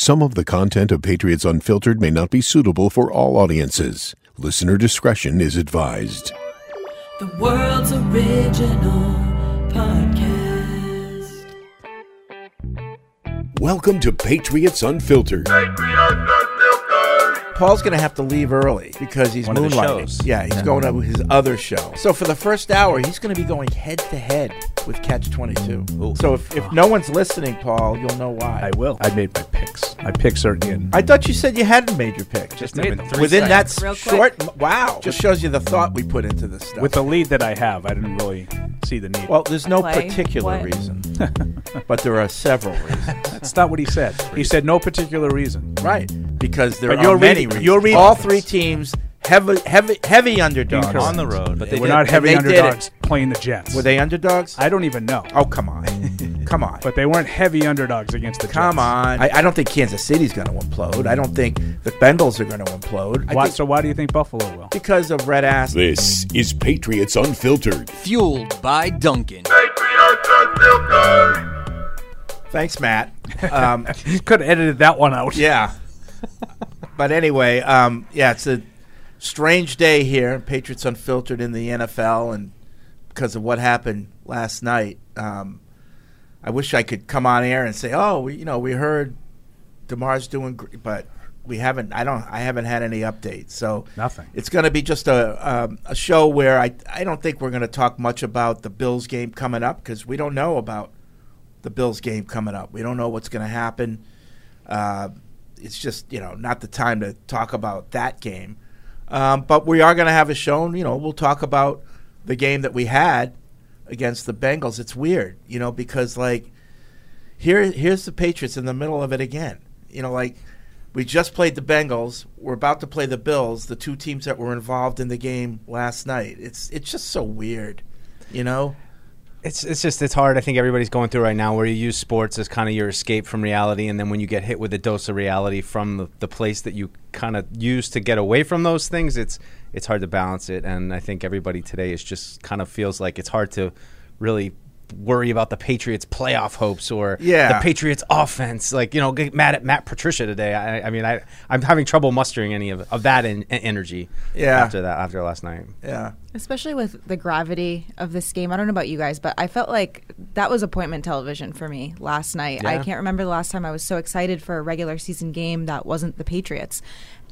Some of the content of Patriots Unfiltered may not be suitable for all audiences. Listener discretion is advised. The world's original podcast. Welcome to Patriots Unfiltered. Paul's going to have to leave early because he's One of the moonlighting. shows. Yeah, he's going to his other show. So for the first hour, he's going to be going head to head with Catch 22. Ooh. So if, if no one's listening, Paul, you'll know why. I will. I made my picks. My picks are in. I thought you said you hadn't made your pick. Just made them. Three Within that seconds. Real short, m- wow, just shows you the thought we put into this stuff. With the lead that I have, I didn't really see the need. well, there's no Play. particular What? reason, but there are several reasons. That's not what he said. He said no particular reason. Right, because there But are you're many reading- reasons. you're reading All three teams heavy, heavy, heavy underdogs Incorrect. on the road. But They they were did- not heavy they underdogs playing the Jets. Were they underdogs? I don't even know. oh, come on, come on. But they weren't heavy underdogs against the Come Jets. on. I, I don't think Kansas City's going to implode. I don't think the Bengals are going to implode. Why, think so why do you think Buffalo will? because of red ass. This is Patriots Unfiltered. Fueled by Dunkin'. Patriots Unfiltered. Thanks, Matt. Um, Could have edited that one out. yeah. But anyway, um, yeah, it's a strange day here. Patriots Unfiltered in the NFL, and because of what happened last night, um, I wish I could come on air and say, "Oh, we, you know, we heard Damar's doing," great," but we haven't. I don't. I haven't had any updates. So Nothing. It's going to be just a um, a show where I I don't think we're going to talk much about the Bills game coming up because we don't know about the Bills game coming up. We don't know what's going to happen. Uh, it's just you know not the time to talk about that game. Um, but we are going to have a show. And, you know, we'll talk about the game that we had against the Bengals. It's weird, you know, because like here here's the Patriots in the middle of it again. You know, like we just played the Bengals. We're about to play the Bills, the two teams that were involved in the game last night. It's it's just so weird, you know. It's it's just it's hard. I think everybody's going through right now where you use sports as kind of your escape from reality, and then when you get hit with a dose of reality from the, the place that you kind of use to get away from those things, it's it's hard to balance it. And I think everybody today is just kind of feels like it's hard to really worry about the Patriots' playoff hopes or Yeah. the Patriots' offense. Like you know, get mad at Matt Patricia today. I, I mean, I I'm having trouble mustering any of, of that en- energy. Yeah. After that, after last night. Yeah. Especially with the gravity of this game. I don't know about you guys, but I felt like that was appointment television for me last night. I can't remember the last time I was so excited for a regular season game that wasn't the Patriots.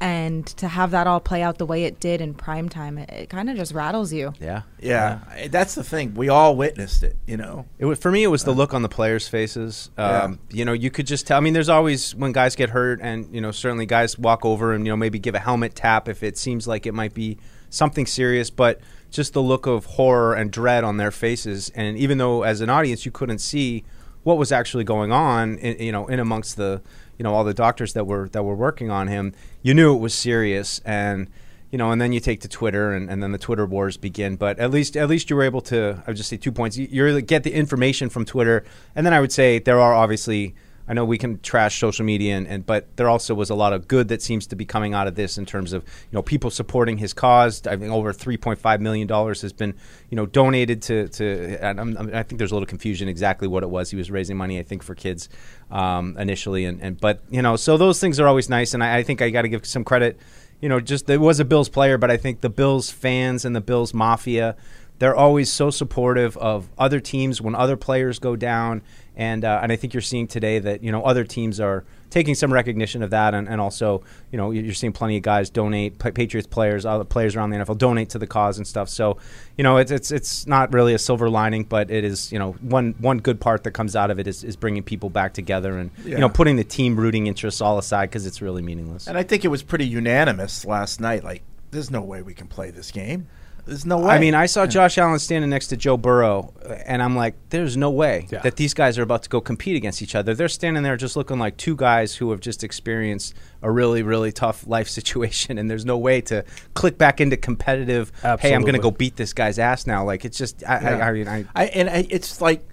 And to have that all play out the way it did in prime time, it, it kind of just rattles you. Yeah. Yeah, I- that's the thing. We all witnessed it, you know. It was, for me, it was the look on the players' faces. Yeah. Um, You know, you could just tell. I mean, there's always when guys get hurt, and you know, certainly guys walk over and you know maybe give a helmet tap if it seems like it might be something serious. But just the look of horror and dread on their faces, and even though as an audience you couldn't see what was actually going on, in, you know, in amongst the you know all the doctors that were that were working on him, you knew it was serious and you know, and then you take to Twitter, and, and then the Twitter wars begin. But at least, at least you were able to. I would just say two points. You, you get the information from Twitter, and then I would say there are obviously. I know we can trash social media, and, and but there also was a lot of good that seems to be coming out of this in terms of you know people supporting his cause. I think over three point five million dollars has been you know donated to to. I'm- think there's a little confusion exactly what it was. He was raising money, I think, for kids um, initially, and, and but you know so those things are always nice, and I, I think I got to give some credit you know, just there was a Bills player, but I think the Bills fans and the Bills mafia, they're always so supportive of other teams when other players go down, and uh, and I think you're seeing today that you know other teams are taking some recognition of that, and, and also you know you're seeing plenty of guys donate, Patriots players, other players around the NFL donate to the cause and stuff. So you know it's it's it's not really a silver lining, but it is you know one one good part that comes out of it is, is bringing people back together and you know putting the team rooting interests all aside because it's really meaningless. And I think it was pretty unanimous last night. Like, there's no way we can play this game. There's no way. I mean, I saw Josh Allen standing next to Joe Burrow, and I'm like, there's no way Yeah. that these guys are about to go compete against each other. They're standing there just looking like two guys who have just experienced a really, really tough life situation, and there's no way to click back into competitive, hey, I'm going to go beat this guy's ass now. Like, it's just, I, Yeah. I, I mean, I, I and I, it's like,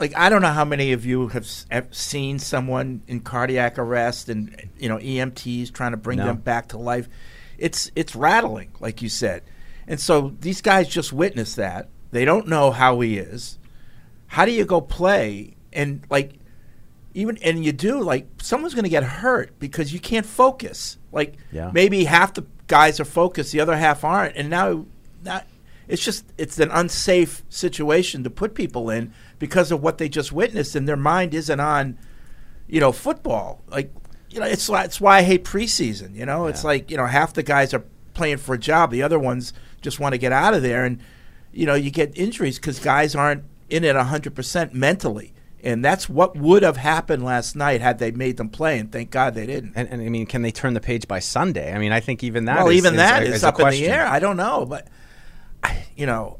like I don't know how many of you have, have seen someone in cardiac arrest and you know EMTs trying to bring No. them back to life. It's it's rattling, like you said, and so these guys just witnessed that. They don't know how he is. How do you go play and like? even and you do like someone's going to get hurt because you can't focus. Like Yeah. maybe half the guys are focused, the other half aren't, and now not. It's just it's an unsafe situation to put people in because of what they just witnessed, and their mind isn't on, you know, football. Like you know, it's why- it's why I hate preseason. You know, it's like you know half the guys are playing for a job, the other ones just want to get out of there, and you know you get injuries because guys aren't in it hundred percent mentally. And that's what would have happened last night had they made them play, and thank God they didn't. And, and I mean, can they turn the page by Sunday? I mean, I think even that. well, is- even is that is is a up in the air. I don't know, but you know,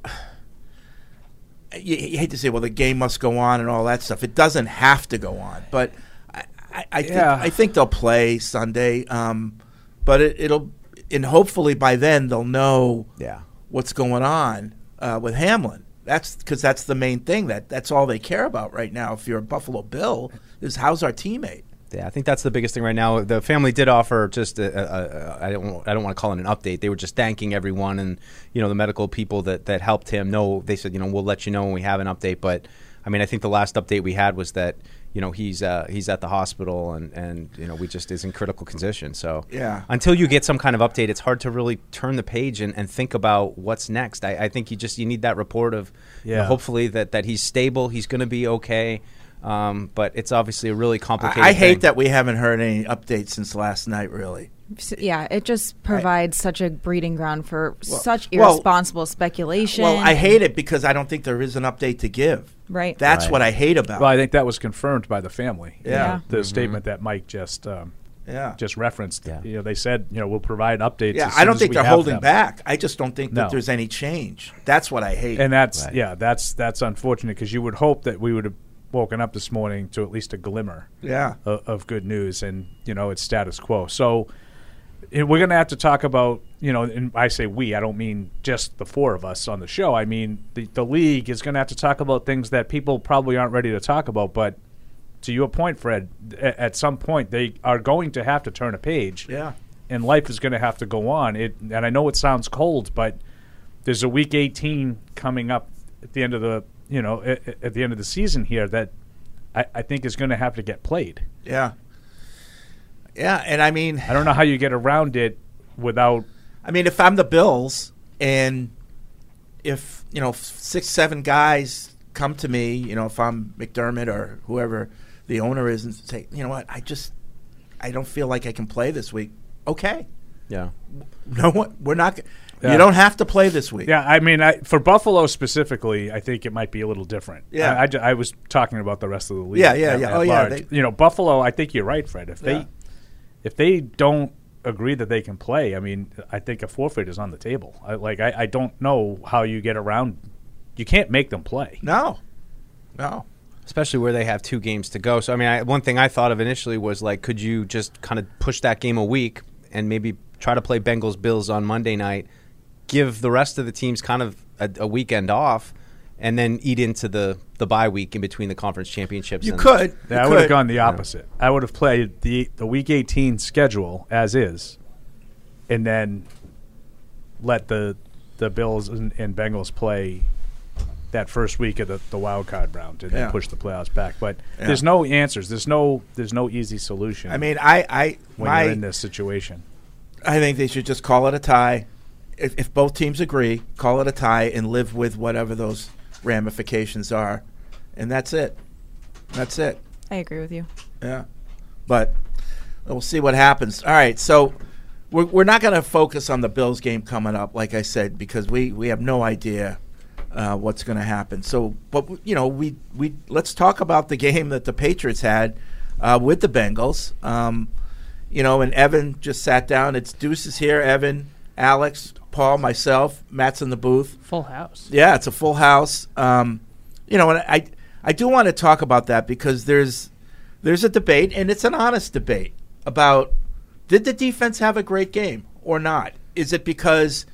you, you hate to say, well, the game must go on and all that stuff. It doesn't have to go on, but I, I, I, think, I think they'll play Sunday. Um, but it, it'll, and hopefully by then they'll know Yeah. what's going on uh, with Hamlin. That's because that's the main thing. That that's all they care about right now. If you're a Buffalo Bill, is how's our teammate? Yeah, I think that's the biggest thing right now. The family did offer just a, a, a, I don't I don't want to call it an update. They were just thanking everyone and you know the medical people that that helped him. No, they said you know we'll let you know when we have an update. But I mean I think the last update we had was that you know he's uh, he's at the hospital and and you know we just is in critical condition. So Yeah. until you get some kind of update, it's hard to really turn the page and, and think about what's next. I, I think you just you need that report of you know, Yeah. hopefully that that he's stable, he's going to be okay. Um, but it's obviously a really complicated. I, I hate thing. that we haven't heard any updates since last night. Really. S- Yeah, it just provides such a breeding ground for such well- irresponsible speculation. Well, I hate it because I don't think there is an update to give. Right. That's Right. what I hate about. Well, I think that was confirmed by the family. Yeah. Yeah. The statement that Mike just um, Yeah. just referenced. Yeah. You know, they said, you know, we'll provide updates. Yeah, as I don't think they're holding them. back. I just don't think that there's any change. That's what I hate. And that's Right. yeah, that's that's unfortunate because you would hope that we would have woken up this morning to at least a glimmer yeah. of, of good news, and you know it's status quo. So we're going to have to talk about you know, and I say we, I don't mean just the four of us on the show. I mean the the league is going to have to talk about things that people probably aren't ready to talk about, but. To your point, Fred, a- at some point they are going to have to turn a page Yeah. and life is going to have to go on. It and I know it sounds cold, but there's a week 18 coming up at the end of the you know at, at the end of the season here that I, I think is going to have to get played. Yeah. Yeah, and I mean, I don't know how you get around it without I mean, if I'm the Bills and if you know six, seven guys come to me, you know, if I'm McDermott or whoever the owner is, and say, you know what, I just I don't feel like I can play this week. Okay, Yeah. no, what we're not. g- Yeah. You don't have to play this week. Yeah, I mean, I, for Buffalo specifically, I think it might be a little different. Yeah. I, I I was talking about the rest of the league. Yeah, yeah, at- yeah. at Oh, yeah, they- you know, Buffalo. I think you're right, Fred. If Yeah. they if they don't agree that they can play, I mean, I think a forfeit is on the table. I, like, I, I don't know how you get around. You can't make them play. No, no. especially where they have two games to go. So I mean, I, one thing I thought of initially was like, could you just kind of push that game a week and maybe try to play Bengals Bills on Monday night, give the rest of the teams kind of a, a weekend off, and then eat into the the bye week in between the conference championships. You and- could. Yeah, you I would have gone the opposite. I would have played the the week 18 schedule as is, and then let the the Bills and, and Bengals play that first week of the, the wild card round and then Yeah. push the playoffs back. But Yeah. there's no answers. There's no there's no easy solution. I mean, I, I, when my, you're in this situation. I think they should just call it a tie. If, if both teams agree, call it a tie and live with whatever those ramifications are, and that's it. That's it. I agree with you. Yeah, but we'll see what happens. All right, so we're we're not going to focus on the Bills game coming up, like I said, because we we have no idea uh, what's going to happen. So, but you know, we we let's talk about the game that the Patriots had uh, with the Bengals. Um, you know, and Evan just sat down. It's Deuces here, Evan, Alex, Paul, myself, Matt's in the booth. Full house. Yeah, it's a full house. Um, you know, and I I do want to talk about that because there's there's a debate, and it's an honest debate about did the defense have a great game or not? Is it because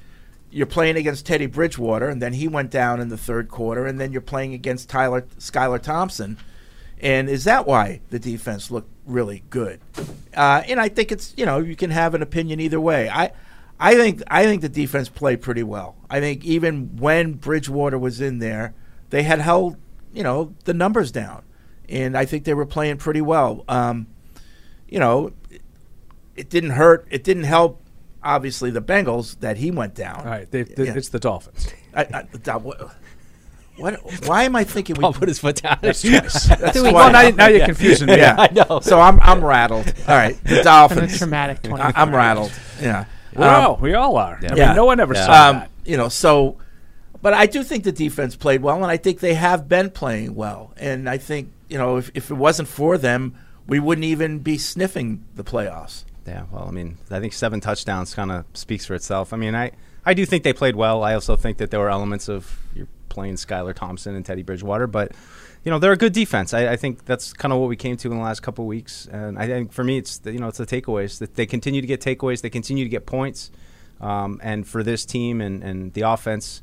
you're playing against Teddy Bridgewater, and then he went down in the third quarter, and then you're playing against Tyler Skylar Thompson, and is that why the defense looked really good? Uh, and I think it's you know you can have an opinion either way. I I think I think the defense played pretty well. I think even when Bridgewater was in there, they had held you know the numbers down, and I think they were playing pretty well. Um, you know, it, it didn't hurt. It didn't help. Obviously, the Bengals that he went down. All right, they, they, Yeah. it's the Dolphins. I, I, that- what, what? Why am I thinking we? Put his foot down. That's we why- Well, now, now you're confusing me. yeah, I know. So I'm I'm rattled. All right, the And a Dolphins. traumatic I, I'm rattled. Yeah. Wow, Um, we all are. I Yeah. no one ever Yeah. saw um, that. you know, so, but I do think the defense played well, and I think they have been playing well. And I think, you know, if, if it wasn't for them, we wouldn't even be sniffing the playoffs. Yeah, well, I mean, I think seven touchdowns kind of speaks for itself. I mean, I, I do think they played well. I also think that there were elements of you're playing Skylar Thompson and Teddy Bridgewater, but you know they're a good defense. I, I think that's kind of what we came to in the last couple weeks, and I think for me, it's the, you know it's the takeaways that they continue to get takeaways, they continue to get points, um, and for this team and, and the offense.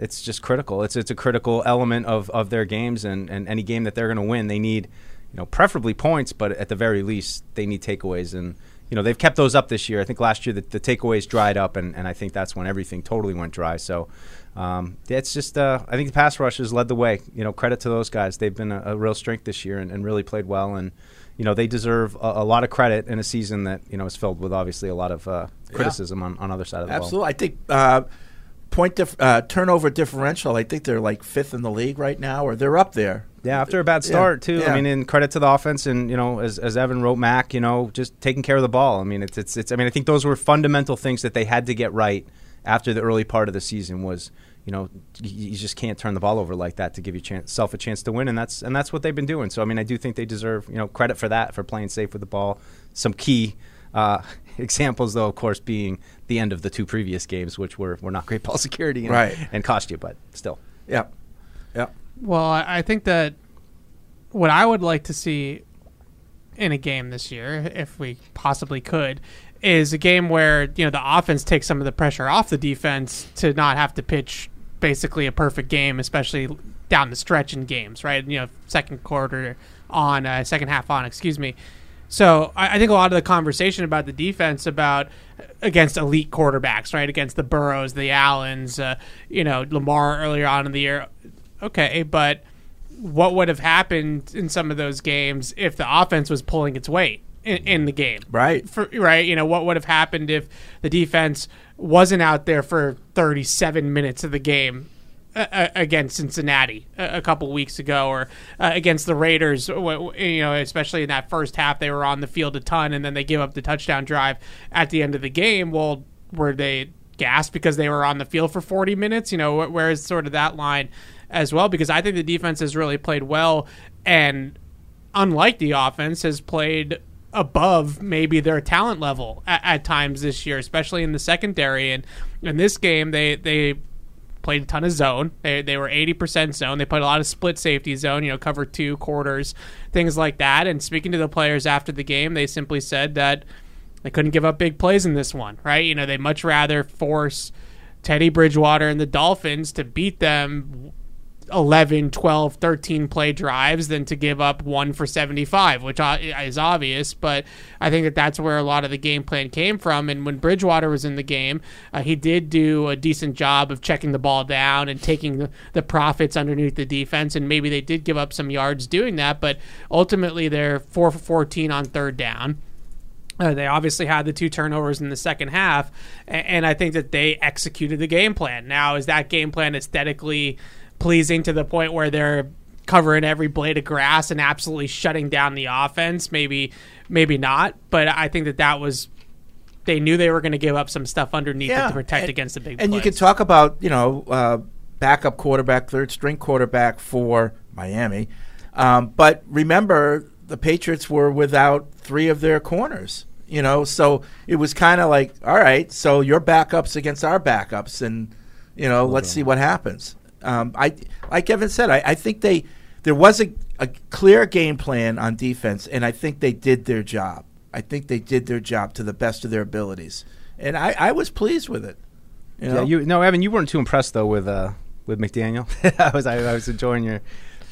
It's just critical. It's it's a critical element of, of their games and, and any game that they're going to win. They need, you know, preferably points, but at the very least, they need takeaways. And you know they've kept those up this year. I think last year the, the takeaways dried up, and, and I think that's when everything totally went dry. So um, it's just uh, I think the pass rush has led the way. You know, credit to those guys. They've been a, a real strength this year and, and really played well. And you know they deserve a, a lot of credit in a season that you know is filled with obviously a lot of uh, criticism on on other side of the ball. Absolutely. I think uh, point dif- uh, turnover differential, I think they're like fifth in the league right now, or they're up there. Yeah, after a bad Yeah, start too. yeah. I mean, in credit to the offense, and you know, as, as Evan wrote, Mac, you know, just taking care of the ball. I mean, it's, it's it's. I mean, I think those were fundamental things that they had to get right after the early part of the season. Was you know, you, just can't turn the ball over like that to give yourself a chance to win, and that's and that's what they've been doing. So I mean, I do think they deserve you know credit for that for playing safe with the ball. Some key. Uh, examples, though, of course, being the end of the two previous games, which were, were not great ball security and, Right. and cost you, but still. Yep. Well, I think that what I would like to see in a game this year, if we possibly could, is a game where you know the offense takes some of the pressure off the defense to not have to pitch basically a perfect game, especially down the stretch in games, right? You know, second quarter on, uh, second half on, excuse me. So I, I think a lot of the conversation about the defense about against elite quarterbacks, right? Against the Burrows, the Allens, uh, you know, Lamar earlier on in the year. Okay, but what would have happened in some of those games if the offense was pulling its weight in, in the game? Right. For, right. You know, what would have happened if the defense wasn't out there for 37 minutes of the game uh, against Cincinnati a, a couple weeks ago, or uh, against the Raiders. You know, especially in that first half, they were on the field a ton, and then they give up the touchdown drive at the end of the game. Well, were they gassed because they were on the field for 40 minutes? You know, wh- where is sort of that line as well? Because I think the defense has really played well, and unlike the offense, has played above maybe their talent level at, at times this year, especially in the secondary. And in this game, they they played a ton of zone. They they were eighty percent zone. They played a lot of split safety zone. You know, cover two quarters, things like that. And speaking to the players after the game, they simply said that they couldn't give up big plays in this one. Right? You know, they much rather force. Teddy Bridgewater and the Dolphins to beat them 11, 12, 13 play drives than to give up one for 75, which is obvious. But I think that that's where a lot of the game plan came from. And when Bridgewater was in the game, uh, he did do a decent job of checking the ball down and taking the, the profits underneath the defense. And maybe they did give up some yards doing that. But ultimately, they're 4 for 14 on third down. Uh, they obviously had the two turnovers in the second half, a- and I think that they executed the game plan. Now, is that game plan aesthetically pleasing to the point where they're covering every blade of grass and absolutely shutting down the offense? Maybe, maybe not. But I think that that was they knew they were going to give up some stuff underneath it to protect and- against the big. And you can talk about you know uh, backup quarterback, third string quarterback for Miami, um, but remember the Patriots were without three of their corners. You know, so it was kind of like, all right, so your backups against our backups, and you know, let's see what happens. Um, I like Evan said, I, I think they there was a, a clear game plan on defense, and I think they did their job. I think they did their job to the best of their abilities, and I, I was pleased with it. You know? Yeah, you no, Evan, you weren't too impressed though with uh with McDaniel. I was I, I was enjoying your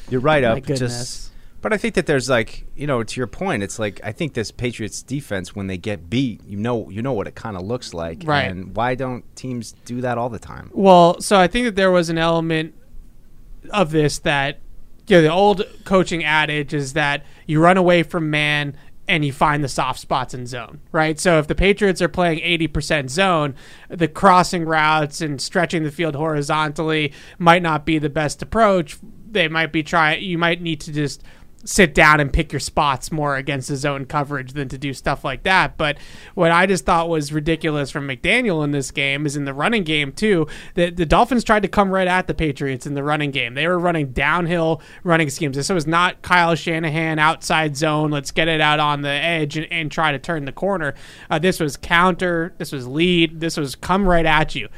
your write up. Just, but I think that there's like you know to your point, it's like I think this Patriots defense when they get beat, you know you know what it kind of looks like, Right. And why don't teams do that all the time? Well, so I think that there was an element of this that you know, the old coaching adage is that you run away from man and you find the soft spots in zone, right? So if the Patriots are playing 80% zone, the crossing routes and stretching the field horizontally might not be the best approach. They might be trying, you might need to just sit down and pick your spots more against the zone coverage than to do stuff like that. But what I just thought was ridiculous from McDaniel in this game is in the running game too. The the Dolphins tried to come right at the Patriots in the running game. They were running downhill running schemes. This was not Kyle Shanahan outside zone. Let's get it out on the edge and, and try to turn the corner. Uh, this was counter. This was lead. This was come right at you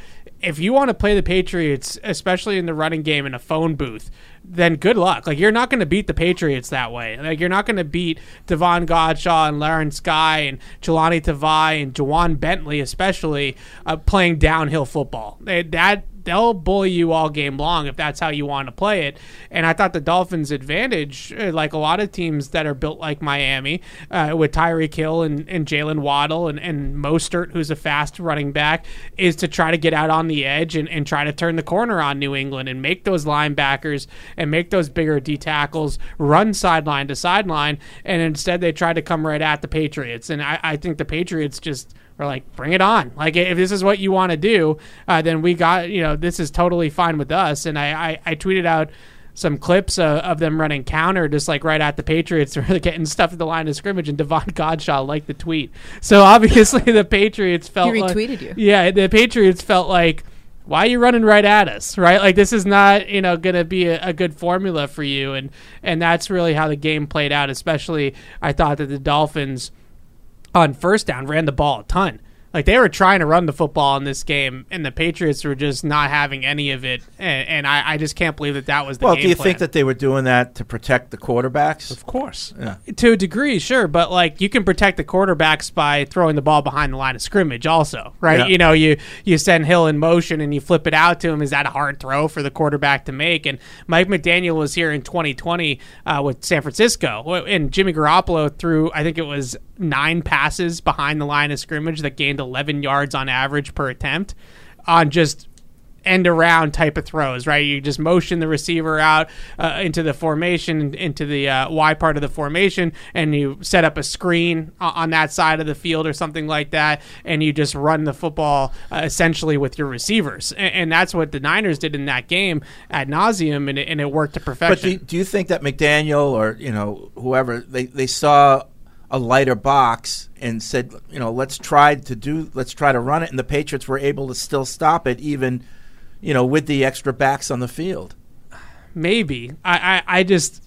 if you want to play the Patriots, especially in the running game in a phone booth, then good luck. Like you're not going to beat the Patriots that way. Like you're not going to beat Davon Godchaux and Lawrence Guy and Jahlani Tavai and Ja'Whaun Bentley, especially uh, playing downhill football. That they'll bully you all game long if that's how you want to play it. And I thought the Dolphins' advantage, uh, like a lot of teams that are built like Miami, uh, with Tyreek Hill and, and Jaylen Waddle and, and Mostert, who's a fast running back, is to try to get out on the edge and, and try to turn the corner on New England and make those linebackers and make those bigger D tackles run sideline to sideline. And instead, they tried to come right at the Patriots. And I, I think the Patriots just we're like, bring it on. Like, if this is what you want to do, uh, then we got, you know, this is totally fine with us. And I, I, I tweeted out some clips uh, of them running counter just like right at the Patriots, really getting stuff at the line of scrimmage, and Davon Godchaux liked the tweet. So obviously the Patriots felt He like- retweeted you. Yeah, the Patriots felt like. Why are you running right at us, right? Like this is not, you know, going to be a, a good formula for you, and and that's really how the game played out. Especially, I thought that the Dolphins, on first down ran the ball a ton. Like they were trying to run the football in this game, and the Patriots were just not having any of it. And, and I, I just can't believe that that was the Well, do you plan. think that they were doing that to protect the quarterbacks? Of course. to a degree, sure, but like you can protect the quarterbacks by throwing the ball behind the line of scrimmage, also, right? Yeah. You know, you you send Hill in motion and you flip it out to him. Is that a hard throw for the quarterback to make? And Mike McDaniel was here in 2020 uh, with San Francisco, and Jimmy Garoppolo threw, I think it was nine passes behind the line of scrimmage that gained 11 yards on average per attempt on just end around type of throws, right? You just motion the receiver out uh, into the formation, into the uh, Y part of the formation, and you set up a screen on that side of the field or something like that, and you just run the football uh, essentially with your receivers. And, and that's what the Niners did in that game ad nauseum, and it, and it worked to perfection. But do, do you think that McDaniel or you know whoever they, they saw a lighter box and said you know let's try to do let's try to run it. And the Patriots were able to still stop it even you know with the extra backs on the field. maybe. I, I I just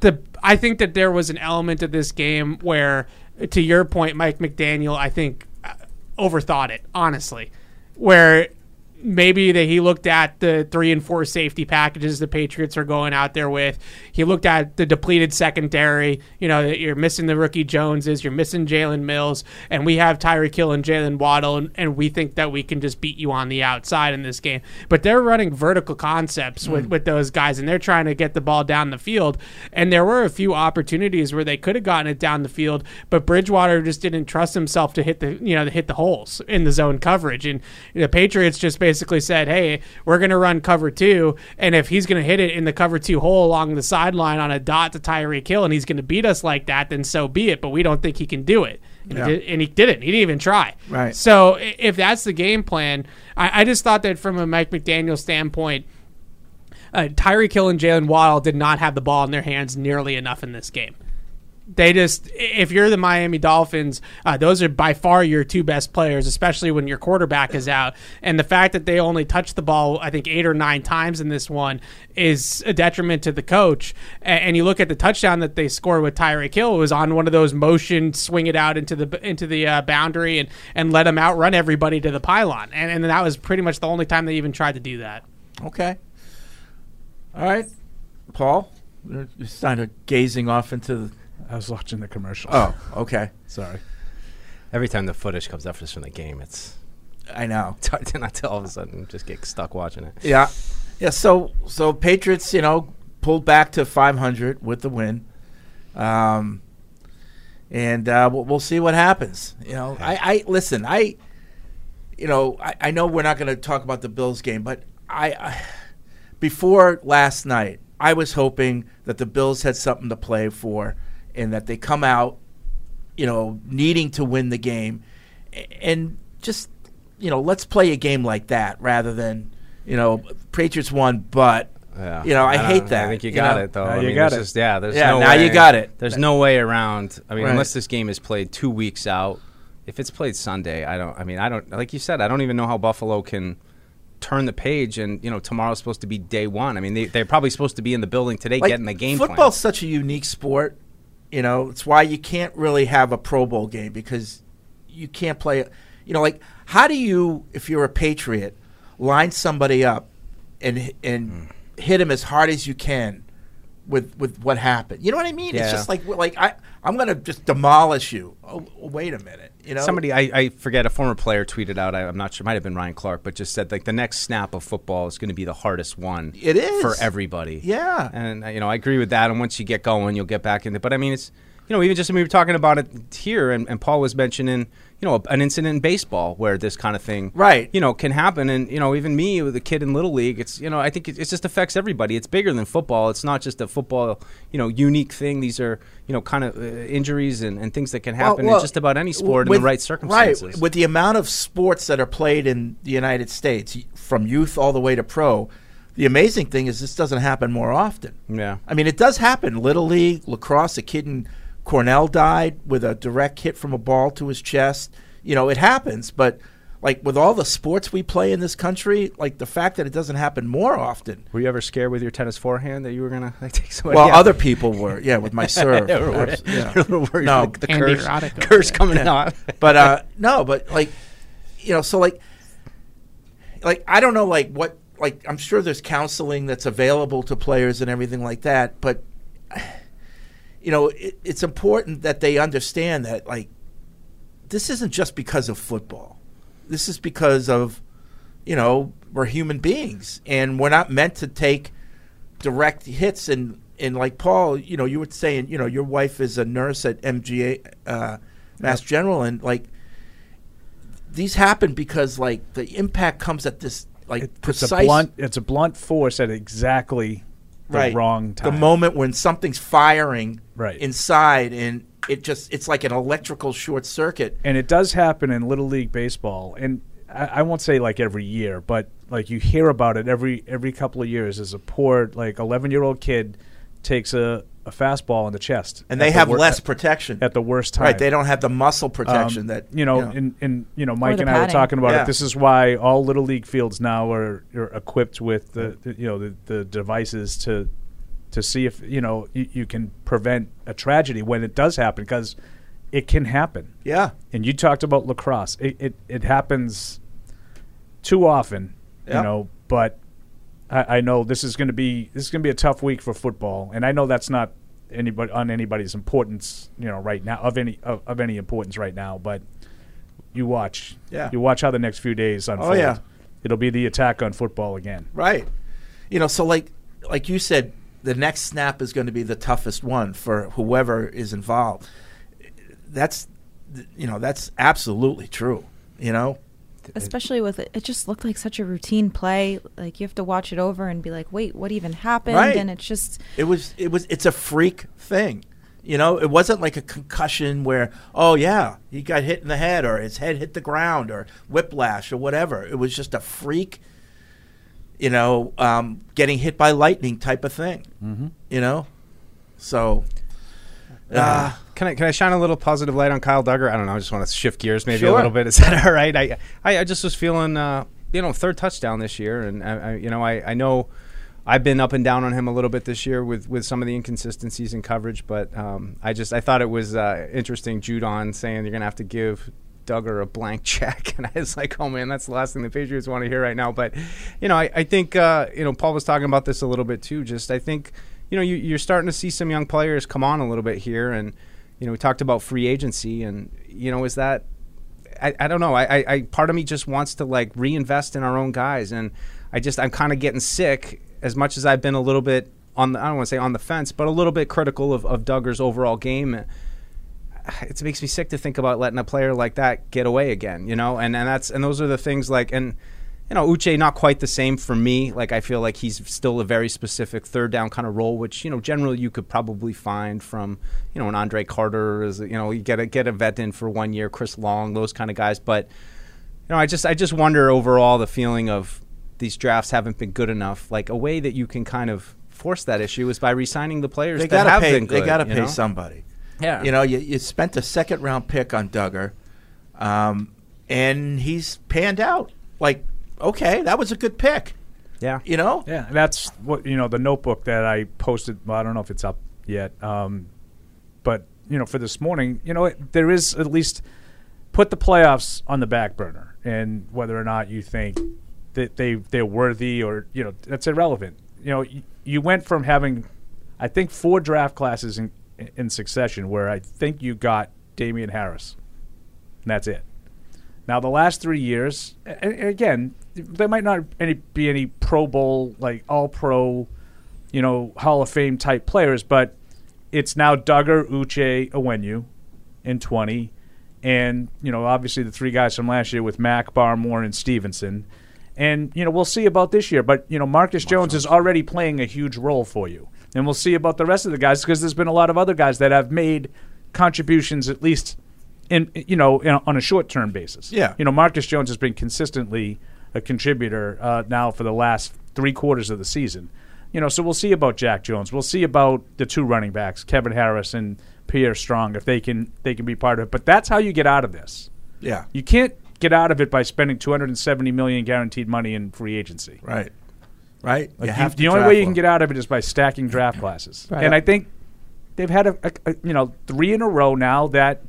the I think that there was an element of this game where to your point Mike McDaniel I think uh, overthought it honestly. Where maybe that he looked at the three and four safety packages the Patriots are going out there with. He looked at the depleted secondary. You know, that you're missing the rookie Joneses, you're missing Jalen Mills, and we have Tyreek Hill and Jaylen Waddle, and, and we think that we can just beat you on the outside in this game. But they're running vertical concepts with, hmm. with those guys, and they're trying to get the ball down the field. And there were a few opportunities where they could have gotten it down the field, but Bridgewater just didn't trust himself to hit the you know to hit the holes in the zone coverage, and the Patriots just basically said, "Hey, we're going to run cover two, and if he's going to hit it in the cover two hole along the sideline on a dot to Tyreek Hill, and he's going to beat us like that, then so be it. But we don't think he can do it." And, Yeah. he, did, and he didn't. He didn't even try. Right. So if that's the game plan, I, I just thought that from a Mike McDaniel standpoint, uh, Tyreek Hill and Jaylen Waddle did not have the ball in their hands nearly enough in this game. They just, if you're the Miami Dolphins, uh, those are by far your two best players, especially when your quarterback is out. And the fact that they only touched the ball, I think, eight or nine times in this one is a detriment to the coach. A- And you look at the touchdown that they scored with Tyreek Hill, was on one of those motion, swing it out into the into the uh, boundary and, and let him outrun everybody to the pylon. And, and that was pretty much the only time they even tried to do that. Okay. All right, Paul. You're kind of gazing off into the. I was watching the commercial. Oh, okay. sorry. Every time the footage comes up just from the game, it's I know. it's hard to not to all of a sudden just get stuck watching it. Yeah, yeah. So so Patriots, you know, pulled back to 500 with the win, um, and uh, we'll, we'll see what happens. You know, I, I listen. I, you know, I, I know we're not going to talk about the Bills game, but I, I before last night, I was hoping that the Bills had something to play for, and that they come out, you know, needing to win the game, and just you know, let's play a game like that rather than you know, Patriots won, but Yeah. you know, I, don't- hate that. I think you got know? it though. Uh, I you mean, got it. Just, yeah, there's Yeah, no now way, you got it. There's no way around. I mean, Right. unless this game is played two weeks out. If it's played Sunday, I don't. I mean, I don't. Like you said, I don't even know how Buffalo can turn the page. And you know, tomorrow's supposed to be day one. I mean, they, they're probably supposed to be in the building today, Like, getting the game Football's plan. such a unique sport. You know, it's why you can't really have a Pro Bowl game because you can't play. You know, like how do you, if you're a Patriot, line somebody up and and Hmm. hit him as hard as you can with with what happened? You know what I mean? It's just like like I I'm gonna just demolish you. Oh, wait a minute. You know, Somebody, I, I forget, a former player tweeted out. I, I'm not sure, might have been Ryan Clark, but just said like the next snap of football is going to be the hardest one. It is. for everybody. Yeah. and uh, you know I agree with that. And once you get going, you'll get back into. It. But I mean, it's you know even just we were talking about it here, and, and Paul was mentioning you know an incident in baseball where this kind of thing Right. you know can happen. And you know even me with a kid in little league, it's you know I think it, it just affects everybody. It's bigger than football. It's not just a football you know unique thing. These are you know kind of uh, injuries and, and things that can happen Well, in just about any sport in the right circumstances. Right, with the amount of sports that are played in the United States, from youth all the way to pro, the amazing thing is this doesn't happen more often. yeah. I mean, it does happen. Little league, lacrosse, a kid in Cornell died with a direct hit from a ball to his chest. You know, it happens, but like with all the sports we play in this country, like the fact that it doesn't happen more often. Were you ever scared with your tennis forehand that you were gonna like, take somebody Well, out? other people were, yeah, with my serve. Yeah, we're- yeah. a little worried No. the, the curse, curse coming out. but uh no but like you know so like like i don't know like what like i'm sure there's counseling that's available to players and everything like that but you know it, it's important that they understand that like this isn't just because of football this is because of you know we're human beings and we're not meant to take direct hits and and like Paul, you know, you were saying, you know, your wife is a nurse at MGH, uh, Mass General, and like these happen because like the impact comes at this like It- it's precise a blunt. It's a blunt force at exactly the right wrong time. The moment when something's firing Right. inside, and it just it's like an electrical short circuit. and it does happen in little league baseball and I, I won't say like every year but like you hear about it every every couple of years as a poor like 11 year old kid takes a, a fastball in the chest And at they the have wor- less protection. at the worst time right, they don't have the muscle Um, protection that you know, and, and you know Mike the and I were talking about Yeah. it this is why all little league fields now are, are equipped with the, the you know the, the devices to to see if you know you, you can prevent a tragedy when it does happen because it can happen yeah, and you talked about lacrosse. It it, it happens too often, Yep. you know. But I, I know this is going to be this is going to be a tough week for football, and I know that's not anybody on anybody's importance, you know, right now of any of, of any importance right now. But you watch, Yeah. you watch how the next few days oh, unfold. Oh, yeah. It'll be the attack on football again. Right. You know, so like like you said, the next snap is going to be the toughest one for whoever is involved. That's you know, that's absolutely true, you know? Especially with it, it just looked like such a routine play. Like you have to watch it over and be like, wait, what even happened? Right. And it's just It was it was it's a freak thing. You know, it wasn't like a concussion where, oh yeah, he got hit in the head or his head hit the ground or whiplash or whatever. It was just a freak, you know, um, getting hit by lightning type of thing. Mm-hmm. You know, so uh, Can I can I shine a little positive light on Kyle Dugger? I don't know. I just want to shift gears maybe a little bit. Is that all right? I I, I just was feeling uh, you know third touchdown this year, and I, I, you know I, I know I've been up and down on him a little bit this year with with some of the inconsistencies in coverage, but um, I just I thought it was uh, interesting. Judon saying you're gonna have to give. Dugger a blank check, and I was like, "Oh man, that's the last thing the Patriots want to hear right now." But you know, I, I think uh, you know Paul was talking about this a little bit too. Just I think you know you, you're starting to see some young players come on a little bit here, and you know, we talked about free agency, and you know, is that I, I don't know. I, I, part of me just wants to like reinvest in our own guys, and I just I'm kind of getting sick. As much as I've been a little bit on the I don't want to say on the fence, but a little bit critical of, of Dugger's overall game. It makes me sick to think about letting a player like that get away again, you know. And and that's and those are the things like and you know, Uche not quite the same for me. Like I feel like he's still a very specific third down kind of role, which you know generally you could probably find from you know an Andre Carter, as you know you get a get a vet in for one year, Chris Long, those kind of guys. But you know, I just I just wonder overall the feeling of these drafts haven't been good enough. Like a way that you can kind of force that issue is by re-signing the players They that got to have pay. been good. they got to pay know? somebody. Yeah. You know, you, you spent a second round pick on Dugger, um, and he's panned out. Like, okay, that was a good pick. Yeah. You know, Yeah, and that's what you know. The notebook that I posted. Well, I don't know if it's up yet, um, but you know, for this morning, you know, it, there is at least put the playoffs on the back burner, and whether or not you think that they they're worthy or you know that's irrelevant. You know, you, you went from having, I think, four draft classes in in succession where I think you got Damien Harris, and that's it. Now the last three years, a- a- again, there might not any be any Pro Bowl like All Pro, you know, Hall of Fame type players, but it's now Dugger, Uche, Onwenu in twenty, and you know, obviously the three guys from last year with Mac, Barmore, and Stevenson, and you know, we'll see about this year. But you know, Marcus Jones is already playing a huge role for you, and we'll see about the rest of the guys because there's been a lot of other guys that have made contributions at least in you know in, on a short term basis. Yeah. you know Marcus Jones has been consistently a contributor uh, now for the last three quarters of the season. You know, so we'll see about Jack Jones. We'll see about the two running backs, Kevin Harris and Pierre Strong, if they can they can be part of it. But that's how you get out of this. yeah, You can't get out of it by spending 270 million guaranteed money in free agency. right, right. Like you you- the only way you can get out of it is by stacking draft classes. Right. And I think they've had a, a, a- you know three in a row now that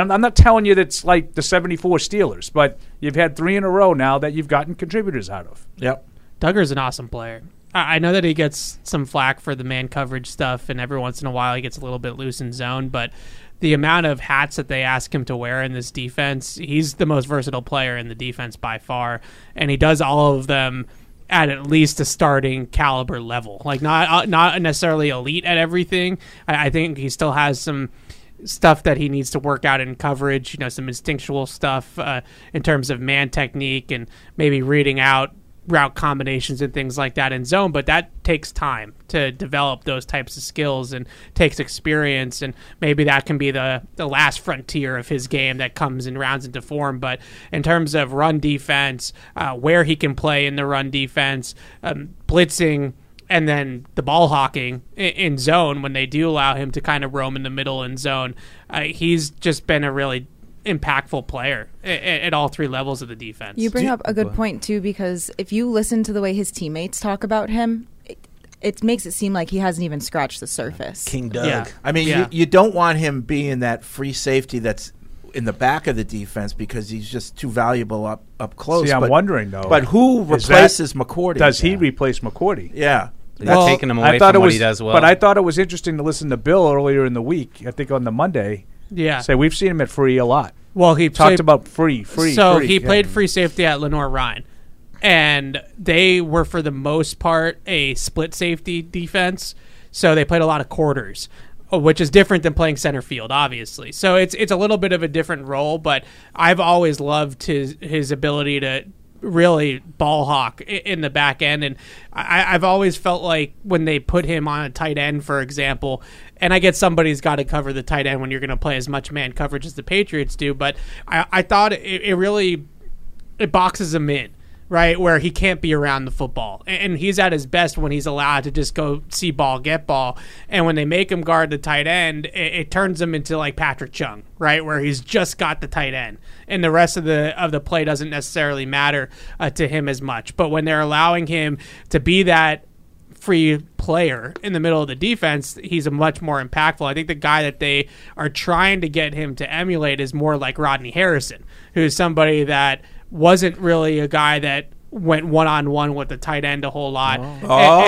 I'm, I'm not telling you that's like the 74 Steelers, but you've had three in a row now that you've gotten contributors out of. Yep. Dugger's an awesome player. I I know that he gets some flack for the man coverage stuff, and every once in a while he gets a little bit loose in zone. But the amount of hats that they ask him to wear in this defense, he's the most versatile player in the defense by far, and he does all of them at at least a starting caliber level. Like not uh, not necessarily elite at everything. I, I think he still has some stuff that he needs to work out in coverage. You know, some instinctual stuff uh, in terms of man technique and maybe reading out route combinations and things like that in zone. But that takes time to develop those types of skills and takes experience. And maybe that can be the the last frontier of his game that comes and rounds into form. But in terms of run defense, uh, where he can play in the run defense, um, blitzing and then the ball hawking in, in zone when they do allow him to kind of roam in the middle in zone. Uh, he's just been a really impactful player at, at all three levels of the defense. You bring up a good point too, because if you listen to the way his teammates talk about him, it, it makes it seem like he hasn't even scratched the surface. King Doug. Yeah. I mean, Yeah. you, you don't want him being that free safety that's in the back of the defense because he's just too valuable up up close. See, I'm but, wondering though. But who is that- replaces McCourty? Does he Yeah. replace McCourty? Yeah. He's Well, taking him away I thought from it what was, he does well. but I thought it was interesting to listen to Bill earlier in the week. I think on the Monday, yeah. say we've seen him at free a lot. well, he Talked played, about free, free. So free. he Yeah. played free safety at Lenoir-Rhyne, and they were for the most part a split safety defense. So they played a lot of quarters, Uh, which is different than playing center field, obviously. So it's it's a little bit of a different role, but I've always loved his his ability to really ball hawk in the back end and I, I've always felt like when they put him on a tight end for example and I get somebody's got to cover the tight end when you're going to play as much man coverage as the Patriots do but I, I thought it, it really it boxes him in, right? Where he can't be around the football. And he's at his best when he's allowed to just go see ball, get ball. And when they make him guard the tight end, it, it turns him into like Patrick Chung, right? Where he's just got the tight end. And the rest of the of the play doesn't necessarily matter uh, to him as much. But when they're allowing him to be that free player in the middle of the defense, he's a much more impactful. I think the guy that they are trying to get him to emulate is more like Rodney Harrison, who's somebody that wasn't really a guy that went one on one with the tight end a whole lot. Oh,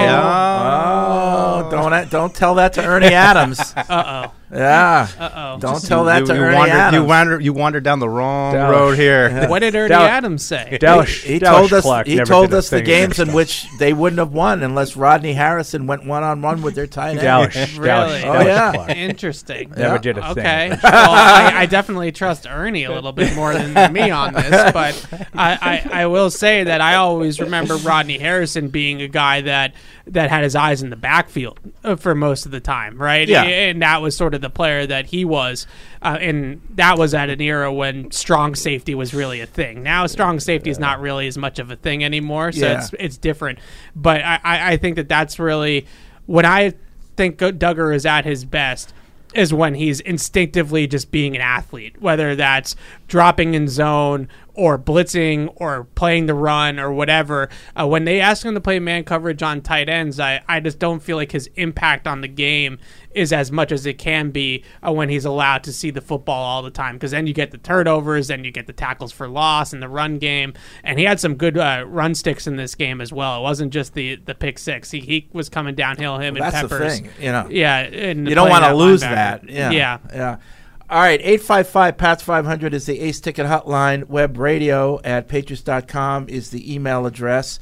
oh, don't don't tell that to Ernie Adams. Uh oh. Yeah. Uh-oh. Don't tell that you, to you Ernie wandered, Adams. You wandered, you wandered down the wrong Dallas. road here. What did Ernie Dal- Adams say? Dallas, he Dallas told us Clark he told us the games in which they wouldn't have won unless Rodney Harrison went one on one with their tight end. Dallas. Really? Dallas, Oh, Dallas yeah. Clark. Interesting. Never did a thing. Okay. well, I, I definitely trust Ernie a little bit more than me on this, but I, I, I will say that I always remember Rodney Harrison being a guy that that had his eyes in the backfield uh, for most of the time, right? Yeah. And that was sort of the player that he was, uh, and that was at an era when strong safety was really a thing. Now strong safety is not really as much of a thing anymore, so Yeah. it's it's different. But I, I, I think that that's really when I think Dugger is at his best is when he's instinctively just being an athlete, whether that's dropping in zone or blitzing or playing the run or whatever. Uh, when they ask him to play man coverage on tight ends, I, I just don't feel like his impact on the game is as much as it can be uh, when he's allowed to see the football all the time. Because then you get the turnovers, then you get the tackles for loss and the run game. And he had some good uh, run sticks in this game as well. It wasn't just the, the pick six. He, he was coming downhill, him Well, and that's the Peppers. thing, you know. Yeah, and You don't want to lose linebacker. that. Yeah. yeah. Yeah. All right, 855 PATS 500 is the Ace Ticket Hotline. Web radio at patriots.com is the email address.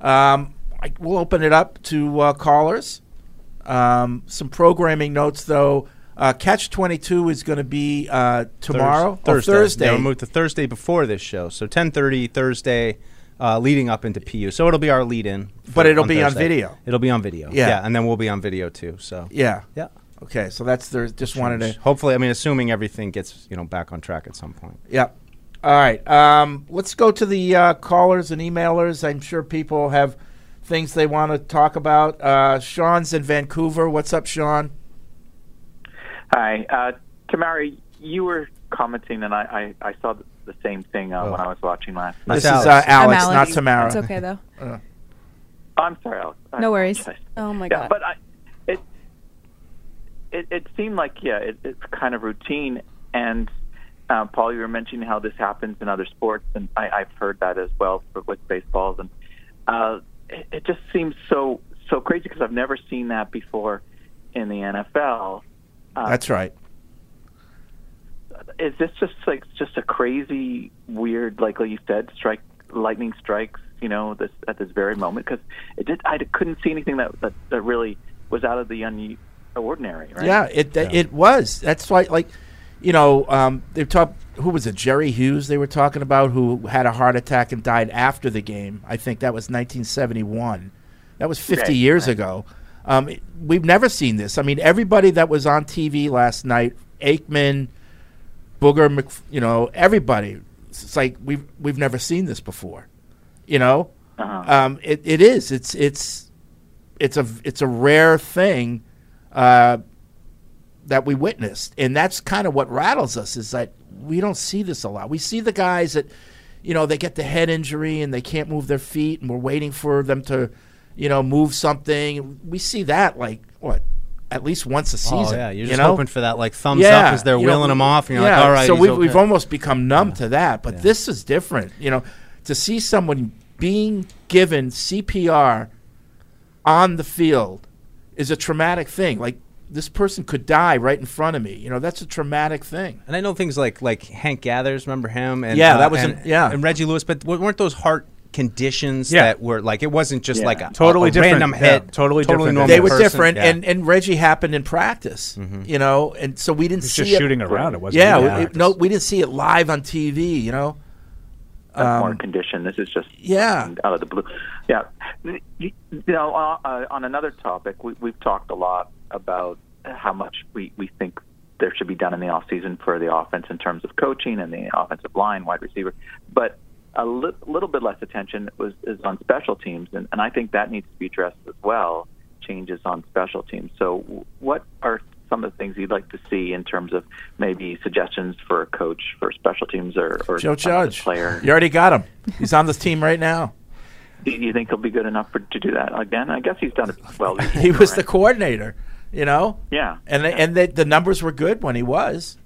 Um, I, we'll open it up to uh, callers. Um, some programming notes, though. Uh, Catch 22 is going to be uh, tomorrow. Thurs- or Thursday. Thursday. Yeah, we'll move to Thursday before this show. So 10:30 Thursday, uh, leading up into PU. So it'll be our lead-in. But it'll be on video. It'll be on video. Yeah. and then we'll be on video too. So Yeah. yeah. Okay, so that's their. Just wanted to. Hopefully, I mean, assuming everything gets you know back on track at some point. Yep. All right. Um, let's go to the uh, callers and emailers. I'm sure people have things they want to talk about. Uh, Sean's in Vancouver. What's up, Sean? Hi, uh, Tamara. You were commenting, and I, I, I saw the, the same thing uh, when I was watching last night. This Alex. is uh, Alex, not Tamara. It's okay though. I'm sorry, Alex. No worries. apologize. Oh my Yeah, god. but I, it, it it seemed like yeah, it, it's kind of routine. And uh, Paul, you were mentioning how this happens in other sports, and I, I've heard that as well for, with baseballs, and uh, it, it just seems so so crazy because I've never seen that before in the NFL. Uh, That's right. is this just like just a crazy weird like like you said strike lightning strikes you know this at this very moment because it did I couldn't see anything that that, that really was out of the un- ordinary right Yeah, it it was. That's why, like, you know, um, they talk. Who was it? Jerry Hughes. They were talking about who had a heart attack and died after the game. I think that was 1971. That was 50 Right, years right. ago. Um, it- we've never seen this. I mean, everybody that was on TV last night, Aikman, Booger, Mc, you know, everybody. It's like we've we've never seen this before. You know, uh-huh. um, it, it is. It's it's it's a it's a rare thing uh, that we witnessed, and that's kind of what rattles us. Is that we don't see this a lot. We see the guys that you know they get the head injury and they can't move their feet, and we're waiting for them to you know move something. We see that like what at least once a season. Oh yeah, you're you just know? hoping for that like thumbs up as they're you know, wheeling them off, and you're yeah, like, all right. So we've, okay. we've almost become numb to that, but this is different. You know, to see someone being given CPR on the field is a traumatic thing. Like this person could die right in front of me. You know, that's a traumatic thing. And I know things like like Hank Gathers, remember him? And, Yeah, uh, that was and, an- yeah. and Reggie Lewis. But weren't those heart conditions Yeah. that were like it wasn't just Yeah. like a Totally a, a different. random Yeah, hit, totally different. normal they were person. different, Yeah. Mm-hmm. and and Reggie happened in practice. You know, and so we didn't It's see just it. shooting around. It wasn't. Yeah, even we- practice. no, we didn't see it live on TV. You know. That's more Um, condition. This is just yeah. out of the blue. Yeah, you you know, uh, uh, on another topic, we, we've talked a lot about how much we we think there should be done in the off season for the offense in terms of coaching and the offensive line, wide receiver, but a li- little bit less attention was is on special teams, and, and I think that needs to be addressed as well. Changes on special teams. So, what are some of the things you'd like to see in terms of maybe suggestions for a coach for special teams or, or Joe some of the Judge, player? you already got him. He's on this team right now. Do you think he'll be good enough for, to do that again? I guess he's done it well. he was the coordinator, you know. Yeah. and they, and they, the numbers were good when he was,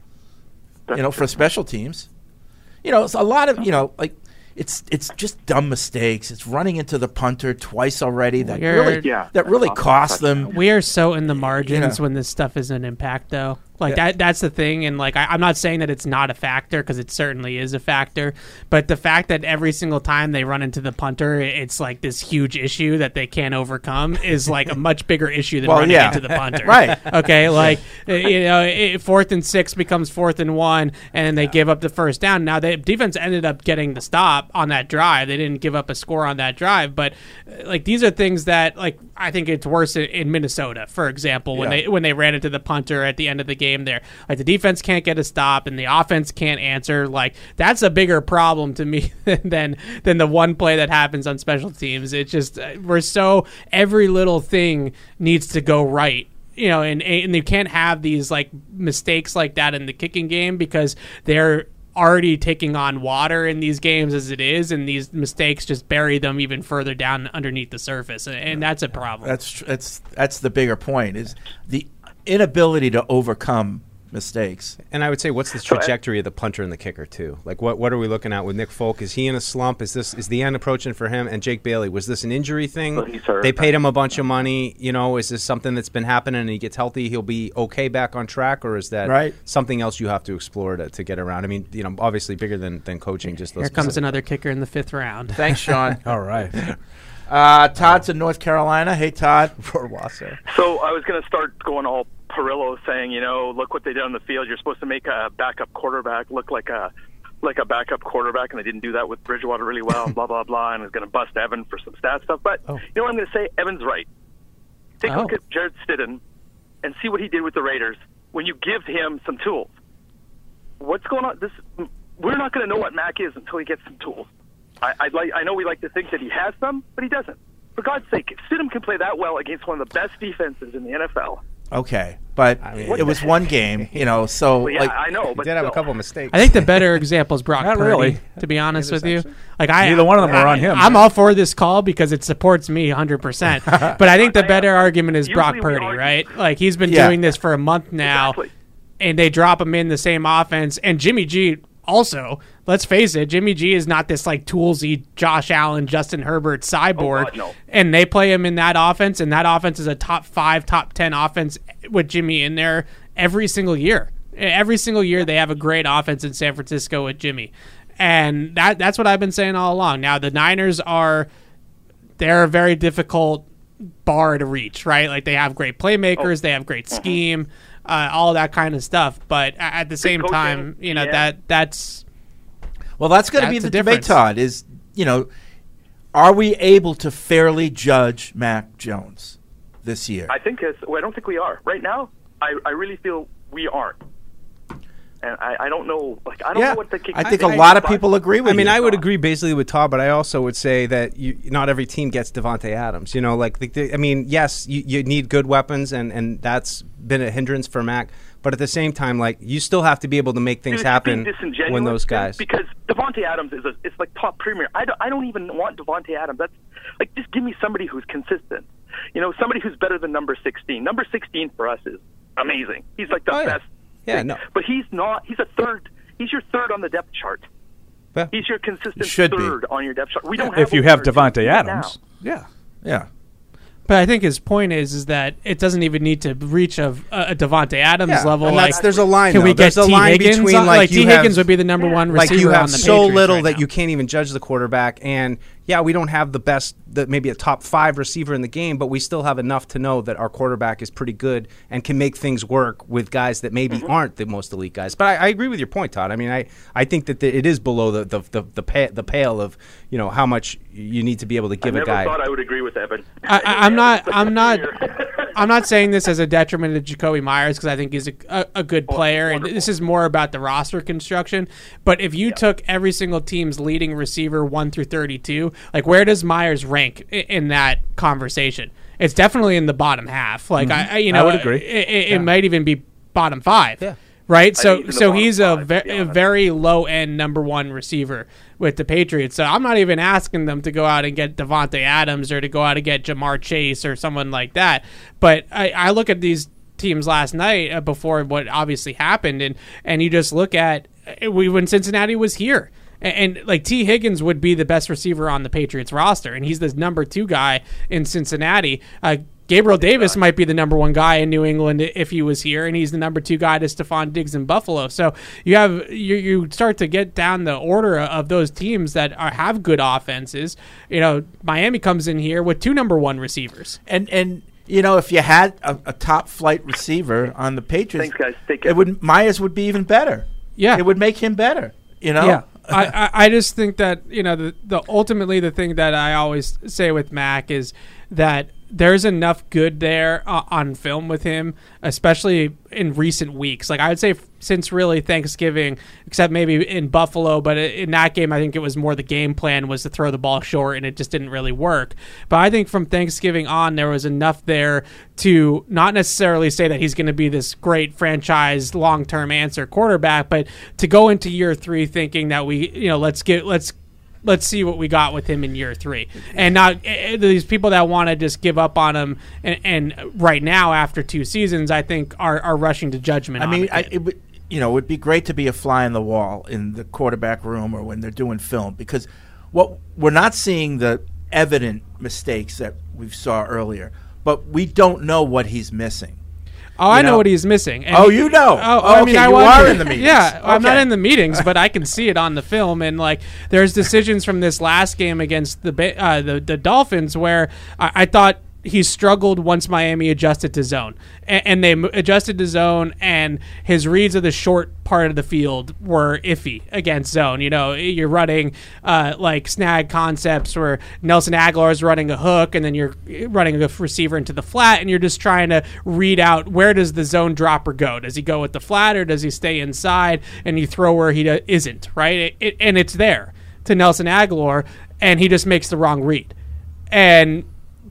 you know, for special teams. You know, it's a lot of you know, like it's it's just dumb mistakes. It's running into the punter twice already that Weird. really Yeah. that really Awesome cost them. We are so in the margins Yeah. when this stuff is an impact, though. Like Yeah. that that's the thing and like I, I'm not saying that it's not a factor because it certainly is a factor, but the fact that every single time they run into the punter, it's like this huge issue that they can't overcome is like a much bigger issue than Well, running yeah. into the punter. Right. Okay, like you know, it, fourth and six becomes fourth and one, and they give up the first down. Now the defense ended up getting the stop on that drive. They didn't give up a score on that drive, but like these are things that like I think it's worse in, in Minnesota, for example, when Yeah. they when they ran into the punter at the end of the game. There, like the defense can't get a stop and the offense can't answer. Like that's a bigger problem to me than than the one play that happens on special teams. It's just uh, we're so every little thing needs to go right you know, and and you can't have these like mistakes like that in the kicking game because they're already taking on water in these games as it is, and these mistakes just bury them even further down underneath the surface, and, and that's a problem. That's that's that's the bigger point is the inability to overcome mistakes. And I would say, what's the trajectory of the punter and the kicker too? Like, what what are we looking at with Nick Folk? Is he in a slump? Is this is the end approaching for him? And Jake Bailey, was this an injury thing? Well, he's hurt. They paid him a bunch of money. You know, is this something that's been happening? and He gets healthy, he'll be okay back on track, or is that Right. something else you have to explore to, to get around? I mean, you know, obviously bigger than than coaching. Just those Here comes specific- another kicker in the fifth round. Thanks, Sean. All right. Uh, Todd's in North Carolina. Hey, Todd. for Wasser. So I was going to start going all Perillo, saying, you know, look what they did on the field. You're supposed to make a backup quarterback look like a like a backup quarterback, and they didn't do that with Bridgewater really well. blah blah blah, and was going to bust Evan for some stat stuff. But you know what I'm going to say? Evan's right. Take a look Oh. at Jarrett Stidham and see what he did with the Raiders when you give him some tools. What's going on? This we're not going to know what Mac is until he gets some tools. I, I'd like. I know we like to think that he has some, but he doesn't. For God's sake, if Stidham can play that well against one of the best defenses in the NFL. Okay, but mean- it was one game, you know. So Well, yeah, like, I know, He but did have a still. couple mistakes. I think the better example is Brock Not Purdy. really. To be honest with you, like I, Neither one of them are on him. I'm all for this call because it supports me 100. percent But I think the better argument is Brock Purdy, right? Like he's been Yeah. doing this for a month now, Exactly. and they drop him in the same offense. And Jimmy G also, let's face it, Jimmy G is not this like toolsy Josh Allen, Justin Herbert cyborg, Oh, God, no. and they play him in that offense, and that offense is a top five, top ten offense with Jimmy in there every single year. Every single year they have a great offense in San Francisco with Jimmy. And that that's what I've been saying all along. Now the Niners are they're a very difficult bar to reach, right? Like they have great playmakers, oh. they have great mm-hmm. scheme, uh, all that kind of stuff. But at the same time, you know yeah. that that's well, that's going to be the the debate. difference. Todd is you know, are we able to fairly judge Mac Jones this year? I think it's, well, I don't think we are right now. I, I really feel we aren't, and I, I don't know. Like I don't yeah, know what the kick- I think a a lot of people agree with I mean, you. I would agree basically with Todd, but I also would say that you, not every team gets Davante Adams. You know, like the, the, I mean, yes, you, you need good weapons, and and that's been a hindrance for Mac. But at the same time, like you still have to be able to make things Dude, it's happen disingenuous when those guys. Because Davante Adams is a, it's like top premier. I don't, I don't even want Davante Adams. That's like just give me somebody who's consistent. You know, somebody who's better than number sixteen. Number sixteen for us is amazing. He's like the Oh, yeah. best. Yeah, no. But he's not. He's a third. He's your third on the depth chart. Yeah. He's your consistent Should be. third on your depth chart. We don't have if you have Davante Adams, now. yeah. yeah. But I think his point is is that it doesn't even need to reach a, a Davante Adams Yeah, level. and like, there's a line, Can we. There's get a T line Higgins? between, on- like, T you Higgins have- would be the number one like receiver you have on the so Patriots little right that now. you can't even judge the quarterback and yeah we don't have the best the, maybe a top five receiver in the game but we still have enough to know that our quarterback is pretty good and can make things work with guys that maybe Mm-hmm. aren't the most elite guys but I, I agree with your point Todd I mean I, I think that the, it is below the the, the, the, pa- the pale of you know how much you need to be able to I give a never guy thought I would agree with Evan. I, I, I'm not. I'm not. I'm not saying this as a detriment to Jakobi Meyers because I think he's a, a, a good player, and this is more about the roster construction. But if you took every single team's leading receiver one through 32, like where does Meyers rank i- in that conversation? It's definitely in the bottom half. Like mm-hmm. I, I, you I know, would agree. It, it, it might even be bottom five. Yeah. Right. So so he's a, five, ve- a very low end number one receiver with the Patriots. So I'm not even asking them to go out and get Davante Adams or to go out and get Ja'Marr Chase or someone like that. But I, I look at these teams last night uh, before what obviously happened, and and you just look at uh, we when Cincinnati was here. And, and like Tee Higgins would be the best receiver on the Patriots roster, and he's the number two guy in Cincinnati. Uh, Gabriel Davis might be the number one guy in New England if he was here, and he's the number two guy to Stefon Diggs in Buffalo. So you have you, you start to get down the order of those teams that are, have good offenses. You know, Miami comes in here with two number one receivers. And and you know, if you had a, a top flight receiver on the Patriots, Thanks, guys. Take care. it would Meyers would be even better. Yeah. it would make him better. You know, Yeah, I, I, I just think that you know the, the ultimately the thing that I always say with Mac is that there's enough good there uh, on film with him, especially in recent weeks. Like I would say f- since really Thanksgiving, except maybe in Buffalo, but in that game I think it was more the game plan was to throw the ball short and it just didn't really work. But I think from Thanksgiving on there was enough there to not necessarily say that he's going to be this great franchise long-term answer quarterback, but to go into year 3 thinking that we, you know, let's get let's let's see what we got with him in year three, and not eh, these people that want to just give up on him. And, and right now, after two seasons, I think are, are rushing to judgment. I on mean, I, it would you know it would be great to be a fly on the wall in the quarterback room or when they're doing film because what we're not seeing the evident mistakes that we saw earlier, but we don't know what he's missing. Oh, I know, know- what he's missing. And Oh, you know. Oh, Oh, I mean, okay, I you watch are in the meetings. Yeah, I'm not in the meetings, but I can see it on the film. And like, there's decisions from this last game against the uh, the, the Dolphins where I, I thought he struggled once Miami adjusted to zone, and, and they adjusted to zone, and his reads of the short part of the field were iffy against zone. You know, you're running uh, like snag concepts where Nelson Agholor is running a hook, and then you're running a receiver into the flat, and you're just trying to read out where does the zone dropper go? Does he go with the flat or does he stay inside? And you throw where he isn't, right? It, it, and it's there to Nelson Agholor, and he just makes the wrong read, and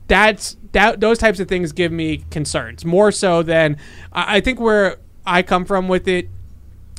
that's that. Those types of things give me concerns more so than I, I think where I come from with it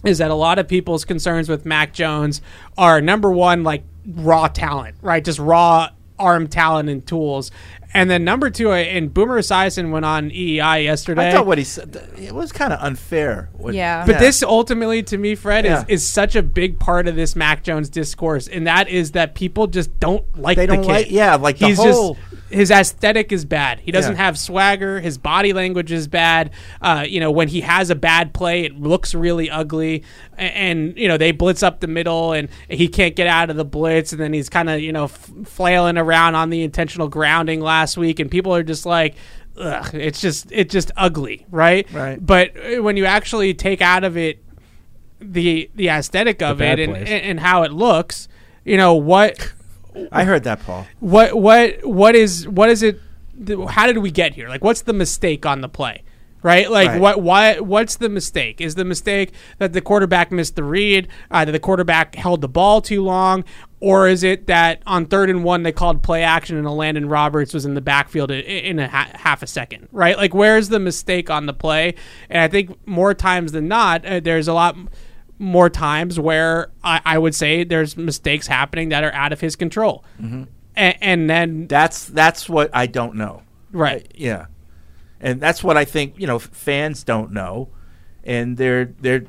is that a lot of people's concerns with Mac Jones are number one, like raw talent, right? Just raw arm talent and tools. And then number two, and Boomer Esiason went on WEEI yesterday. I thought what he said it was kind of unfair. What- Yeah. But this ultimately, to me, Fred, Yeah. is, is such a big part of this Mac Jones discourse, and that is that people just don't like They the don't kid. like- yeah, like the he's whole- just his aesthetic is bad. He doesn't Yeah. have swagger. His body language is bad. Uh, you know, when he has a bad play, it looks really ugly. A- And, you know, they blitz up the middle, and he can't get out of the blitz, and then he's kind of you know f- flailing around on the intentional grounding last week, and people are just like. Ugh, it's just it's just ugly, right? Right. But uh, when you actually take out of it the the aesthetic of bad it and, and and how it looks, you know what I heard that, Paul. what what what is what is it? How did we get here? Like, what's the mistake on the play? Right, like Right. what? Why? What's the mistake? Is the mistake that the quarterback missed the read? Uh, that the quarterback held the ball too long, or is it that on third and one they called play action and Elandon Roberts was in the backfield in a ha- half a second? Right, like where's the mistake on the play? And I think more times than not, uh, there's a lot more times where I, I would say there's mistakes happening that are out of his control, and, and then That's that's what I don't know. right, Yeah, and that's what I think. You know, fans don't know, and they're they're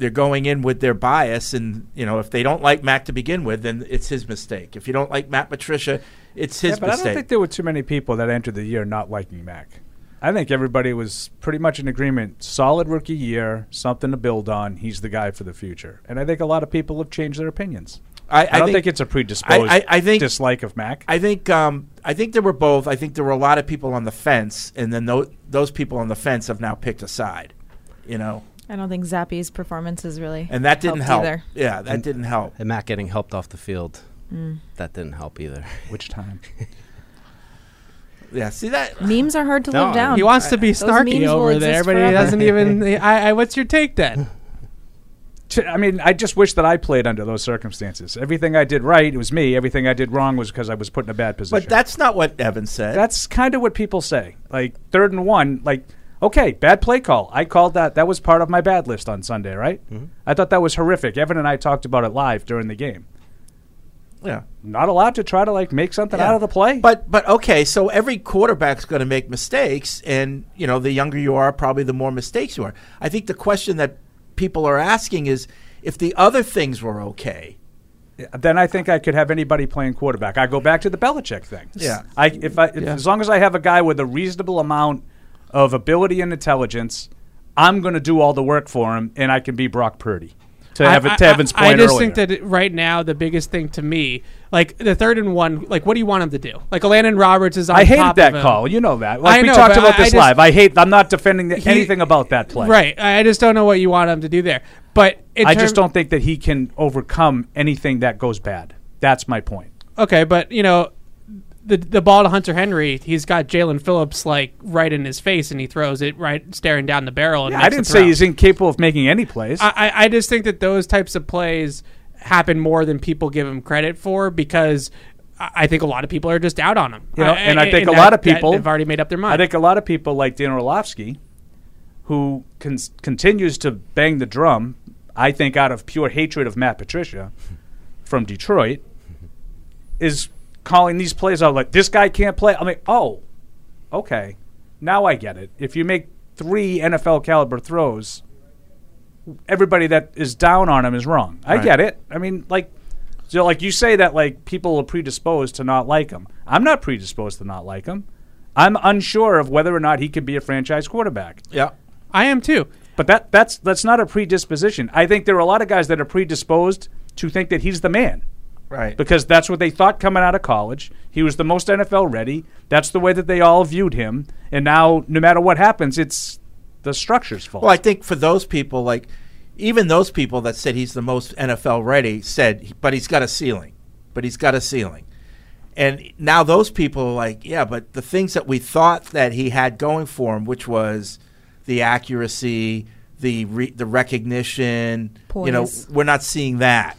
they're going in with their bias, and you know, if they don't like Mac to begin with, then it's his mistake. If you don't like Matt Patricia, it's his Yeah, but I don't think there were too many people that entered the year not liking Mac. I think everybody was pretty much in agreement. Solid rookie year, something to build on. He's the guy for the future, and I think a lot of people have changed their opinions. I, I, don't think, it's a predisposed I- I- I think- dislike of Mac. I think um, I think there were both. I think there were a lot of people on the fence, and then those those people on the fence have now picked a side. You know, I don't think Zappe's performance is really and that didn't help. either. Yeah, that didn't help. And Matt getting helped off the field. Mm. That didn't help either. Which time? Yeah, see that. Memes are hard to No, live down. he wants to be Those snarky over there, exist but he doesn't even. I, I, what's your take then? I mean, I just wish that I played under those circumstances. Everything I did right, it was me. Everything I did wrong was because I was put in a bad position. But that's not what Evan said. That's kind of what people say. Like third and one, like okay, bad play call. I called that. That was part of my bad list on Sunday, right? Mm-hmm. I thought that was horrific. Evan and I talked about it live during the game. yeah. Not allowed to try to like make something Yeah. out of the play. But but okay, so every quarterback's going to make mistakes, and you know the younger you are, probably the more mistakes you are. I think the question that people are asking is if the other things were okay, then I think I could have anybody playing quarterback. I go back to the Belichick thing. Yeah. I if I if, Yeah. as long as I have a guy with a reasonable amount of ability and intelligence, I'm going to do all the work for him, and I can be Brock Purdy. To, I- have, I, to Evan's I, point I just earlier. think that it- right now the biggest thing to me, like the third and one, like what do you want him to do? Like Elandon Roberts is on I hated top that call. You know that. Like I we know, talked about I- I this just- live. I hate. I'm not defending the, He- anything about that play. Right. I just don't know what you want him to do there. But I just don't think that he can overcome anything that goes bad. That's my point. Okay, but you know, the the ball to Hunter Henry, he's got Jaelan Phillips like right in his face, and he throws it right staring down the barrel. And I didn't say he's incapable of making any plays. I, I I just think that those types of plays happen more than people give him credit for because I think a lot of people are just out on him. You know, and I think a that- lot of people have already made up their mind. I think a lot of people like Dan Orlovsky, who con- continues to bang the drum, I think out of pure hatred of Matt Patricia from Detroit, is calling these plays out like this guy can't play. I'm like, oh, okay, now I get it. If you make three NFL caliber throws, everybody that is down on him is wrong. I Right. get it. I mean, like. So, like you say that, like people are predisposed to not like him. I'm not predisposed to not like him. I'm unsure of whether or not he could be a franchise quarterback. Yeah. I am too. But that that's that's not a predisposition. I think there are a lot of guys that are predisposed to think that he's the man Right. because that's what they thought coming out of college. He was the most NFL ready. That's the way that they all viewed him. And now, no matter what happens, it's the structure's fault. Well, I think for those people, like even those people that said he's the most NFL ready, said, but he's got a ceiling. But he's got a ceiling. And now those people are like, yeah, but the things that we thought that he had going for him, which was the accuracy, the re- the recognition, you know, we're not seeing that.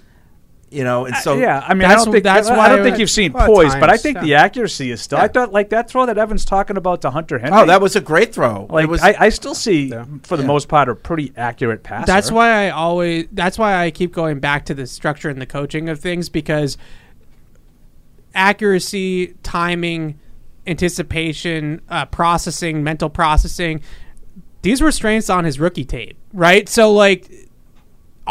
You know, and so yeah, I mean, I that's- don't think that's I don't I- think you've seen poise, but I think yeah. the accuracy is still. I thought like that throw that Evan's talking about to Hunter Henry. oh, that was a great throw. like it was, I, I still see Yeah. for the Yeah. most part a pretty accurate pass. That's why I always. That's why I keep going back to the structure and the coaching of things because accuracy, timing, anticipation, uh, processing, mental processing. These were strengths on his rookie tape, right? So, like,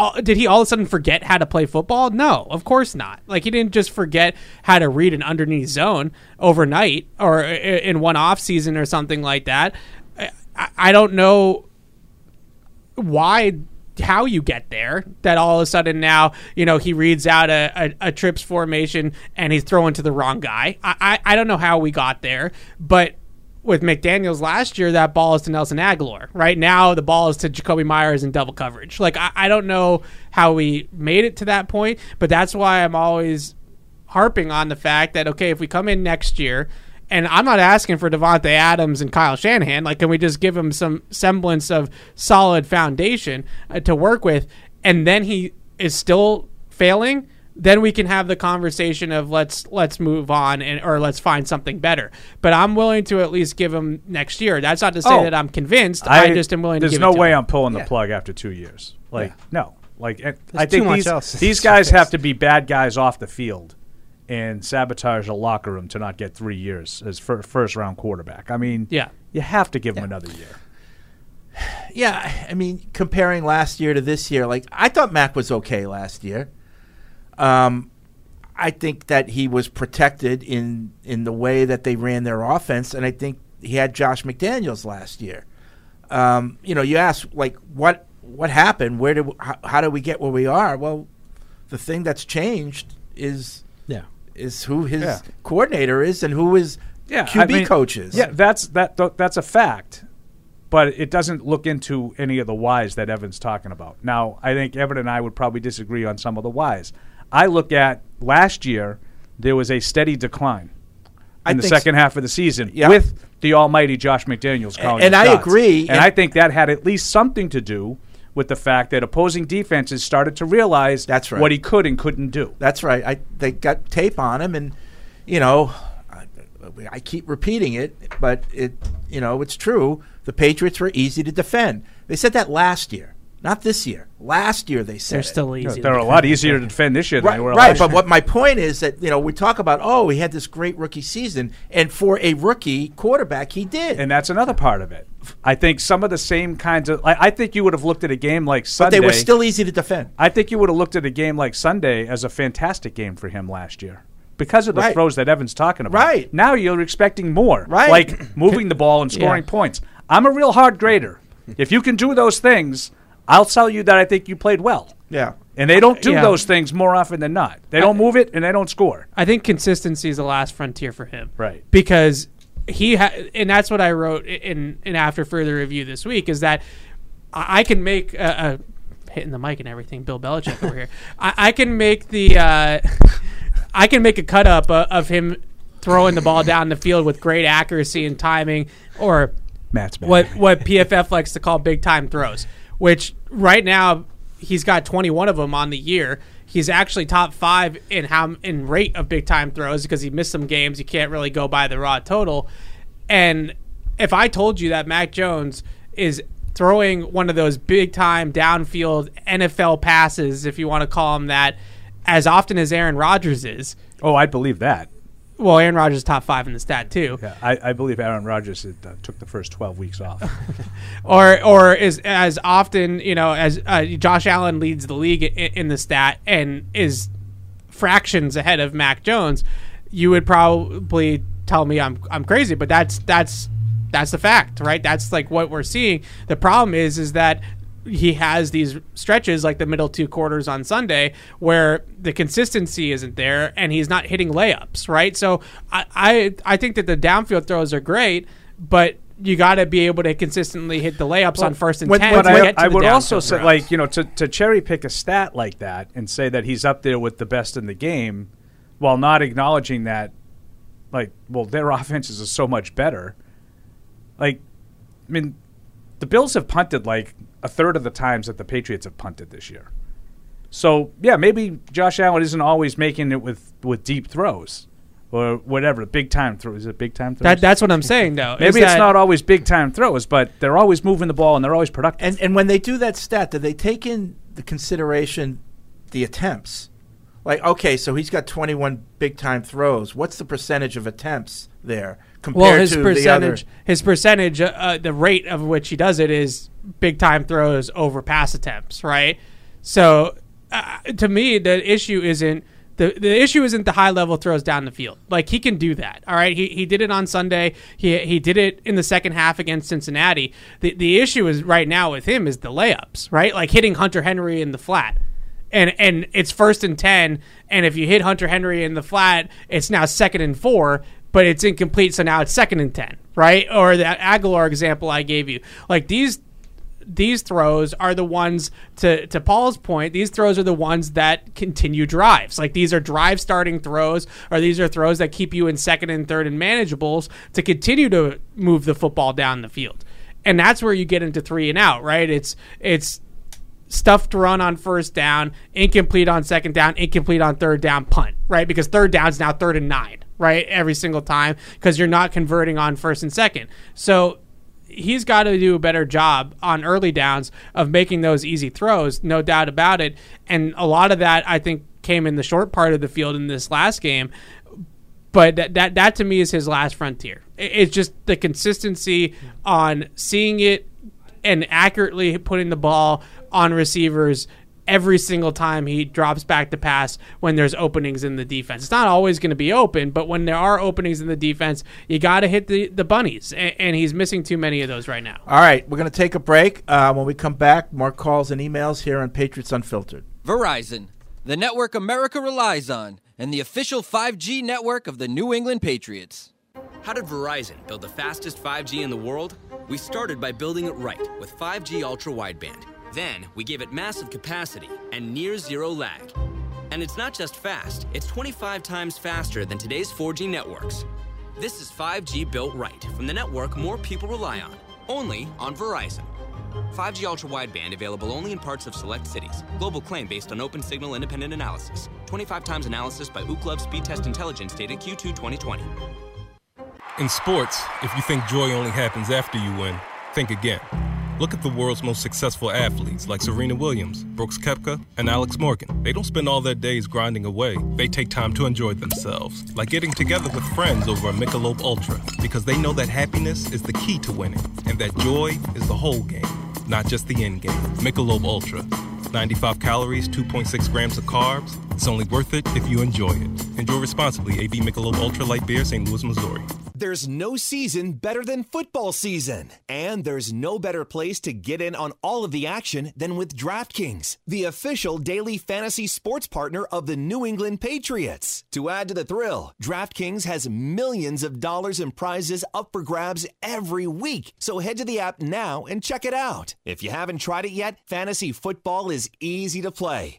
all, did he all of a sudden forget how to play football? No, of course not. Like, he didn't just forget how to read an underneath zone overnight or in one off season or something like that. I, I don't know why how you get there that all of a sudden now you know he reads out a, a, a trips formation and he's throwing to the wrong guy I, I i don't know how we got there but with mcdaniels last year that ball is to nelson agholor right now the ball is to jakobi meyers in double coverage like i, I don't know how we made it to that point but that's why i'm always harping on the fact that okay, if we come in next year, and I'm not asking for Davante Adams and Kyle Shanahan, like can we just give him some semblance of solid foundation uh, to work with, and then he is still failing? Then we can have the conversation of let's let's move on and or let's find something better. But I'm willing to at least give him next year. That's not to say Oh. that I'm convinced. I, just am willing There's to give no it to way him. I'm pulling the Yeah. plug after two years. Like no, like I- I think too much these else. these guys have to be bad guys off the field and sabotage a locker room to not get three years as fir- first round quarterback. I mean, Yeah. you have to give him another year. Yeah, I mean, comparing last year to this year, like I thought Mac was okay last year. Um, I think that he was protected in in the way that they ran their offense, and I think he had Josh McDaniels last year. Um, you know, you ask like what what happened? Where did how, how did we get where we are? Well, the thing that's changed is Yeah. is who his Yeah. coordinator is and who his Yeah, QB I mean, coaches. Yeah, that's that th- that's a fact, but it doesn't look into any of the whys that Evan's talking about. Now, I think Evan and I would probably disagree on some of the whys. I look at last year; there was a steady decline in the second half of the season Yeah. with the almighty Josh McDaniels calling. and the I agree, and, and- I think that had at least something to do with the fact that opposing defenses started to realize That's right. what he could and couldn't do. That's right. I they got tape on him, and you know, I, I keep repeating it, but it you know it's true. The Patriots were easy to defend. They said that last year, not this year. Last year they said They're still easy. They're a lot easier to defend this year than Right, they were right. But what my point is that you know we talk about oh he had this great rookie season, and for a rookie quarterback he did. And that's another part of it. I think some of the same kinds of. I, I think you would have looked at a game like Sunday. But Sunday. they were still easy to defend. I think you would have looked at a game like Sunday as a fantastic game for him last year because of the Right. throws that Evan's talking about. Right. Now you're expecting more. Right. Like moving the ball and scoring Yeah. points. I'm a real hard grader. if you can do those things, I'll tell you that I think you played well. Yeah. And they don't do Yeah. those things more often than not. They don't move it and they don't score. I think consistency is the last frontier for him. Right. Because he ha- and that's what I wrote in in after further review this week is that I I can make a, a hitting the mic and everything. Bill Belichick over here. I, I can make the uh, I can make a cut up uh, of him throwing the ball down the field with great accuracy and timing, or Matt's back. what what PFF likes to call big time throws. Which right now he's got 21 of them on the year. He's actually top five in how in rate of big time throws because he missed some games. You can't really go by the raw total. And if I told you that Mac Jones is throwing one of those big time downfield NFL passes, if you want to call them that, as often as Aaron Rodgers is, Oh, I'd believe that. Well, Aaron Rodgers is top five in the stat too. Yeah, I, I believe Aaron Rodgers had, uh, took the first 12 weeks off. or or is as often you know as uh, Josh Allen leads the league in, in the stat and is fractions ahead of Mac Jones, you would probably tell me I'm I'm crazy, but that's that's that's the fact, right? That's like what we're seeing. The problem is is that he has these stretches like the middle two quarters on Sunday where the consistency isn't there and he's not hitting layups, right? So I I, I think that the downfield throws are great, but you got to be able to consistently hit the layups on first and when- ten. when I, I would also say, like, you know, to, to cherry pick a stat like that and say that he's up there with the best in the game while not acknowledging that, like, well, their offenses are so much better. Like, I mean, the Bills have punted like a third of the times that the Patriots have punted this year. So, yeah, maybe Josh Allen isn't always making it with, with deep throws or whatever, big time throws. Is it big time throws? that that's what I'm saying though. Maybe it's not always big time throws, but they're always moving the ball and they're always productive. And and when they do that stat, do they take in the consideration the attempts? Like, okay, so he's got 21 big time throws. What's the percentage of attempts there compared well, his to percentage, his percentage, uh, uh, the rate of which he does it is big time throws over pass attempts, right? So, uh, to me, the issue isn't the the issue isn't the high level throws down the field. Like he can do that. All right, he he did it on Sunday. He he did it in the second half against Cincinnati. The the issue is right now with him is the layups, right? Like hitting Hunter Henry in the flat and and it's first and ten, and if you hit Hunter Henry in the flat, it's now second and four, but it's incomplete, so now it's second and ten, right? Or that Agholor example I gave you, like these these throws are the ones to to Paul's point. These throws are the ones that continue drives. Like these are drive starting throws, or these are throws that keep you in second and third and manageables to continue to move the football down the field. And that's where you get into three and out, right? It's it's stuffed run on first down, incomplete on second down, incomplete on third down, punt, right? Because third down's now third and nine, right? Every single time because you're not converting on first and second. So he's got to do a better job on early downs of making those easy throws, no doubt about it. And a lot of that, I think, came in the short part of the field in this last game. But that, that, that to me is his last frontier. It's just the consistency on seeing it and accurately putting the ball on receivers every single time he drops back to pass when there's openings in the defense. It's not always going to be open, but when there are openings in the defense, you got to hit the, the bunnies, and, and he's missing too many of those right now. All right, we're going to take a break. Uh, when we come back, more calls and emails here on Patriots Unfiltered. Verizon, the network America relies on, and the official 5G network of the New England Patriots. How did Verizon build the fastest 5G in the world? We started by building it right with 5G ultra wideband. Then we gave it massive capacity and near zero lag. And it's not just fast, it's 25 times faster than today's 4G networks. This is 5G built right from the network more people rely on, only on Verizon. 5G ultra wideband available only in parts of select cities. Global claim based on open signal independent analysis. 25 times analysis by Ookla Speed Test Intelligence data Q2 2020. In sports, if you think joy only happens after you win, think again. Look at the world's most successful athletes like Serena Williams, Brooks Koepka, and Alex Morgan. They don't spend all their days grinding away. They take time to enjoy themselves, like getting together with friends over a Michelob Ultra, because they know that happiness is the key to winning, and that joy is the whole game, not just the end game. Michelob Ultra. 95 calories, 2.6 grams of carbs. It's only worth it if you enjoy it. Enjoy responsibly. AB Michelob Ultra Light Beer, St. Louis, Missouri. There's no season better than football season. And there's no better place to get in on all of the action than with DraftKings, the official daily fantasy sports partner of the New England Patriots. To add to the thrill, DraftKings has millions of dollars in prizes up for grabs every week. So head to the app now and check it out. If you haven't tried it yet, fantasy football is easy to play.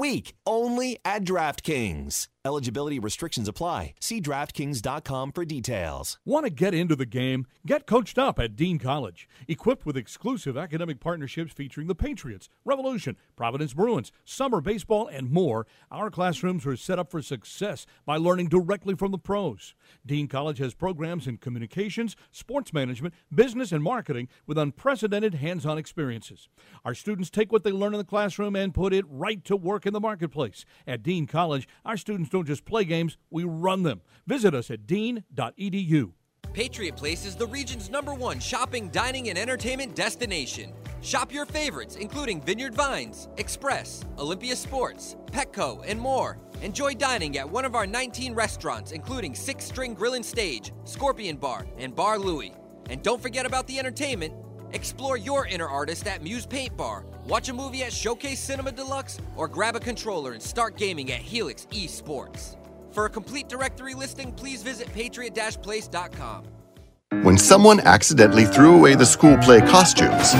only at DraftKings. Eligibility restrictions apply. See DraftKings.com for details. Want to get into the game? Get coached up at Dean College. Equipped with exclusive academic partnerships featuring the Patriots, Revolution, Providence Bruins, summer baseball, and more, our classrooms are set up for success by learning directly from the pros. Dean College has programs in communications, sports management, business, and marketing with unprecedented hands on experiences. Our students take what they learn in the classroom and put it right to work in the marketplace. At Dean College, our students don't just play games, we run them. Visit us at dean.edu. Patriot Place is the region's number one shopping, dining, and entertainment destination. Shop your favorites, including Vineyard Vines, Express, Olympia Sports, Petco, and more. Enjoy dining at one of our 19 restaurants, including Six String Grill and Stage, Scorpion Bar, and Bar Louie. And don't forget about the entertainment. Explore your inner artist at Muse Paint Bar, watch a movie at Showcase Cinema Deluxe, or grab a controller and start gaming at Helix Esports. For a complete directory listing, please visit patriot-place.com. When someone accidentally threw away the school play costumes,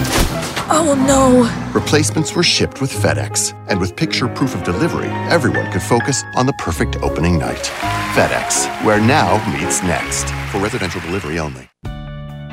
Oh no! replacements were shipped with FedEx. And with picture proof of delivery, everyone could focus on the perfect opening night. FedEx, where now meets next. For residential delivery only.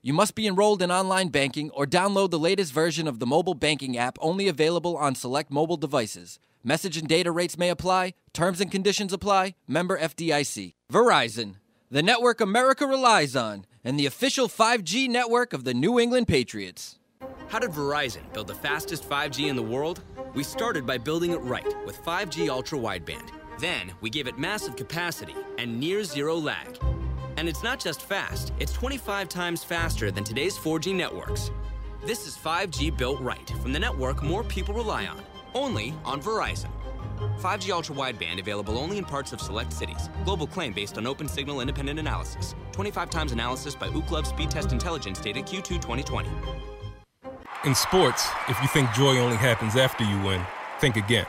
You must be enrolled in online banking or download the latest version of the mobile banking app only available on select mobile devices. Message and data rates may apply. Terms and conditions apply. Member FDIC. Verizon, the network America relies on, and the official 5G network of the New England Patriots. How did Verizon build the fastest 5G in the world? We started by building it right with 5G ultra wideband. Then we gave it massive capacity and near zero lag. And it's not just fast, it's 25 times faster than today's 4G networks. This is 5G built right from the network more people rely on, only on Verizon. 5G ultra wideband available only in parts of select cities. Global claim based on open signal independent analysis. 25 times analysis by Ookla Speed Test Intelligence data Q2 2020. In sports, if you think joy only happens after you win, think again.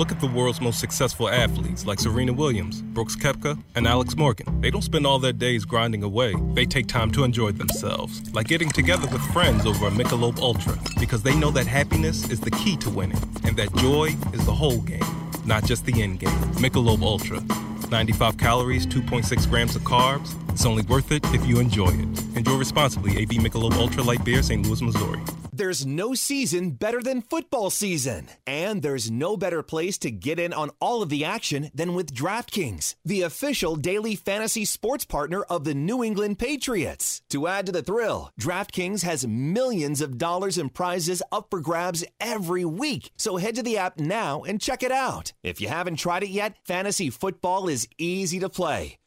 Look at the world's most successful athletes like Serena Williams, Brooks Koepka, and Alex Morgan. They don't spend all their days grinding away. They take time to enjoy themselves, like getting together with friends over a Michelob Ultra, because they know that happiness is the key to winning, and that joy is the whole game, not just the end game. Michelob Ultra. 95 calories, 2.6 grams of carbs. It's only worth it if you enjoy it. Enjoy responsibly. AB Michelob Ultra Light Beer, St. Louis, Missouri. There's no season better than football season. And there's no better place to get in on all of the action than with DraftKings, the official daily fantasy sports partner of the New England Patriots. To add to the thrill, DraftKings has millions of dollars in prizes up for grabs every week. So head to the app now and check it out. If you haven't tried it yet, fantasy football is easy to play.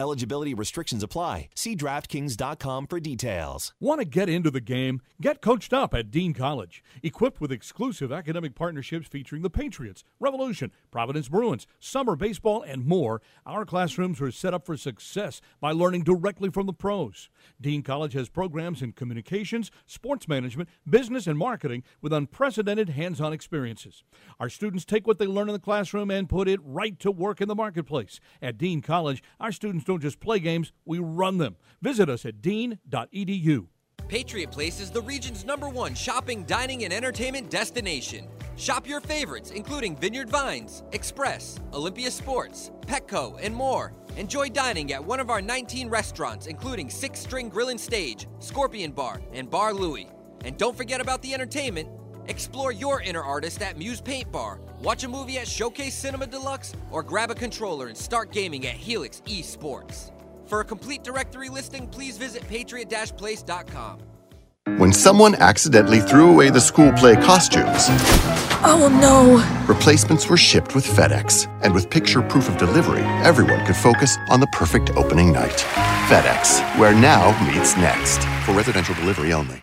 Eligibility restrictions apply. See DraftKings.com for details. Want to get into the game? Get coached up at Dean College. Equipped with exclusive academic partnerships featuring the Patriots, Revolution, Providence Bruins, summer baseball, and more, our classrooms are set up for success by learning directly from the pros. Dean College has programs in communications, sports management, business, and marketing with unprecedented hands on experiences. Our students take what they learn in the classroom and put it right to work in the marketplace. At Dean College, our students don't just play games, we run them. Visit us at dean.edu. Patriot Place is the region's number one shopping, dining, and entertainment destination. Shop your favorites, including Vineyard Vines, Express, Olympia Sports, Petco, and more. Enjoy dining at one of our 19 restaurants, including Six String Grill and Stage, Scorpion Bar, and Bar Louie. And don't forget about the entertainment. Explore your inner artist at Muse Paint Bar, watch a movie at Showcase Cinema Deluxe, or grab a controller and start gaming at Helix Esports. For a complete directory listing, please visit patriot-place.com. When someone accidentally threw away the school play costumes, Oh no! replacements were shipped with FedEx. And with picture proof of delivery, everyone could focus on the perfect opening night. FedEx, where now meets next. For residential delivery only.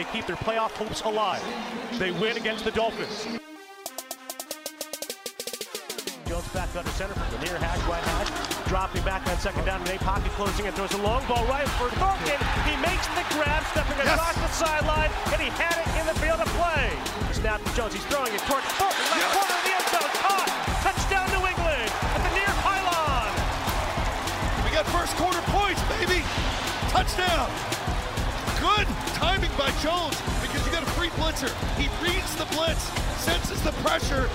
They keep their playoff hopes alive. They win against the Dolphins. Jones back under center from the near hash, right hash. Dropping back on second down. Nate Pocket closing and throws a long ball right for Thornton. He makes the grab, stepping across the sideline, and he had it in the field of play. Snap to Jones. He's throwing it towards Thornton. Left corner of the end zone. Caught. Touchdown New England at the near pylon. We got first quarter points, baby. Touchdown. Good timing by Jones because you got a free blitzer. He reads the blitz, senses the pressure.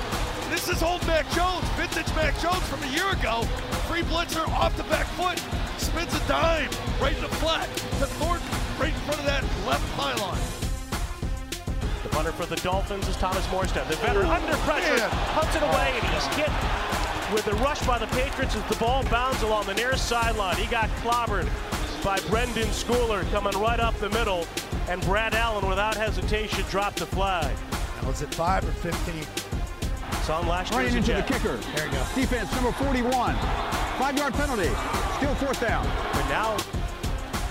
This is old Mac Jones, vintage Mac Jones from a year ago. Free blitzer off the back foot, spins a dime right in the flat to Thornton, right in front of that left pylon. The punter for the Dolphins is Thomas Morstead. The veteran under pressure, punts it away, and he's hit with the rush by the Patriots as the ball bounds along the near sideline. He got clobbered by Brenden Schooler coming right up the middle, and Brad Allen, without hesitation, dropped the flag. Now is it five or 15? It's on last Running year's into the kicker. There you go. Defense number 41. Five yard penalty. Still fourth down. But now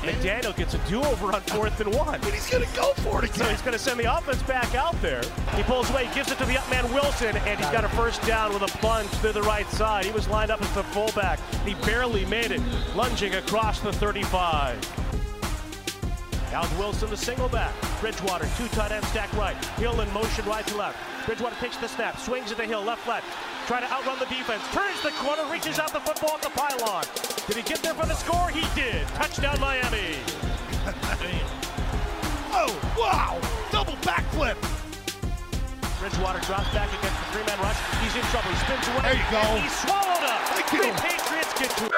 McDaniel gets a do-over on fourth and one. But he's going to go for it So he's going to send the offense back out there. He pulls away, gives it to the up man Wilson, and he's got a first down with a plunge to the right side. He was lined up as the fullback. He barely made it, lunging across the 35. Now Wilson, the single back. Bridgewater, two tight end stack right. Hill in motion right to left. Bridgewater takes the snap, swings at the hill, left left. Trying to outrun the defense. Turns the corner, reaches out the football at the pylon. Did he get there for the score? He did. Touchdown Miami. Oh, wow! Double backflip. Bridgewater drops back against the three-man rush. He's in trouble. He spins away. There you go. And he's swallowed up. Thank the you. Patriots get to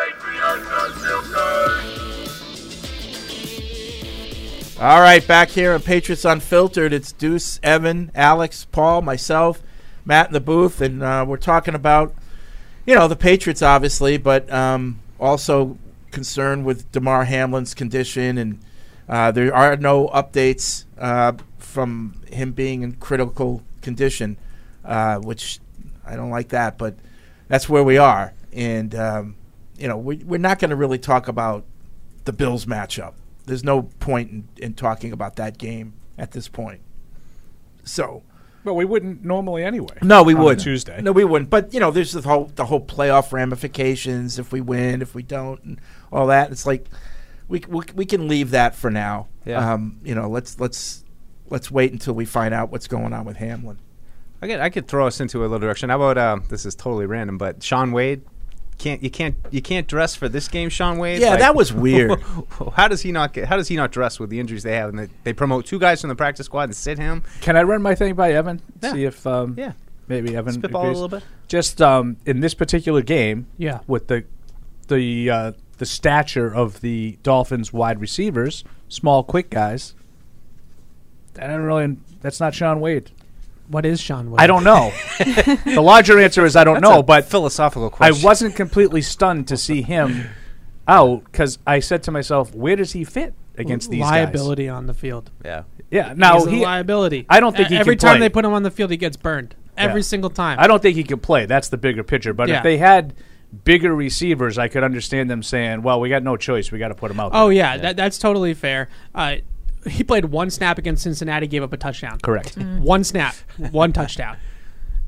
All right, back here on Patriots Unfiltered, it's Deuce, Evan, Alex, Paul, myself, Matt in the booth, and uh, we're talking about, you know, the Patriots, obviously, but um, also concerned with Damar Hamlin's condition, and uh, there are no updates uh, from him being in critical condition, uh, which I don't like that, but that's where we are, and um, you know, we, we're not going to really talk about the Bills matchup. There's no point in, in talking about that game at this point. So, Well, we wouldn't normally anyway. no, we would Tuesday. No, we wouldn't. But you know, there's the whole the whole playoff ramifications. If we win, if we don't, and all that. It's like we we, we can leave that for now. Yeah. Um, you know, let's let's let's wait until we find out what's going on with Hamlin. I could I could throw us into a little direction. How about uh, this is totally random, but Shaun Wade can't you can't you can't dress for this game, Shaun Wade? Yeah, that was weird. how does he not get? How does he not dress with the injuries they have? And they, they promote two guys from the practice squad and sit him. Can I run my thing by Evan? Yeah. See if um, Yeah. maybe Evan Spitball a little bit? Just um, in this particular game, Yeah. with the the uh, the stature of the Dolphins wide receivers, small, quick guys. I don't really. That's not Shaun Wade. What is Shaun Wade? I don't know. the larger answer is I don't That's know, a but philosophical question. I wasn't completely stunned to see him out because I said to myself, "Where does he fit against these guys?" liability on the field. Yeah. Yeah. Now He's a he liability. I don't think he every can time play. they put him on the field, he gets burned. Every Yeah. single time. I don't think he can play. That's the bigger picture. But Yeah. if they had bigger receivers, I could understand them saying, "Well, we got no choice. We got to put him out." Oh there." yeah, That, that's totally fair. Uh, he played one snap against Cincinnati, gave up a touchdown. Correct. Mm. One snap, one touchdown.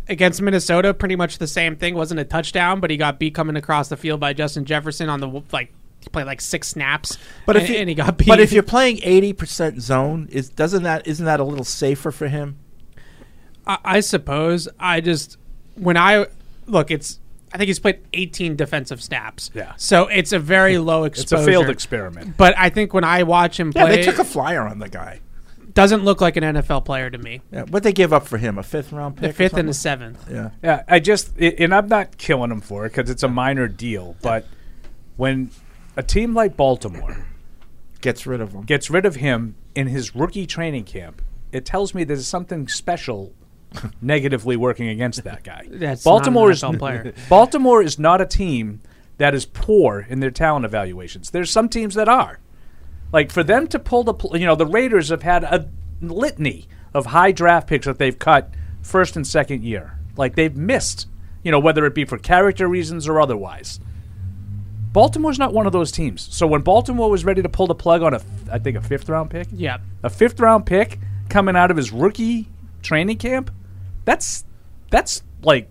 Against Minnesota, pretty much the same thing. wasn't a touchdown, but he got beat coming across the field by Justin Jefferson on the like. He played like six snaps, But if and, you, and he got beat. but if you're playing eighty percent zone, is doesn't that isn't that a little safer for him? I, I suppose I just when I look, it's I think he's played 18 defensive snaps. Yeah. so it's a very low exposure. It's exposure. a failed experiment. But I think when I watch him Yeah, play, they took a flyer on the guy. doesn't look like an NFL player to me. Yeah, what they give up for him? A fifth round pick? The or fifth and the something? seventh. Yeah. Yeah, I just i- and I'm not killing him for it because it's a minor deal. But when a team like Baltimore Gets rid of him. gets rid of him in his rookie training camp, it tells me there's something special negatively working against that guy. That's Baltimore is player. Baltimore is not a team that is poor in their talent evaluations. There's some teams that are. Like for them to pull the, pl- you know, the Raiders have had a litany of high draft picks that they've cut first and second year. Like they've missed, you know, whether it be for character reasons or otherwise. Baltimore's not one of those teams. So when Baltimore was ready to pull the plug on a, I think a fifth round pick, Yeah. a fifth round pick coming out of his rookie training camp, that's that's like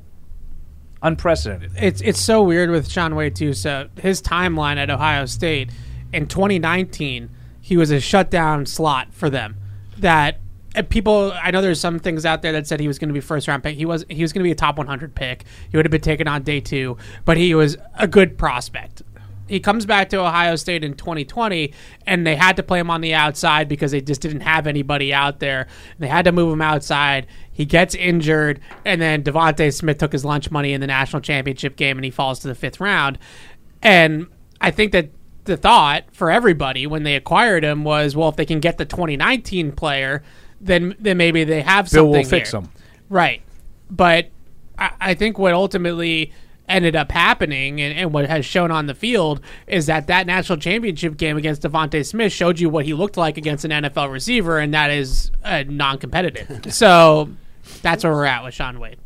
unprecedented. It's it's so weird with Shaun Wade too. So his timeline at Ohio State in 2019, he was a shutdown slot for them. That eh, people, I know there's some things out there that said he was going to be first round pick. He was he was going to be a top 100 pick. He would have been taken on day two, but he was a good prospect. He comes back to Ohio State in 2020, and they had to play him on the outside because they just didn't have anybody out there. They had to move him outside. He gets injured, and then DeVonta Smith took his lunch money in the national championship game, and he falls to the fifth round. And I think that the thought for everybody when they acquired him was, well, if they can get the 2019 player, then then maybe they have Bill something will fix here. him. Right. But I, I think what ultimately ended up happening and, and what has shown on the field is that that national championship game against DeVonta Smith showed you what he looked like against an NFL receiver, and that is uh, non competitive. so that's where we're at with Shaun Wade.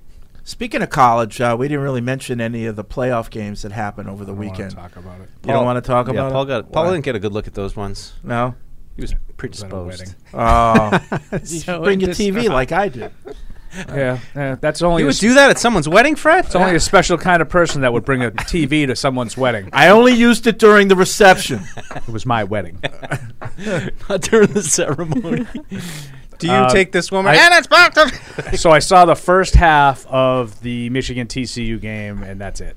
Speaking of college, uh, we didn't really mention any of the playoff games that happened over the wanna weekend. talk about it. You don't want to talk yeah, about Paul it? Got, Paul Why? didn't get a good look at those ones. No. He was wedding. predisposed. Oh, you So bring your TV like I do. Yeah, yeah, that's only You would s- do that at someone's wedding, Fred? It's only a special kind of person that would bring a TV to someone's wedding. I only used it during the reception. It was my wedding. Not during the ceremony. Do you Uh, take this woman? I- and it's back to so I saw the first half of the Michigan TCU game, and that's it.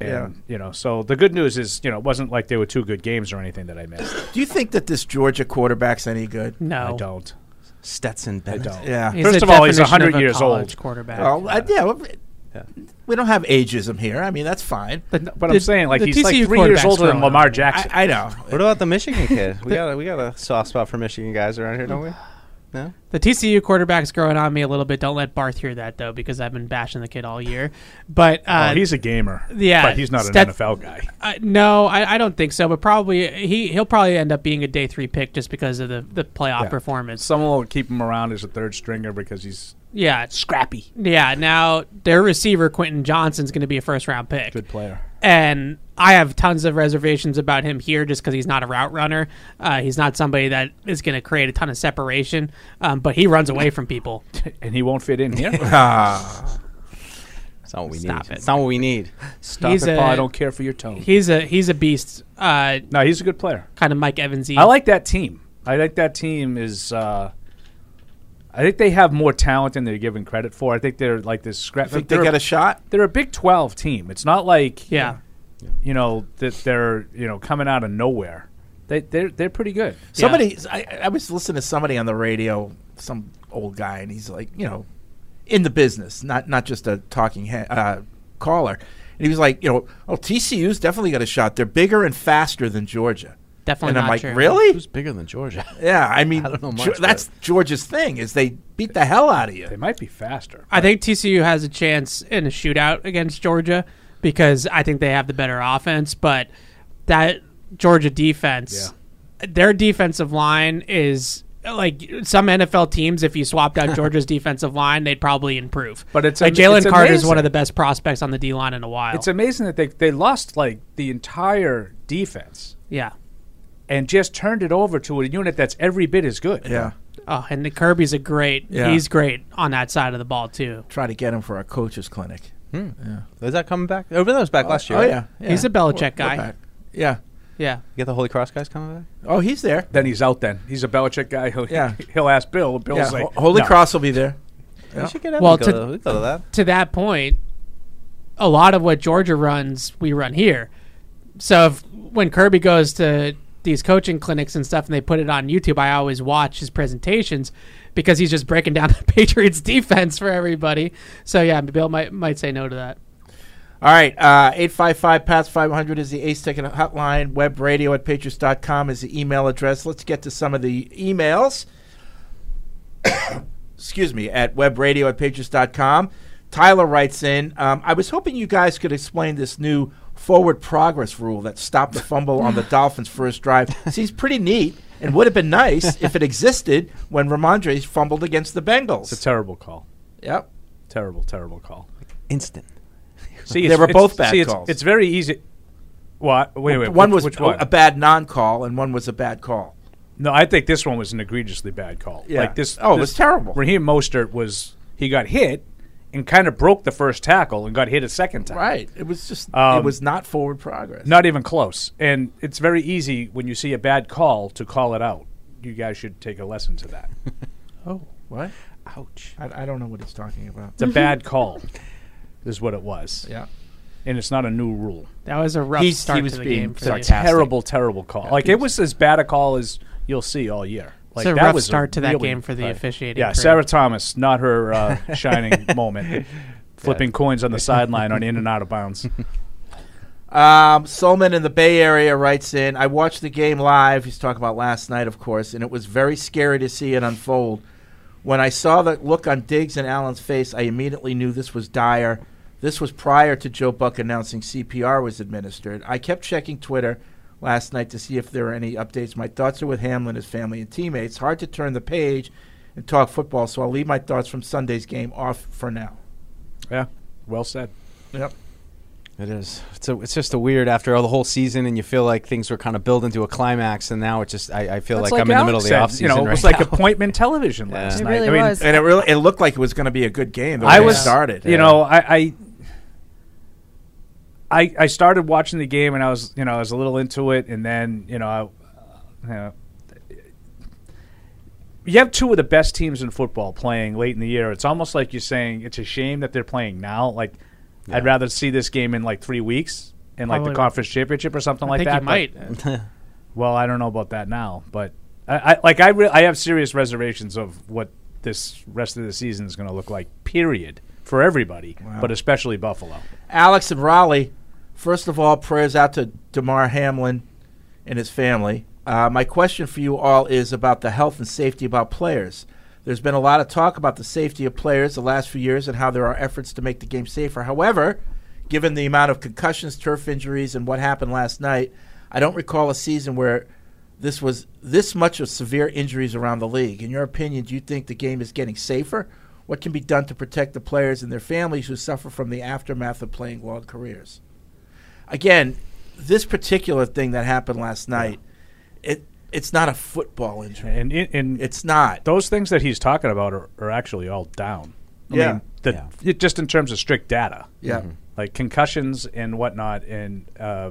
And, Yeah. You know, so the good news is, you know, it wasn't like they were two good games or anything that I missed. Do you think that this Georgia quarterback's any good? No. I don't. Stetson I Bennett. don't. Yeah. He's First of all, he's definition of 100 a years old. quarterback. Well, uh, yeah, well, we don't have ageism here. I mean, that's fine. But, But I'm saying, like, he's like three years older than Lamar. Jackson. I, I know. What about the Michigan kid? We got a, we got a soft spot for Michigan guys around here, don't we? No. The TCU quarterback's growing on me a little bit. Don't let Barth hear that though, because I've been bashing the kid all year. But uh, oh, he's a gamer. yeah, but he's not Stet- an NFL guy. Uh, no, I, I don't think so. But probably he he'll probably end up being a day three pick just because of the the playoff Yeah. performance. Someone will keep him around as a third stringer because he's Yeah, scrappy. Yeah. Now their receiver Quentin Johnston's going to be a first round pick. Good player. And I have tons of reservations about him here just because he's not a route runner. Uh, he's not somebody that is going to create a ton of separation, um, but he runs away from people. and he won't fit in here. Ah. It's not what we Stop need. it. It's not what we need. Stop He's it, a- Paul. I don't care for your tone. He's a he's a beast. Uh, no, he's a good player. Kind of Mike Evansy. I like that team. I think that team is. Uh, I think they have more talent than they're given credit for. I think they're like this scrap. Think they're they got a shot? They're a Big Twelve team. It's not like Yeah. you know that they're you know coming out of nowhere. They they're they're pretty good. Somebody, I, I was listening to somebody on the radio, some old guy, and he's like, you know, in the business, not not just a talking he- uh, caller. And he was like, you know, oh, TCU's definitely got a shot. They're bigger and faster than Georgia. Definitely And I'm not like, true. really? Who's bigger than Georgia? Yeah, I mean, I don't know Ge- that's Georgia's thing is they beat the hell out of you. They might be faster. I think TCU has a chance in a shootout against Georgia because I think they have the better offense, but that Georgia defense, their defensive line is like some NFL teams. If you swapped out Georgia's defensive line, they'd probably improve. But it's like Jalen Carter is one of the best prospects on the D line in a while. It's amazing that they they lost like the entire defense. Yeah. And just turned it over to a unit that's every bit as good. Yeah. Oh, and the Kirby's a great. Yeah. He's great on that side of the ball too. Try to get him for a coach's clinic. Hmm. Yeah. Is that coming back? Oh, that was back last year. Oh right? yeah, yeah. He's a Belichick We're- we're guy. Yeah. Yeah. You get the Holy Cross guys coming back? Oh, he's there. Then he's out. Then he's a Belichick guy. He'll, Yeah. he'll ask Bill. Bill's Yeah, like, Ho- Holy "No." Cross will be there. We Yeah. should get him well, to to, go, to, go to that. to that point, a lot of what Georgia runs, we run here. So if, when Kirby goes to these coaching clinics and stuff, and they put it on YouTube, I always watch his presentations because he's just breaking down the Patriots defense for everybody. So yeah, Bill might might say no to that. All right, uh, 855 PATS 500 is the Ace Ticket hotline. Web radio at patriots.com is the email address. Let's get to some of the emails. Excuse me, at web radio at patriots.com. Tyler writes in um, I was hoping you guys could explain this new forward progress rule that stopped the fumble on the Dolphins' first drive. Seems pretty neat and would have been nice if it existed when Rhamondre fumbled against the Bengals. It's a terrible call. Yep. Terrible, terrible call. Instant. See, They were both bad see, it's- calls. It's, very easy. What? Wait, wait. one which, was which one? a bad non-call, and one was a bad call. No, I think this one was an egregiously bad call. Yeah. Like this. Oh, it was terrible. Raheem Mostert was he got hit and kind of broke the first tackle and got hit a second time. Right. It was just. it Um, was not forward progress. Not even close. And it's very easy when you see a bad call to call it out. You guys should take a lesson to that. Oh, what? Ouch. I, I don't know what he's talking about. It's a bad call, is what it was. Yeah. And it's not a new rule. That was a rough He's- start he was to the being game. For It's a terrible, terrible call. Yeah, like it was as bad a call as you'll see all year. Like It's a that rough was start to that really- game for the officiating Yeah, crew. Sarah Thomas, not her uh, shining moment, flipping coins on the sideline on in and out of bounds. Um, Solman in the Bay Area writes in, I watched the game live. He's talking about last night, of course, and it was very scary to see it unfold. When I saw the look on Diggs and Allen's face, I immediately knew this was dire. This was prior to Joe Buck announcing CPR was administered. I kept checking Twitter last night to see if there are any updates. My thoughts are with Hamlin, his family, and teammates. Hard to turn the page and talk football, so I'll leave my thoughts from Sunday's game off for now. Yeah, well said. Yep. It is. It's a, it's just a weird after all the whole season, and you feel like things were kind of building to a climax, and now it just I, I feel That's like, I'm in the middle Alex of the said, off season. You know, it right was like now. appointment television last It night. really I mean, was. And it really it looked like it was going to be a good game. The I way it was started. You know, I, I I I started watching the game and I was you know I was a little into it, and then you know, I, you know you have two of the best teams in football playing late in the year. It's almost like you're saying it's a shame that they're playing now. Like I'd rather see this game in like three weeks in like Probably- the conference championship or something I like think that. you but- might. well, I don't know about that now, but I, I like I re- I have serious reservations of what this rest of the season is going to look like. Period for everybody, Wow. but especially Buffalo. Alex and Raleigh, first of all, prayers out to Damar Hamlin and his family. Uh, my question for you all is about the health and safety about players. There's been a lot of talk about the safety of players the last few years and how there are efforts to make the game safer. However, given the amount of concussions, turf injuries, and what happened last night, I don't recall a season where this was this much of severe injuries around the league. In your opinion, do you think the game is getting safer? What can be done to protect the players and their families who suffer from the aftermath of playing long careers? Again, this particular thing that happened last night, it it's not a football injury. And, and it's not. Those things that he's talking about are, are actually all down. I Yeah. mean, the, it, just in terms of strict data. Yeah. Mhm. Like concussions and whatnot, and uh,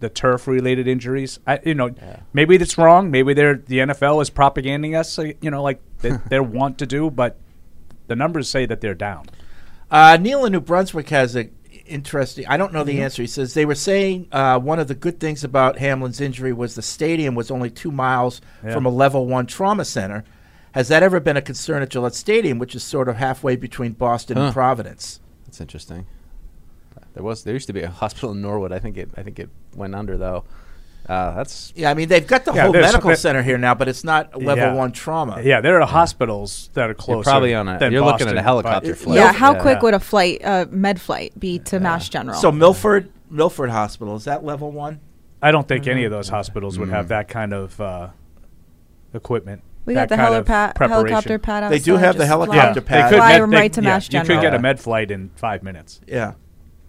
the turf-related injuries. I, you know, maybe that's wrong. Maybe they're the NFL is propaganding us. uh, You know, like they, they want to do, but the numbers say that they're down. Uh, Neil in New Brunswick has a interesting. I don't know the Mhm. answer. He says they were saying uh, one of the good things about Hamlin's injury was the stadium was only two miles Yeah. from a level one trauma center. Has that ever been a concern at Gillette Stadium, which is sort of halfway between Boston Huh. and Providence? That's interesting. There was there used to be a hospital in Norwood. I think it I think it went under though. Uh, that's Yeah, I mean they've got the Yeah, whole medical there- center here now, but it's not level Yeah. one trauma. Yeah, there are hospitals that are closer. probably on a- than you're looking at a helicopter flight. Yeah, how Yeah. quick would a flight, uh, med flight, be to Mass General? So Milford, Milford Hospital is that level one? I don't think any of those hospitals would Mm. have that kind of uh, equipment. We got the kind of helipad- helicopter pad Outside, They do outside, have the helicopter fly- pad. They could Fly med- them they- right to yeah, Mass You could get a med flight in five minutes. Yeah.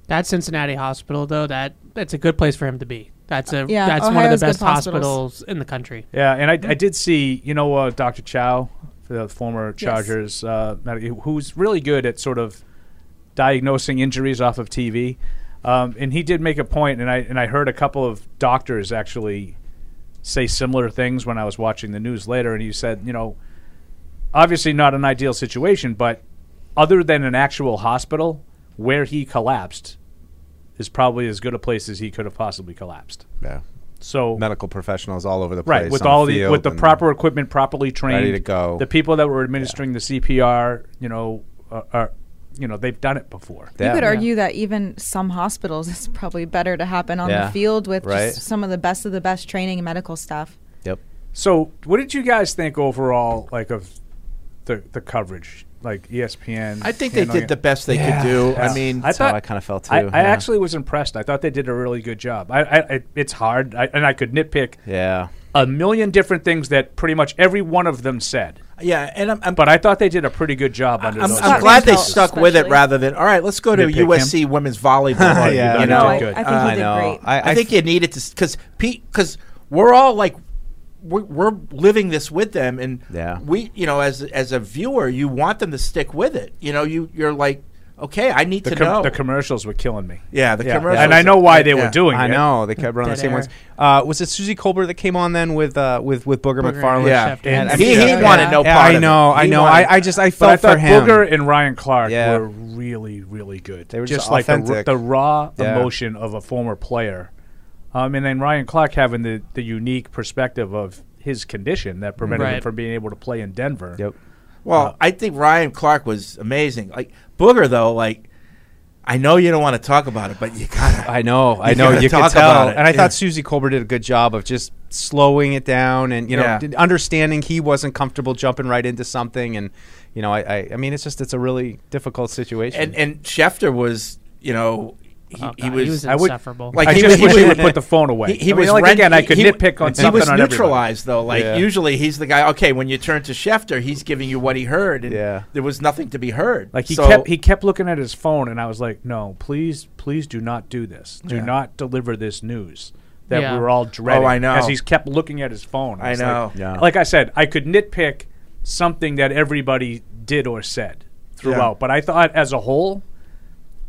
That Cincinnati hospital, though, that that's a good place for him to be. That's a Yeah, that's one of the best hospitals. hospitals in the country. Yeah, and I, I did see, you know, uh, Dr. Chao, the former Yes. Chargers, uh, who's really good at sort of diagnosing injuries off of TV. Um, and he did make a point, and I and I heard a couple of doctors actually say similar things when I was watching the news later. And he said, you know, obviously not an ideal situation, but other than an actual hospital where he collapsed is probably as good a place as he could have possibly collapsed. Yeah. So medical professionals all over the place. Right, with all the field with the proper equipment, properly trained, Ready to go. The people that were administering the CPR, you know, are, are you know they've done it before. You could argue that even some hospitals, it's probably better to happen on Yeah. the field with Right. just some of the best of the best training and medical staff. Yep. So, what did you guys think overall, like of the the coverage, like ESPN? I think they handling did it? the best they could do. I mean, That's how I kinda felt I, too, I yeah. actually was impressed. I thought they did a really good job. I, I, I it's hard, I, and I could nitpick. Yeah. A million different things that pretty much every one of them said. Yeah, and I'm, I'm but I thought they did a pretty good job under I'm, those. I'm glad they stuck with it rather than all right. Let's go to Nitpick him. USC women's volleyball. Yeah, you no, know, I- I think he did Uh, know. great. I, I- I think you needed to because Pete because we're all like we're, we're living this with them, and Yeah. we you know as as a viewer you want them to stick with it. You know, you you're like okay, I need the, to com- know the commercials were killing me. Yeah, the commercials. and I know why they Yeah. were doing I it. I know they kept running the same air. ones. Uh, was it Suzy Kolber that came on then with uh, with with Booger, Booger McFarland? Yeah. And, And he- he wanted no Yeah, part I of know, it. I know. wanted- I, I just I but felt I for him. Booger and Ryan Clark Yeah. were really, really good. They were just just like the, the raw Yeah. emotion of a former player, um, and then Ryan Clark having the, the unique perspective of his condition that prevented him from being able to play in Denver. Yep. Well, I think Ryan Clark was amazing. Like Booger though, like I know you don't want to talk about it, but you gotta. I know, I know. You could talk tell, about it. and I Yeah. thought Suzy Kolber did a good job of just slowing it down, and you know, Yeah. understanding he wasn't comfortable jumping right into something, and you know, I, I, I mean, it's just it's a really difficult situation. and and Schefter was, you know, he, Oh, he was he was I would- insufferable. Like I he just was, wish he he would put the phone away. He, he I mean, was like, rent- again, I could he- nitpick on He something was on everybody. neutralized though. Like Yeah. usually he's the guy. Okay, when you turn to Schefter, he's giving you what he heard, and Yeah. there was nothing to be heard. Like he So- kept he kept looking at his phone, and I was like, "No, please, please do not do this. Do Yeah. not deliver this news that Yeah. we were all dreading." Oh, I know. As he's kept looking at his phone, I was like- know. Yeah. Like I said, I could nitpick something that everybody did or said throughout, but I thought as a whole,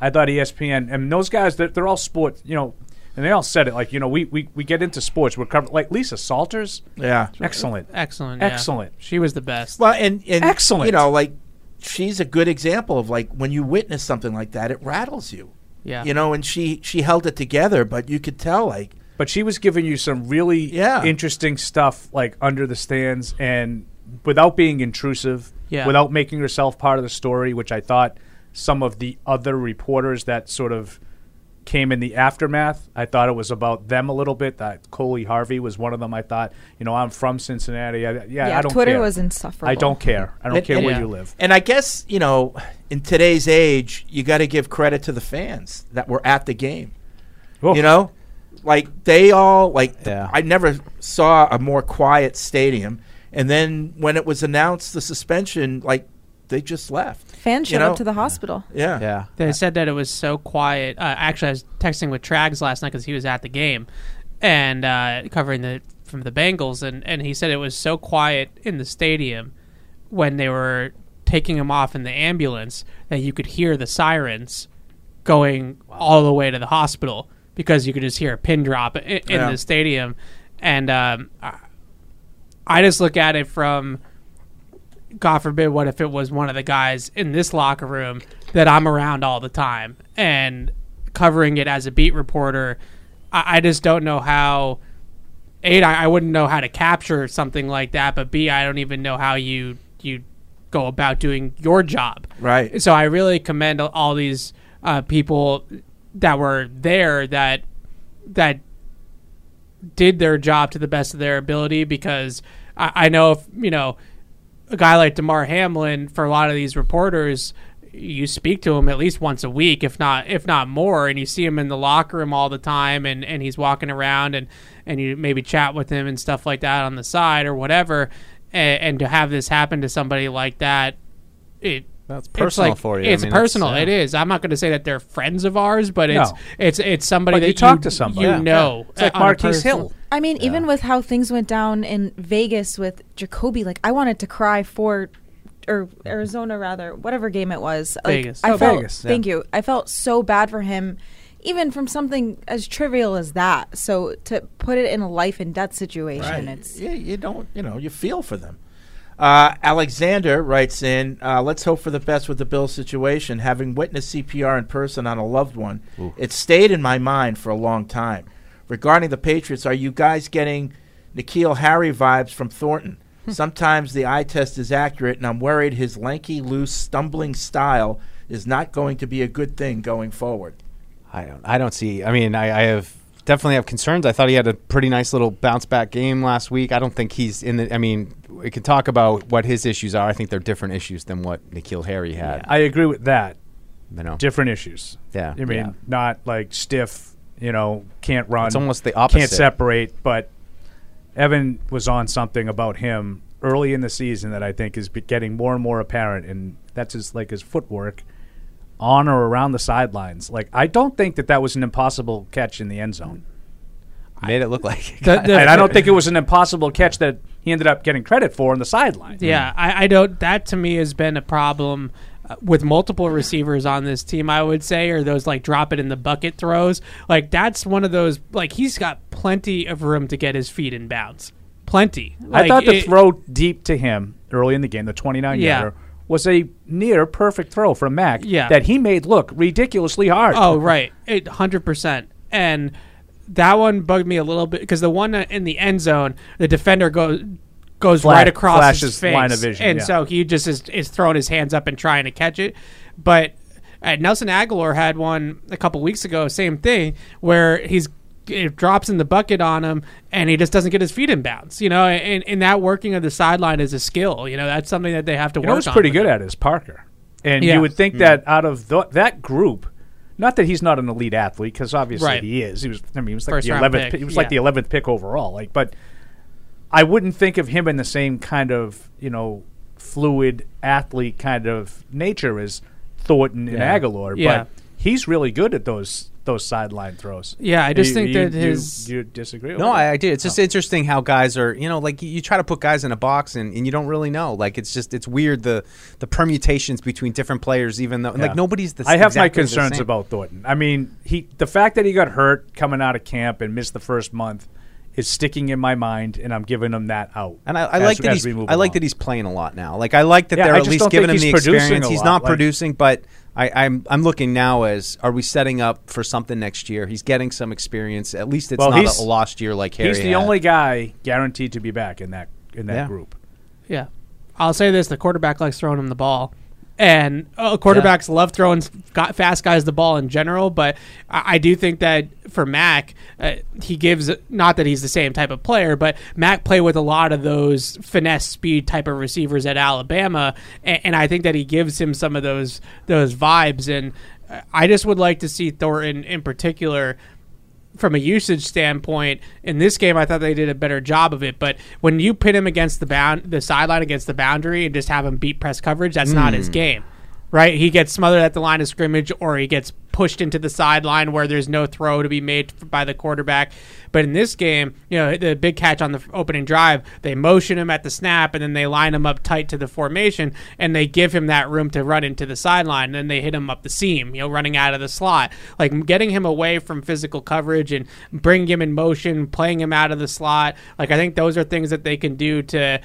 I thought ESPN and those guys, they're, they're all sports, you know. And they all said it like you know we, we, we get into sports we're covered like Lisa Salters Yeah. excellent Excellent, yeah. excellent She was the best. Well, and, and Excellent. You know, like she's a good example of like when you witness something like that, it rattles you. Yeah. You know, and she she held it together, but you could tell like but she was giving you some really Yeah. interesting stuff like under the stands and without being intrusive, Yeah. without making herself part of the story, which I thought some of the other reporters that sort of came in the aftermath, I thought it was about them a little bit. That Coley Harvey was one of them. I thought, you know, I'm from Cincinnati. I, yeah, Yeah, I don't Twitter care. was insufferable. I don't care. I don't And- care and- where you live. And I guess you know, in today's age, you got to give credit to the fans that were at the game. You know, like they all like. Yeah. I never saw a more quiet stadium. And then when it was announced the suspension, like they just left. Fans You showed know? up to the hospital. Yeah. Yeah. They said that it was so quiet. Uh, actually, I was texting with Trags last night because he was at the game and uh, covering the from the Bengals, and, and he said it was so quiet in the stadium when they were taking him off in the ambulance that you could hear the sirens going all the way to the hospital because you could just hear a pin drop in, in Yeah. the stadium, and um, I- I just look at it from God forbid, what if it was one of the guys in this locker room that I'm around all the time and covering it as a beat reporter? I, I just don't know how. A, I, I wouldn't know how to capture something like that, but B, I don't even know how you you go about doing your job. Right. So I really commend all these uh, people that were there that that did their job to the best of their ability because I, I know if you know a guy like Damar Hamlin for a lot of these reporters you speak to him at least once a week if not if not more and you see him in the locker room all the time and, and he's walking around and and you maybe chat with him and stuff like that on the side or whatever and, and to have this happen to somebody like that it That's it's personal like- for you. I It's mean, that's- personal. yeah. It is. I'm not going to say that they're friends of ours, but it's No. it's it's somebody But that you talk to somebody. you Yeah. know. It's like Marquise Hill. I mean, even with how things went down in Vegas with Jakobi, like I wanted to cry for, or Arizona rather, whatever game it was. Like, Vegas. I Oh, felt, Vegas, yeah. Thank you. I felt so bad for him, even from something as trivial as that. So to put it in a life and death situation, Right. it's yeah, you don't, you know, you feel for them. Uh, Alexander writes in, uh, let's hope for the best with the Bill situation. Having witnessed CPR in person on a loved one, it stayed in my mind for a long time. Regarding the Patriots, are you guys getting N'Keal Harry vibes from Thornton? Hmm. Sometimes the eye test is accurate, and I'm worried his lanky, loose, stumbling style is not going to be a good thing going forward. I don't. I don't see. I mean, I, I have definitely have concerns. I thought he had a pretty nice little bounce back game last week. I don't think he's in the. I mean, we can talk about what his issues are. I think they're different issues than what N'Keal Harry had. I agree with that. You know, Different issues. Yeah. I mean, Yeah. not like stiff, you know, can't run. It's almost the opposite. Can't separate. But Evan was on something about him early in the season that I think is getting more and more apparent, and that's his like his footwork on or around the sidelines. Like I don't think that that was an impossible catch in the end zone. made it look like. The- the- and I don't think it was an impossible catch that he ended up getting credit for on the sideline. Yeah, I, I don't. That to me has been a problem Uh, with multiple receivers on this team. I would say, or those like drop it in the bucket throws. Like that's one of those. Like he's got plenty of room to get his feet in bounds. Plenty. I thought the it- throw deep to him early in the game, the 29 Yeah. yarder, was a near perfect throw from Mac Yeah. that he made look ridiculously hard. Oh, right, it hundred percent. And that one bugged me a little bit because the one in the end zone, the defender goes goes Flash- right across flashes his face, line of vision, and yeah. so he just is, is throwing his hands up and trying to catch it. But uh, Nelson Agholor had one a couple weeks ago, same thing, where he's it drops in the bucket on him and he just doesn't get his feet in bounds. You know, and, and that working of the sideline is a skill. You know, that's something that they have to you work know who's on. pretty good him. at is Parker. And Yeah. you would think Hmm. that out of th- that group, not that he's not an elite athlete, because obviously Right. he is. He was. I mean, he was like First the eleventh. pick, He was like the eleventh pick overall. Like, but I wouldn't think of him in the same kind of you know fluid athlete kind of nature as Thornton and Yeah. Agholor. Yeah. But he's really good at those those sideline throws. Yeah, I just You- think you- that you- his- you, disagree. with No, that? I, I do. It's just oh. interesting how guys are, you know, like you, you try to put guys in a box and, and you don't really know. Like it's just it's weird the the permutations between different players, even though Yeah. like nobody's the. Same I have exactly my concerns about Thornton. I mean, he the fact that he got hurt coming out of camp and missed the first month is sticking in my mind, and I'm giving him that out. And I, I as- like that he's we move I like that he's playing a lot now. Like I like that Yeah, they're I at least giving him the experience. He's lot, not like- producing, but I, I'm I'm looking now as are we setting up for something next year? He's getting some experience. At least it's Well, not he's- a, a lost year like Harry. He's the had. only guy guaranteed to be back in that in that Yeah. group. Yeah. I'll say this: the quarterback likes throwing him the ball, and uh, quarterbacks love throwing got fast guys the ball in general. But I, I do think that for Mac, uh, he gives not that he's the same type of player, but Mac played with a lot of those finesse speed type of receivers at Alabama, and, and I think that he gives him some of those those vibes. And uh, I just would like to see Thornton in particular from a usage standpoint, in this game, I thought they did a better job of it. But when you pit him against the bound, the sideline against the boundary, and just have him beat press coverage, that's not his Mm. game, right? He gets smothered at the line of scrimmage, or he gets pushed into the sideline where there's no throw to be made by the quarterback. But in this game, you know, the big catch on the opening drive, they motion him at the snap, and then they line him up tight to the formation, and they give him that room to run into the sideline. And then they hit him up the seam, you know, running out of the slot. Like getting him away from physical coverage and bringing him in motion, playing him out of the slot. Like I think those are things that they can do to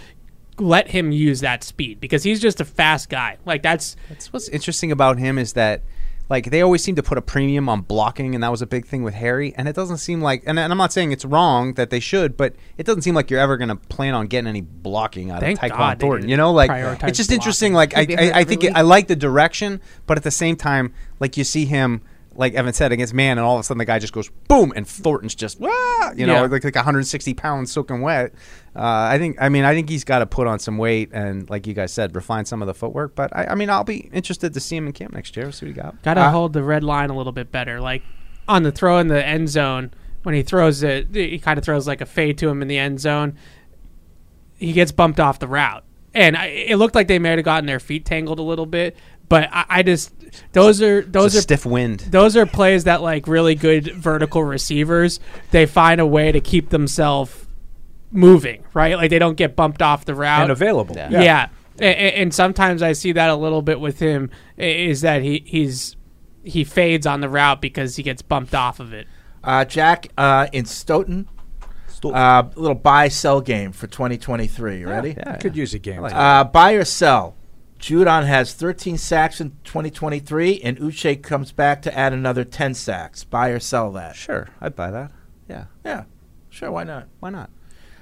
let him use that speed because he's just a fast guy. Like that's That's what's interesting about him is that like they always seem to put a premium on blocking and that was a big thing with Harry and it doesn't seem like and, and I'm not saying it's wrong that they should but it doesn't seem like you're ever going to plan on getting any blocking out Thank of Tyquan God Thornton you know like it's just blocking. interesting like I, He'd be hurt I, I think it, I like the direction but at the same time like you see him like Evan said against man and all of a sudden the guy just goes boom and Thornton's just Wah! you know Yeah. like like 160 pounds soaking wet uh, I think I mean I think he's got to put on some weight and like you guys said refine some of the footwork but I, I mean I'll be interested to see him in camp next year see what he got Got to Uh, hold the red line a little bit better. Like on the throw in the end zone, when he throws it, he kind of throws like a fade to him in the end zone. He gets bumped off the route, and I, it looked like they may have gotten their feet tangled a little bit. But I, I just those are those are stiff wind. Those are plays that like really good vertical receivers they find a way to keep themselves moving, right? Like they don't get bumped off the route And available. Yeah. Yeah. A- a- And, sometimes I see that a little bit with him is that he he's he fades on the route because he gets bumped off of it. Uh, Jack, uh, in Stoughton, uh, little buy sell game for 2023. You ready? yeah, Could use a game. Like Uh, buy or sell. Judon has 13 sacks in 2023, and Uche comes back to add another 10 sacks. Buy or sell that? Sure, I'd buy that. Yeah. Yeah. Sure, why not? Why not?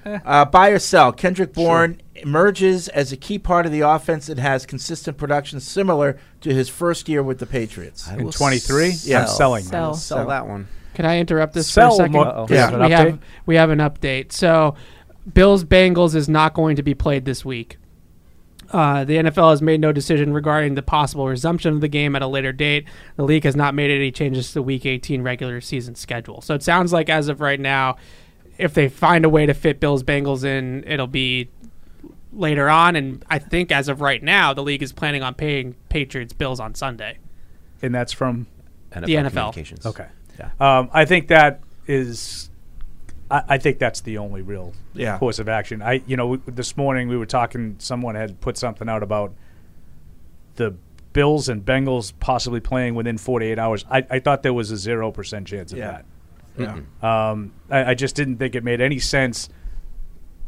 Uh, buy or sell. Kendrick Bourne emerges as a key part of the offense and has consistent production similar to his first year with the Patriots. In 23? Yeah. I'm selling that. Sell, sell that one. Can I interrupt this Sell for a second? mo- Yeah, Yeah. An we have we have an update. So, Bills Bengals is not going to be played this week. Uh, the NFL has made no decision regarding the possible resumption of the game at a later date. The league has not made any changes to the Week 18 regular season schedule. So it sounds like as of right now, if they find a way to fit Bills Bengals in, it'll be later on. And I think as of right now, the league is planning on paying Patriots Bills on Sunday. and that's from The NFL. Communications. Okay. Um, I think that is. I, I think that's the only real Yeah. course of action. I, you know, w- this morning we were talking. Someone had put something out about the Bills and Bengals possibly playing within 48 hours. I, I thought there was a zero percent chance of Yeah. that. Um, I, I just didn't think it made any sense.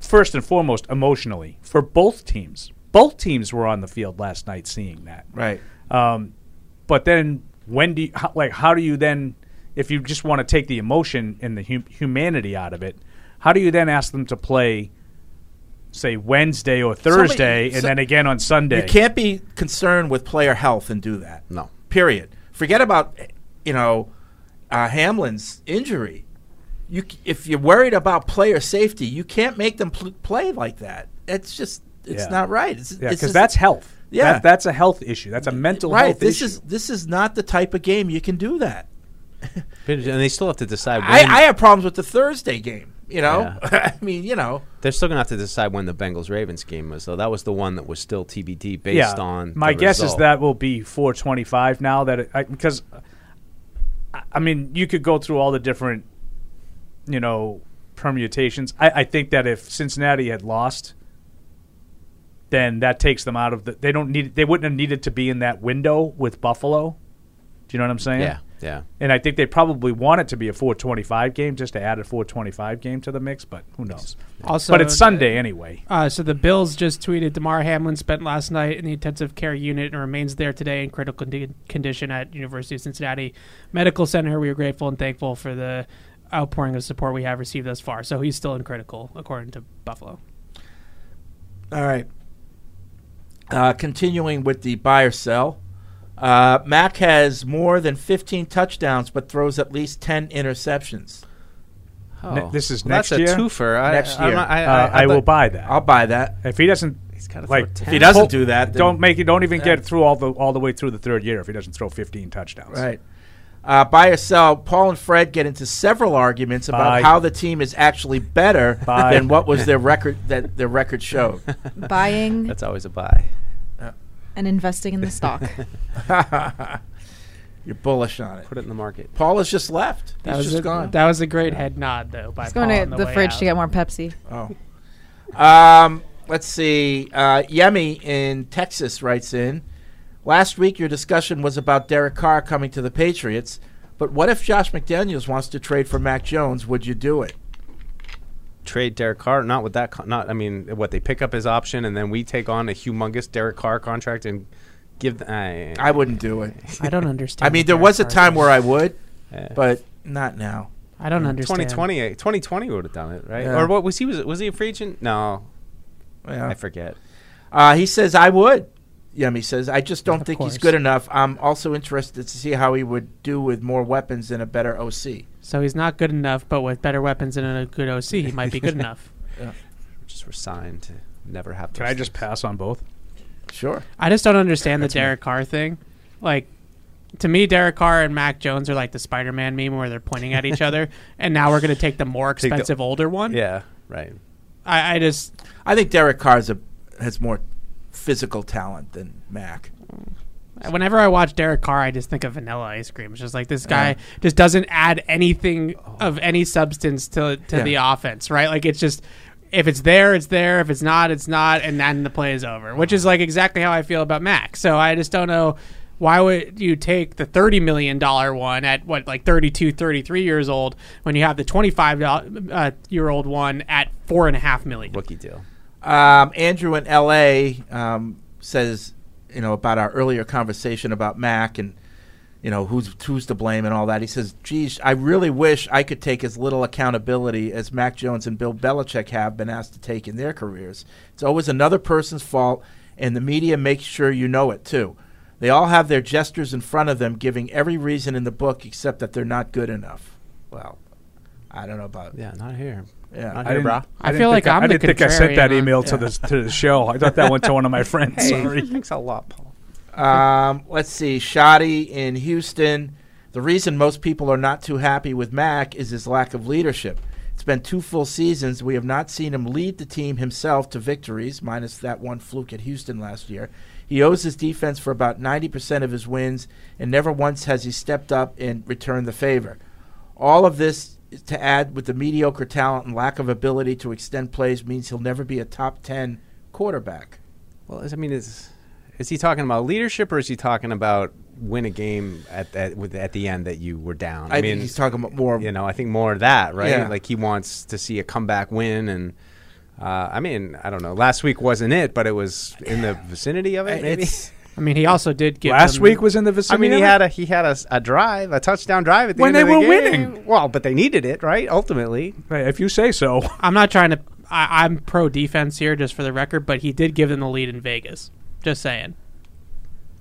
First and foremost, emotionally for both teams. Both teams were on the field last night, seeing that. Right. Um, but then, when do you, how, like how do you then, if you just want to take the emotion and the hum- humanity out of it, how do you then ask them to play, say Wednesday or Thursday, Somebody- and so- then again on Sunday? You can't be concerned with player health and do that. No. Period. Forget about you know uh, Hamlin's injury. You if you're worried about player safety, you can't make them pl- play like that. It's just it's Yeah. not right. It's, Yeah, because that's health. Yeah, That- that's a health issue. That's a mental right. health This issue. is this is not the type of game you can do that. And they still have to decide. When, I, I have problems with the Thursday game. You know, I mean, you know, They're still gonna have to decide when the Bengals Ravens game was, though. That was the one that was still TBD based yeah. on. My the guess is that will be 425 now that it, I, because I- I mean you could go through all the different you know permutations. I, I think that if Cincinnati had lost, then that takes them out of the. They don't need. They wouldn't have needed to be in that window with Buffalo. Do you know what I'm saying? Yeah. Yeah. And I think they probably want it to be a 425 game just to add a 425 game to the mix, but who knows? Also, but it's Sunday anyway. Uh, so the Bills just tweeted Damar Hamlin spent last night in the intensive care unit and remains there today in critical condi- condition at University of Cincinnati Medical Center. We are grateful and thankful for the outpouring of support we have received thus far. So he's still in critical, according to Buffalo. All right. Uh, continuing with the buy or sell. Uh, Mac has more than 15 touchdowns, but throws at least 10 interceptions. Oh. this is Well, next that's a year. twofer. I- next year, not- I- Uh, I- I, I'd will buy that. I'll buy that. If he doesn't, gotta throw like If he doesn't do that, then- don't make it. Don't even Yeah. get through all the all the way through the third year if he doesn't throw 15 touchdowns. Right. Uh, buy or sell. Paul and Fred get into several arguments about Buy. how the team is actually better Buy. than what was their record that their record showed. Buying That's always a buy. And investing in the stock. You're bullish on it. Put it in the market. Paul has just left. That He's was just a, gone. That was a great head nod, though. By He's going Paul to on the way fridge out. to get more Pepsi. Oh. Um, let's see. Uh, Yemi in Texas writes in. Last week, your discussion was about Derek Carr coming to the Patriots, but what if Josh McDaniels wants to trade for Mac Jones? Would you do it? Trade Derek Carr, not with that. Not, I mean, what they pick up his option, and then we take on a humongous Derek Carr contract and give. The, I, I wouldn't do it. I don't understand. I mean, there Derek was a Carr time thing. where I would, Yeah. but not now. I don't understand. 2020, 2020 would have done it, right? Yeah. Or what was he? Was was he a free agent? No, Yeah. I forget. Uh, he says, I would. Yemi says, I just don't Of think course. he's good enough. I'm also interested to see how he would do with more weapons and a better OC. So he's not good enough, but with better weapons and a good OC, he might be good enough. Yeah. Just resigned to never have. Can those I just pass on both? Sure. I just don't understand the Derek Carr thing. Like, to me, Derek Carr and Mac Jones are like the Spider-Man meme where they're pointing at each other, and now we're going to take the more Take the- expensive older one. Yeah, right. I, I just I think Derek Carr a, has more physical talent than Mac. Whenever I watch Derek Carr, I just think of vanilla ice cream. It's just like this guy just doesn't add anything of any substance to to Yeah. the offense, right? Like it's just if it's there, it's there. If it's not, it's not, and then the play is over. Which is like exactly how I feel about Mac. So I just don't know why would you take the thirty million dollar one at what like 32, 33 years old when you have the twenty five uh, year old one at four and a half million. Rookie deal. Um, Andrew in L.A. Um, says, you know, about our earlier conversation about Mac and, you know, who's who's to blame and all that. He says, "Geez, I really wish I could take as little accountability as Mac Jones and Bill Belichick have been asked to take in their careers. It's always another person's fault, and the media makes sure you know it too. They all have their gestures in front of them, giving every reason in the book except that they're not good enough. Well, I don't know about Yeah, not here. Yeah. not I here, didn't, brah. I feel like I'm I didn't think I sent that email to the to the show. I thought that went to one of my friends. Sorry. Thanks a lot, Paul. Um, let's see. Shoddy in Houston. The reason most people are not too happy with Mac is his lack of leadership. It's been two full seasons. We have not seen him lead the team himself to victories, minus that one fluke at Houston last year. He owes his defense for about 90% of his wins, and never once has he stepped up and returned the favor. All of this is to add with the mediocre talent and lack of ability to extend plays means he'll never be a top 10 quarterback. Well, I mean, is is he talking about leadership or is he talking about win a game at at, with, at the end that you were down? I I, mean, he's talking about more- You know, I think more of that, right? Yeah. Like he wants to see a comeback win, and uh, I mean, I don't know. Last week wasn't it, but it was in the vicinity of it. Maybe. It's- I mean, he also did give Last them- week was in the I mean, he had a he had a, a drive, a touchdown drive at the When end they of the were game. winning. Well, but they needed it, right? Ultimately, Right, if you say so. I'm not trying to. I, I'm pro defense here, just for the record, but he did give them the lead in Vegas. Just saying.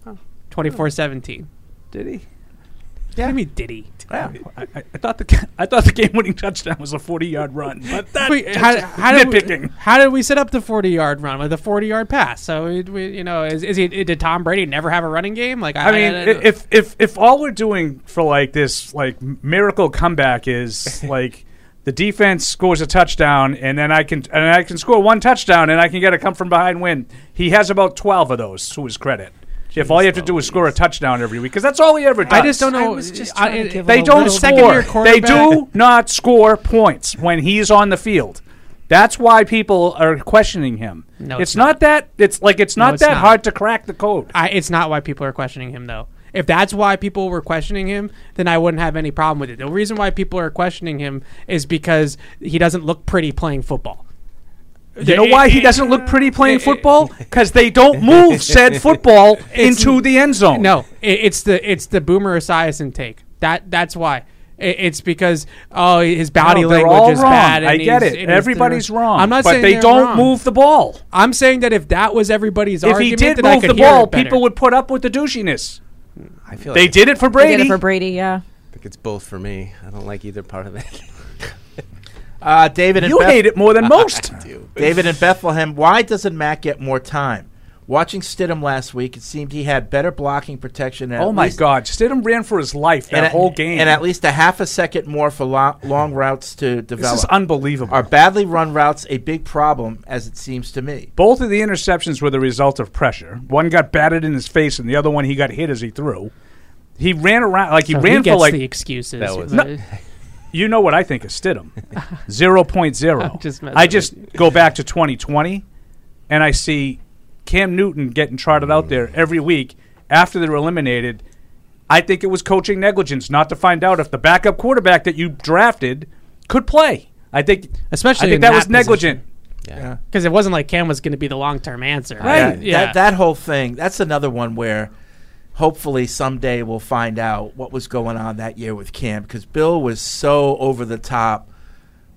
Oh. 24-17. did he? Yeah. What do you mean, did he? I, I, I thought the I thought the game winning touchdown was a forty yard run, but that Wait, how, how did we, how did we set up the 40 yard run with a 40 yard pass? So we, we, you know, is, is he did Tom Brady never have a running game? Like I mean, if if if all we're doing for like this like miracle comeback is like the defense scores a touchdown and then I can and I can score one touchdown and I can get a come from behind win. He has about twelve of those to his credit. If all you have to do is score a touchdown every week, because that's all he ever does. I just don't know. I- it- They a don't score. They do not score points when he's on the field. That's why people are questioning him. No, it's, it's not. that. It's like it's No, not it's that not. hard to crack the code. I, it's not why people are questioning him though. If that's why people were questioning him, then I wouldn't have any problem with it. The reason why people are questioning him is because he doesn't look pretty playing football. You know why he doesn't look pretty playing football? Because they don't move said football into the end zone. No, it, it's the it's the Boomer Esiason take. That that's why. It, it's because oh his body No, they're language all is wrong. bad. I get it. and Everybody's wrong. I'm not but saying they don't wrong. move the ball. I'm saying that if that was everybody's If argument, he did move the ball, people would put up with the douchiness. I feel They like did it for They Brady. did it for Brady, yeah. I think it's both for me. I don't like either part of it. Uh, David, and You Beth- hate it more than most. David in Bethlehem, why doesn't Matt get more time? Watching Stidham last week, it seemed he had better blocking protection. and Oh my least- God! Stidham ran for his life that and at- whole game. and at least a half a second more for lo- long routes to develop. this is unbelievable. Are badly run routes a big problem, as it seems to me? Both of the interceptions were the result of pressure. One got batted in his face, and the other one he got hit as he threw. He ran around like he So ran he for like the excuses. That was- but- You know what I think of Stidham? 0.0. I'm just I just go back to 2020 and I see Cam Newton getting trotted out there every week after they're eliminated. I think it was coaching negligence not to find out if the backup quarterback that you drafted could play. I think Especially I think that, that was negligent. Yeah. because it wasn't like Cam was going to be the long term answer. Yeah, Yeah. That, that whole thing, that's another one where hopefully someday we'll find out what was going on that year with Cam because Bill was so over the top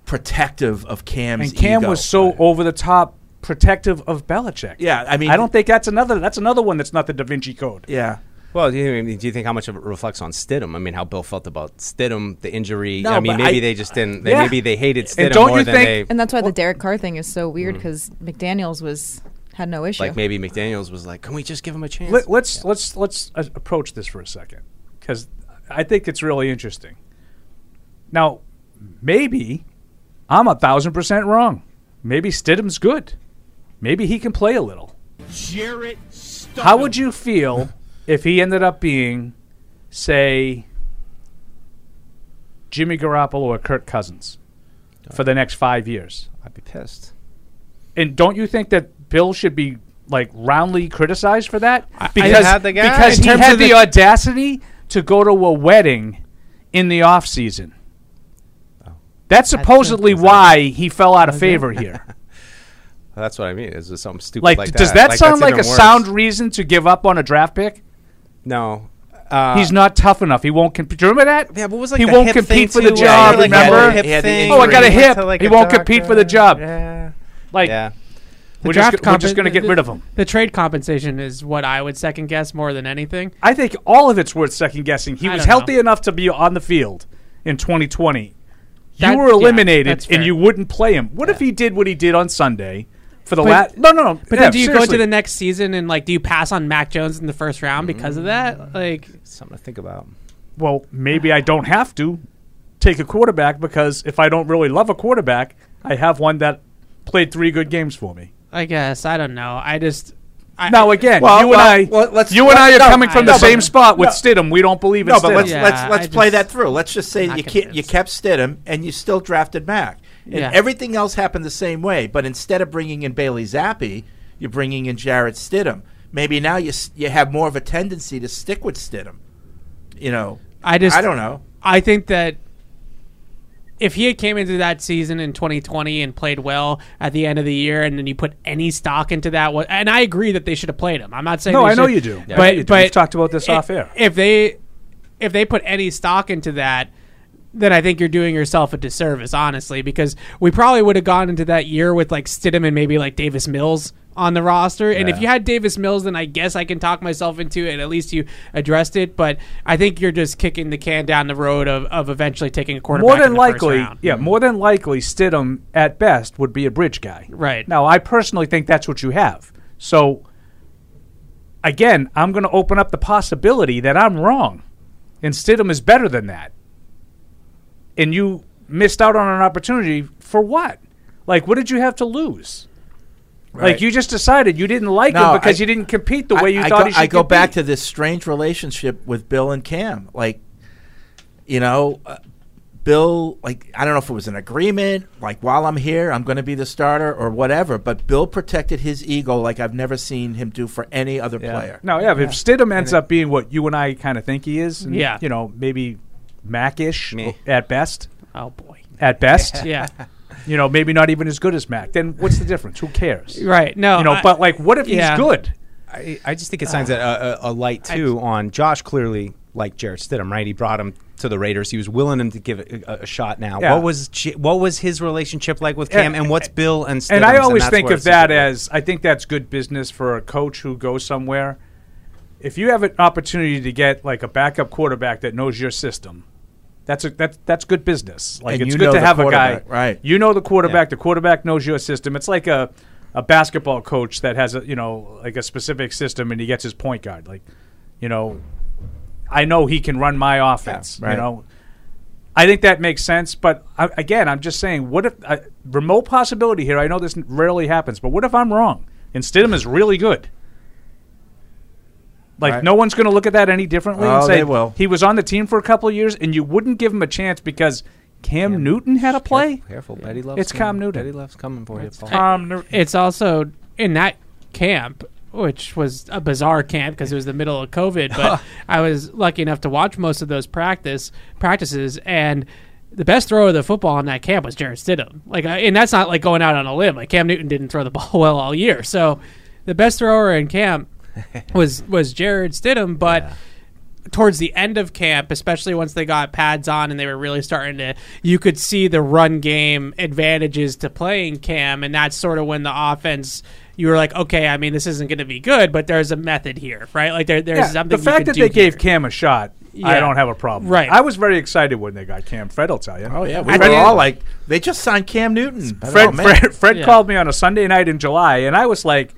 protective of Cam's And Cam ego. was so over the top protective of Belichick. Yeah, I mean- I don't think that's another that's another one that's not the Da Vinci Code. Yeah. Well, do you, do you think how much of it reflects on Stidham? I mean, how Bill felt about Stidham, the injury. No, I mean, maybe I- they just didn't. They, Yeah. Maybe they hated And Stidham don't more you than think- they. And that's why the Derek Carr thing is so weird mm. because McDaniels was had no issue. Like maybe McDaniels was like, "Can we just give him a chance?" Let, let's let's let's uh, approach this for a second because I think it's really interesting. Now, maybe I'm a thousand percent wrong. Maybe Stidham's good. Maybe he can play a little. Jarrett How would you feel if he ended up being, say, Jimmy Garoppolo or Kirk Cousins for the next five years? I'd be pissed. And don't you think that Bill should be like roundly criticized for that? I Because had the guy. because In he terms had of the, the- audacity to go to a wedding in the off season. That's supposedly why he fell out of favor here. That's what I mean. Is it something stupid Like, like, does that? that sound like a even worse. sound reason to give up on a draft pick? No. Uh, He's not tough enough. He won't compete. Do you remember that? Yeah, but what was like he the won't hip compete for the too, job. where like, had remember? hip He had the thing. oh, I got a. He went hip. to, like, he a won't compete for the doctor. job. Yeah. Like, Yeah. The we're just, draft we're just going to get the- rid of him. The trade compensation is what I would second guess more than anything. I think all of it's worth second guessing. He I was healthy know. enough to be on the field in 2020. That- you were eliminated, that's and you wouldn't play him. What if he did what he did on Sunday for the But- last? No, no, no. But Yeah, then do you go seriously. into the next season and like do you pass on Mac Jones in the first round because of that? Mm. Like something to think about. well, maybe I don't have to take a quarterback because if I don't really love a quarterback, I have one that played three good games for me. I guess I don't know. I just I, Now again, Well, you and well, I, well, let's- you and I are no, coming from no, the but- same spot with no. Stidham. We don't believe in No, Stidham. but let's Yeah, let's let's I play just- that through. Let's just say you kept, you kept Stidham and you still drafted Mac, and Yeah. everything else happened the same way. But instead of bringing in Bailey Zappe, you're bringing in Jarrett Stidham. Maybe now you you have more of a tendency to stick with Stidham. You know, I just I don't know. I think that if he had came into that season in 2020 and played well at the end of the year, and then you put any stock into that, and I agree that they should have played him. I'm not saying No, they I know should- you do. Yeah, I know but you do. but We've talked about this i- off air. If they if they put any stock into that. Then I think you're doing yourself a disservice, honestly, because we probably would have gone into that year with like Stidham and maybe like Davis Mills on the roster. And if you had Davis Mills, then I guess I can talk myself into it. At least you addressed it. But I think you're just kicking the can down the road of, of eventually taking a quarterback. more than in the first likely, yeah, more than likely, Stidham at best would be a bridge guy. Right. Now, I personally think that's what you have. So, again, I'm going to open up the possibility that I'm wrong, and Stidham is better than that. And you missed out on an opportunity for what? Like, what did you have to lose? Right. Like, you just decided you didn't like No, him because I- you didn't compete the way you I, thought I go, he should I go compete. back to this strange relationship with Bill and Cam. Like, you know, uh, Bill, like I don't know if it was an agreement, like while I'm here, I'm going to be the starter or whatever. But Bill protected his ego like I've never seen him do for any other player. No, yeah. If Stidham ends up being what you and I kind of think he is, and, Yeah. you know, maybe Mac-ish at best. Oh boy, at best, Yeah. You know, maybe not even as good as Mac. Then what's the difference? Who cares? Right. No, you know, I- but like, what if Yeah. he's good? I, I just think it shines a, a, a light too on Josh. Clearly, like Jarrett Stidham, right? He brought him to the Raiders. He was willing him to give it a, a shot. Now, Yeah. what was what was his relationship like with Cam, and what's Bill and Stidham's? And I always that's think of that as I think that's good business for a coach who goes somewhere. If you have an opportunity to get like a backup quarterback that knows your system, that's a that's that's good business. Like And it's good to have a guy. right. You know the quarterback. The quarterback knows your system. It's like a a basketball coach that has a you know like a specific system and he gets his point guard. Like you know, I know he can run my offense. right. You know. I think that makes sense, but I, again, I'm just saying, what if uh, remote possibility here? I know this rarely happens, but what if I'm wrong and Stidham is really good? Like Right. no one's going to look at that any differently and Oh, say they will. he was on the team for a couple of years, and you wouldn't give him a chance because Cam Newton had a play. Careful, Betty loves. It's Cam Newton. Betty loves coming for you. Paul. Tom Newton. It's also in that camp, which was a bizarre camp because it was the middle of COVID. But I was lucky enough to watch most of those practice practices, and the best thrower of the football in that camp was Jarrett Stidham. Like, and that's not like going out on a limb. Like Cam Newton didn't throw the ball well all year, so the best thrower in camp was was Jarrett Stidham, but. Towards the end of camp, especially once they got pads on and they were really starting to, you could see the run game advantages to playing Cam, and that's sort of when the offense. You were like, okay, I mean, this isn't going to be good, but there's a method here, right? Like there, there's Yeah, something. the fact can that do they gave. Cam a shot, I don't have a problem. Right. I was very excited when they got Cam. Fred will tell you. Oh yeah, we Fred- were all like, they just signed Cam Newton. Fred, Oh. Fred, Fred Yeah. called me on a Sunday night in July, and I was like,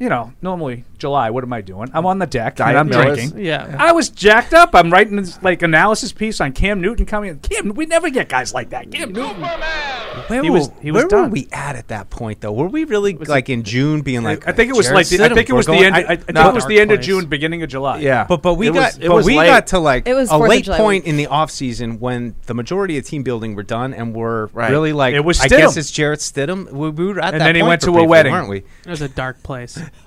you know, normally July, what am I doing? I'm on the deck Diet and I'm Millers. drinking. Yeah. I was jacked up. I'm writing this like analysis piece on Cam Newton coming in. Cam, we never get guys like that. Cam Newton. Where, He were, was- he was where done. were we at at that point, though? Were we really like in June, being like? I think it was Jarrett like the, I Stidham, think it we're was the going- end. I, I think it was the end of June, beginning of July. Yeah. But but we It was- got it but was we late. got to like It was a 4th of late July point week. in the off season when the majority of team building were done and we're Right. really like It was I guess Stidham. it's Jarrett Stidham. We, we were at And that then he point went for to a briefly, wedding. weren't we? It was a dark place.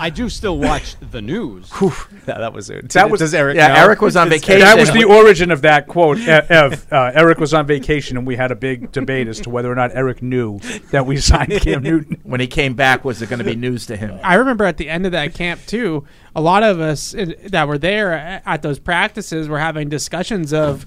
Well, I do still watch the news. Yeah, that was it. That was Does Eric? yeah, know? Eric was on vacation. That was the origin of that quote. Of uh, Eric was on vacation, and we had a big debate as to whether or not Eric knew that we signed Cam Newton. when he came back, was it going to be news to him? I remember at the end of that camp too, a lot of us uh, that were there at those practices were having discussions of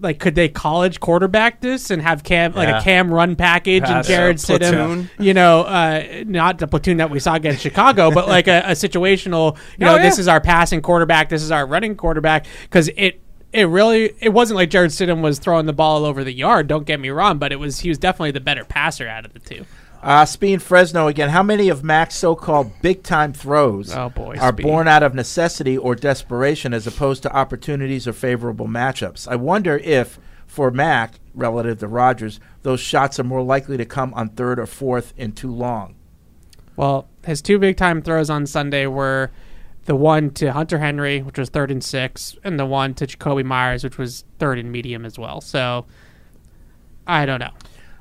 like could they college quarterback this and have Cam like Yeah. a Cam run package and Jarrett uh, Stidham, platoon. you know, uh, not the platoon that we saw against Chicago, but like a, a situational, you know, Oh, this is our passing quarterback, this is our running quarterback because it. It really it wasn't like Jarrett Stidham was throwing the ball all over the yard. Don't get me wrong, but it was he was definitely the better passer out of the two. Uh, Speen Fresno again. How many of Mac's so-called big-time throws Oh, boy, are born out of necessity or desperation, as opposed to opportunities or favorable matchups? I wonder if, for Mac, relative to Rodgers, those shots are more likely to come on third or fourth in too long. Well, his two big time throws on Sunday were the one to Hunter Henry, which was third and six, and the one to Jakobi Meyers, which was third and medium as well. So I don't know.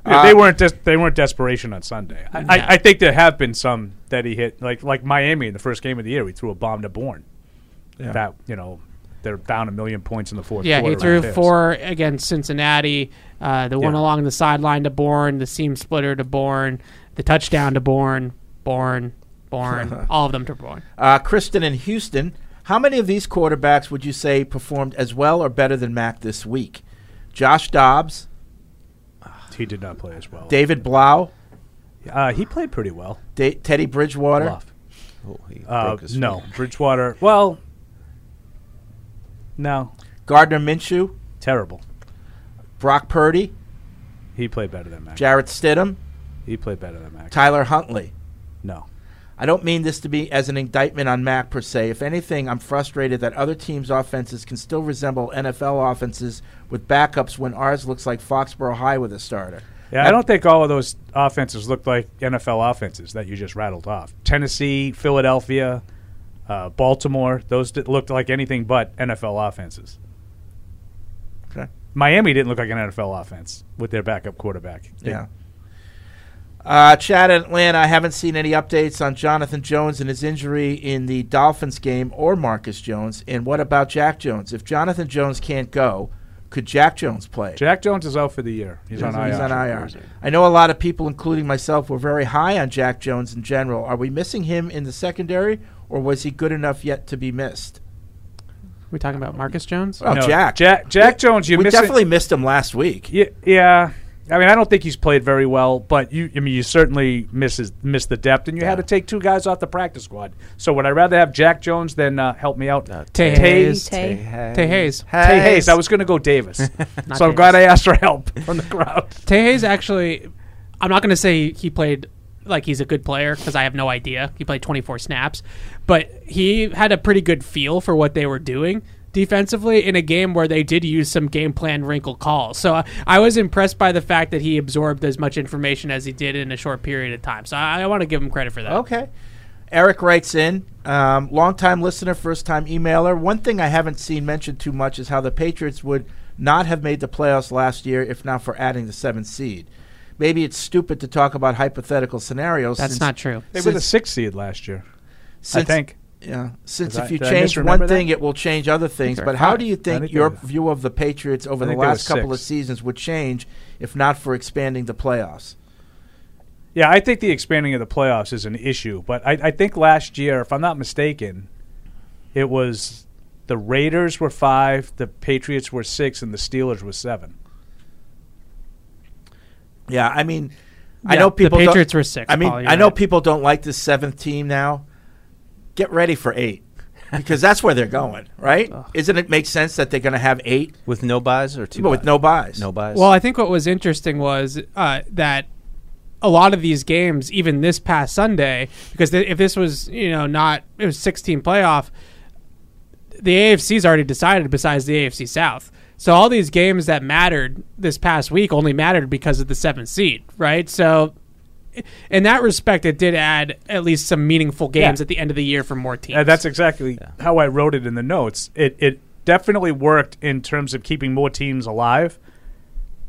Yeah, they weren't des- they weren't desperation on Sunday. I, No. I, I think there have been some that he hit, like like Miami in the first game of the year. He threw a bomb to Bourne. Yeah. That you know they're down a million points in the fourth. Yeah, quarter he threw right there. four against Cincinnati. Uh, the one Yeah. along the sideline to Bourne, the seam splitter to Bourne, the touchdown to Bourne, Bourne, Bourne, all of them to Bourne. Uh, Kristen in Houston. How many of these quarterbacks would you say performed as well or better than Mac this week? Josh Dobbs, He did not play as well. David Blough, Uh, he played pretty well. Da- Teddy Bridgewater. Oh, he Uh, no. Bridgewater. Well, no, Gardner Minshew, terrible. Brock Purdy, He played better than Mac. Jarrett Stidham, he played better than Mac. Tyler Huntley. No. I don't mean this to be as an indictment on Mac per se. If anything, I'm frustrated that other teams' offenses can still resemble NFL offenses with backups when ours looks like Foxborough High with a starter. Yeah, I don't think all of those offenses look like NFL offenses that you just rattled off. Tennessee, Philadelphia, uh, Baltimore, those did, looked like anything but NFL offenses. Okay. Miami didn't look like an NFL offense with their backup quarterback. They- Yeah. Uh, Chad in Atlanta, I haven't seen any updates on Jonathan Jones and his injury in the Dolphins game or Marcus Jones. And what about Jack Jones? If Jonathan Jones can't go, could Jack Jones play? Jack Jones is out for the year. He's on IR. He's on IR. I know a lot of people, including myself, were very high on Jack Jones in general. Are we missing him in the secondary, or was he good enough yet to be missed? we talking about Marcus Jones? Oh, Jack. Jack Jack Jones. You we missing- definitely missed him last week. Yeah, yeah. I mean, I don't think he's played very well, but you, I mean, you certainly misses miss the depth, and you had to take two guys off the practice squad. So would I rather have Jack Jones than uh, help me out? Tae Hayes. Tae. Tae Hayes. Tae Hayes. I was going to go Davis, so I'm glad I asked for help from the crowd. Tae Hayes actually, I'm not going to say he played like he's a good player because I have no idea. He played 24 snaps, but he had a pretty good feel for what they were doing defensively in a game where they did use some game plan wrinkle calls. So uh, I was impressed by the fact that he absorbed as much information as he did in a short period of time. So I, I want to give him credit for that. Okay. Eric writes in, um, longtime listener, first time emailer. One thing I haven't seen mentioned too much is how the Patriots would not have made the playoffs last year if not for adding the seventh seed. Maybe it's stupid to talk about hypothetical scenarios. That's since- not true. They were the sixth seed last year, I think. Yeah, since Did if I- you did I change misremember one that? thing, it will change other things. they're But how do you I think think your they were- view of the Patriots over I the think they were last couple of six. seasons would change if not for expanding the playoffs? Yeah, I think the expanding of the playoffs is an issue, but I, I think last year, if I'm not mistaken, it was the Raiders were five, the Patriots were six, and the Steelers were seven. Yeah, I mean, I Yeah, know the people. don't- Patriots were six, I mean, Paul, you're I know right. people don't like the seventh team now. Get ready for eight, because that's where they're going, right? Isn't it make sense that they're going to have eight with no byes or two? But with no byes. No byes. Well, I think what was interesting was uh, that a lot of these games, even this past Sunday, because th- if this was you know not it was 16 playoff, the AFC's already decided. Besides the AFC South, so all these games that mattered this past week only mattered because of the seventh seed, right? So. In that respect, it did add at least some meaningful games Yeah. at the end of the year for more teams. Uh, that's exactly how I wrote it in the notes. It it definitely worked in terms of keeping more teams alive,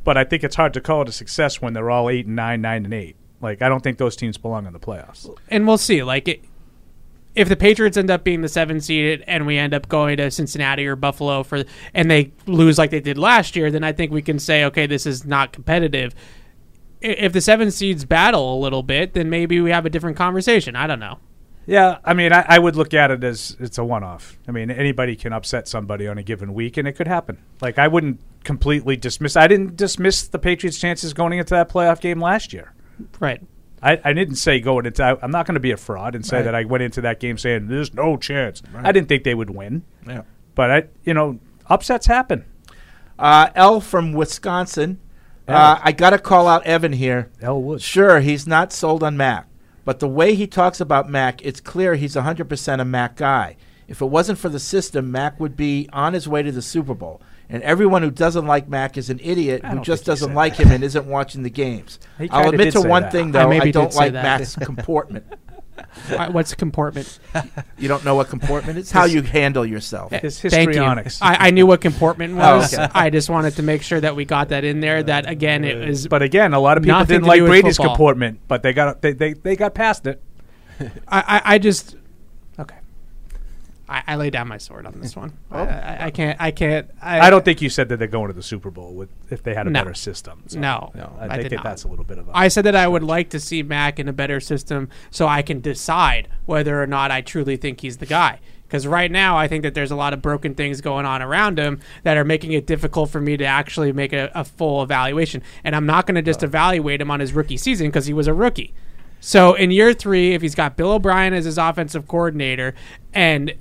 but I think it's hard to call it a success when they're all eight and nine, nine and eight. Like I don't think those teams belong in the playoffs. and we'll see. Like, it, if the Patriots end up being the seven seed and we end up going to Cincinnati or Buffalo for, and they lose like they did last year, then I think we can say, okay, this is not competitive. I- If the seven seeds battle a little bit, then maybe we have a different conversation. I don't know. Yeah, I mean, I, I would look at it as it's a one-off. I mean, anybody can upset somebody on a given week, and it could happen. Like I wouldn't completely dismiss. I didn't dismiss the Patriots' chances going into that playoff game last year. Right. I, I didn't say going into. I, I'm not going to be a fraud and say Right. that I went into that game saying there's no chance. Right. I didn't think they would win. Yeah. But I, you know, upsets happen. Uh, L from Wisconsin. Uh, I got to call out Evan here. L Wood. Sure, he's not sold on Mac, but the way he talks about Mac, it's clear he's 100% a Mac guy. If it wasn't for the system, Mac would be on his way to the Super Bowl. And everyone who doesn't like Mac is an idiot I who don't just think he doesn't said like him and isn't watching the games. He I'll kinda admit did to say one that. thing, I though. I, maybe don't say like that. Mac's comportment. Why- What's comportment? You don't know what comportment is? How you handle yourself. His Thank you. I, I knew what comportment Oh, was. okay. I just wanted to make sure that we got that in there. That again, it was. But again, a lot of people didn't like Brady's football. comportment, but they got they, they, they got past it. I, I, I just okay. I, I lay down my sword on this one. Oh. I, I, I can't. I can't. I, I don't think you said that they're going to the Super Bowl with if they had a No. better system. So, no, no, I I, think did that not. that's a little bit of a. I said that I would like to see Mac in a better system so I can decide whether or not I truly think he's the guy. Because right now, I think that there's a lot of broken things going on around him that are making it difficult for me to actually make a, a full evaluation. And I'm not going to just oh. evaluate him on his rookie season because he was a rookie. So in year three, if he's got Bill O'Brien as his offensive coordinator and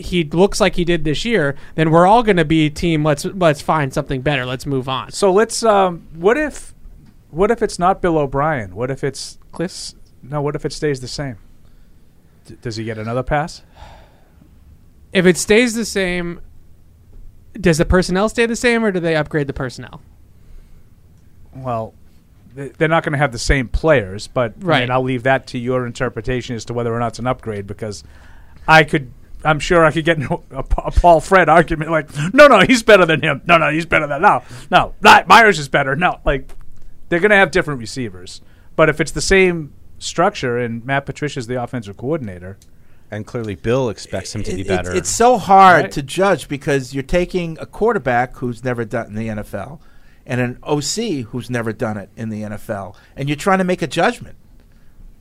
he looks like he did this year, then we're all going to be team. Let's let's find something better. Let's move on. So let's. Um, what if, what if it's not Bill O'Brien? What if it's Cliff? No. What if it stays the same? D- does he get another pass? If it stays the same, does the personnel stay the same, or do they upgrade the personnel? Well, th- they're not going to have the same players, but I Right. mean, I'll leave that to your interpretation as to whether or not it's an upgrade because I could I'm sure I could get into a, a Paul Fred argument like, no, no, he's better than him. No, no, he's better than no, no. Not Meyers is better. No, like they're going to have different receivers. But if it's the same structure and Matt Patricia's the offensive coordinator, and clearly Bill expects him to be It- better. it's so hard Right. to judge because you're taking a quarterback who's never done in the NFL and an OC who's never done it in the NFL, and you're trying to make a judgment.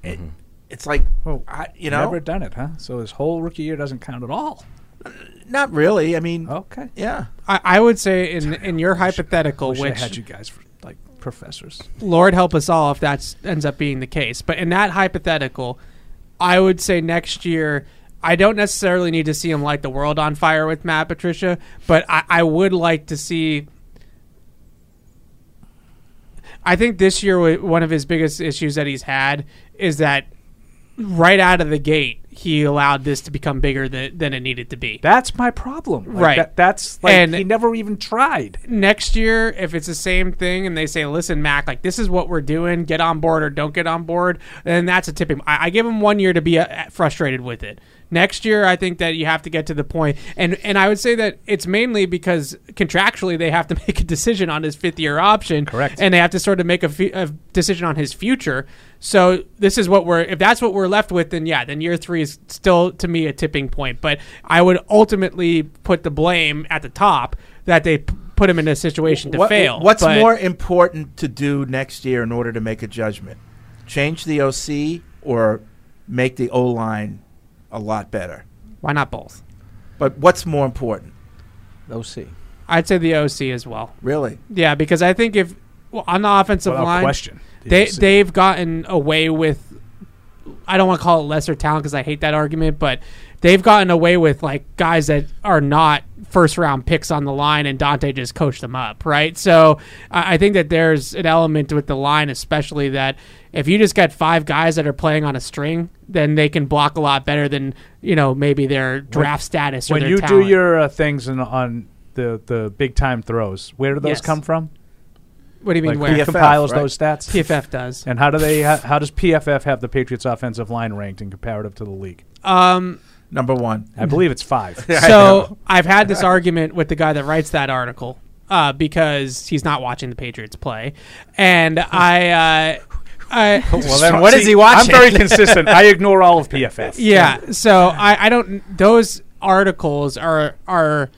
It, mm-hmm. It's like, I, you know, never done it, huh? So his whole rookie year doesn't count at all. not really. I mean, okay, yeah. I, I would say in in your hypothetical, Wish I which had you guys for like professors. Lord help us all if that ends up being the case. But in that hypothetical, I would say next year. I don't necessarily need to see him light the world on fire with Matt Patricia, but I, I would like to see. I think this year one of his biggest issues that he's had is that right out of the gate he allowed this to become bigger than, than it needed to be. That's my problem. Like, right. that- that's like and he never even tried. Next year, if it's the same thing and they say, "Listen, Mac, like this is what we're doing. Get on board or don't get on board," then that's a tipping. I, I give him one year to be uh, frustrated with it. Next year, I think that you have to get to the point, and and I would say that it's mainly because contractually they have to make a decision on his fifth year option, correct, and they have to sort of make a, decision on his future. So this is what we're if that's what we're left with, then yeah, then year three is still to me a tipping point. But I would ultimately put the blame at the top that they p- put him in a situation to What- fail. What's But- more important to do next year in order to make a judgment? Change the OC or make the O line a lot better? Why not both? But what's more important? OC. I'd say the OC as well. Really? Yeah, because I think if well, on the offensive Without line, question, the they OC. they've gotten away with. I don't want to call it lesser talent because I hate that argument, but they've gotten away with like guys that are not first round picks on the line, and Dante just coached them up, right? So I I think that there's an element with the line, especially that if you just got five guys that are playing on a string, then they can block a lot better than you know maybe their draft status or When their you talent. do your uh, things in, on the the big time throws, where do those Yes. come from? What do you mean Like, where? Who compiles those stats? PFF does. And how do they? How, how does PFF have the Patriots' offensive line ranked in comparative to the league? Um, Number one. I believe it's five. so I've had this argument with the guy that writes that article uh, because he's not watching the Patriots play, and I. Uh, I Well, then what is he watching? I'm very consistent. I ignore all of PFF. Yeah, so I, I don't. Those articles are are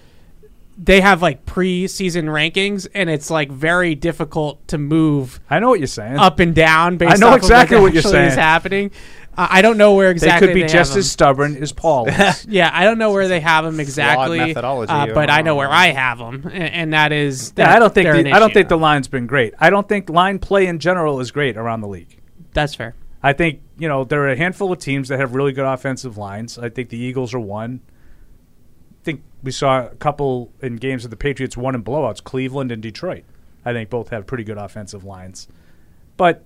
they have like preseason rankings, and it's like very difficult to move. I know what you're saying. Up and down. Based I know off exactly of what you're actually Is happening. Uh, I don't know where exactly They could be have just them. as stubborn as Paul. is. yeah, I don't know where they have them exactly, methodology, uh, but. I know where I have them, and, and that is. Yeah, I don't think the, I don't think the line's been great. I don't think line play in general is great around the league. That's fair. I think you know there are a handful of teams that have really good offensive lines. I think the Eagles are one. I think we saw a couple in games that the Patriots won in blowouts. Cleveland and Detroit. I think both have pretty good offensive lines, but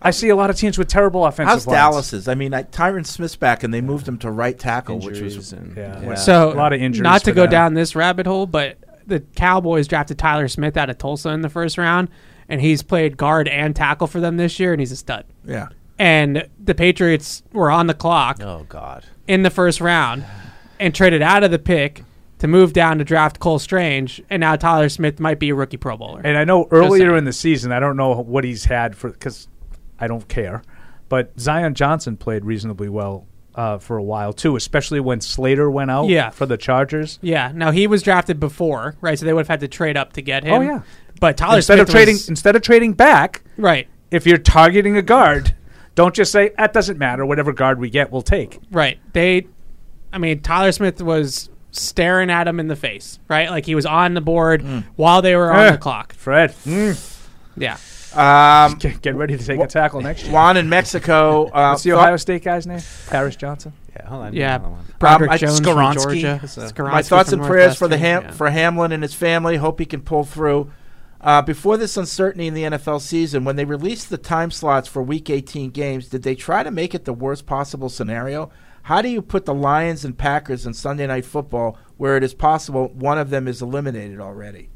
I see a lot of teams with terrible offensive How's lines. Dallas's? I mean, I, Tyron Smith's back, and they moved him to right tackle, which was yeah. So a lot of injuries. Not to go them. down this rabbit hole, but the Cowboys drafted Tyler Smith out of Tulsa in the first round, and he's played guard and tackle for them this year, and he's a stud. Yeah. And the Patriots were on the clock. Oh God. In the first round, and traded out of the pick to move down to draft Cole Strange, and now Tyler Smith might be a rookie Pro Bowler. And I know earlier in the season, I don't know what he's had for because I don't care, but Zion Johnson played reasonably well uh, for a while too, especially when Slater went out Yeah. for the Chargers. Yeah. Now he was drafted before, right? So they would have had to trade up to get him. Oh yeah, But Tyler instead Smith of trading was- instead of trading back, right? If you're targeting a guard, don't just say that doesn't matter. Whatever guard we get, we'll take. Right. They, I mean, Tyler Smith was staring at him in the face, right? Like he was on the board while they were on Eh, the clock. Fred. Yeah. Um, get, get ready to take a tackle next year. Juan in Mexico. Uh, What's the thought- Ohio State guy's name? Paris Johnson. Yeah, hold on. Yeah, hold on. Broderick Um, I- Jones from Skoronski. Georgia. My thoughts and prayers for the Ham- yeah. for Hamlin and his family. Hope he can pull through. Uh, before this uncertainty in the NFL season, when they released the time slots for Week 18 games, did they try to make it the worst possible scenario? How do you put the Lions and Packers in Sunday Night Football, where it is possible one of them is eliminated already?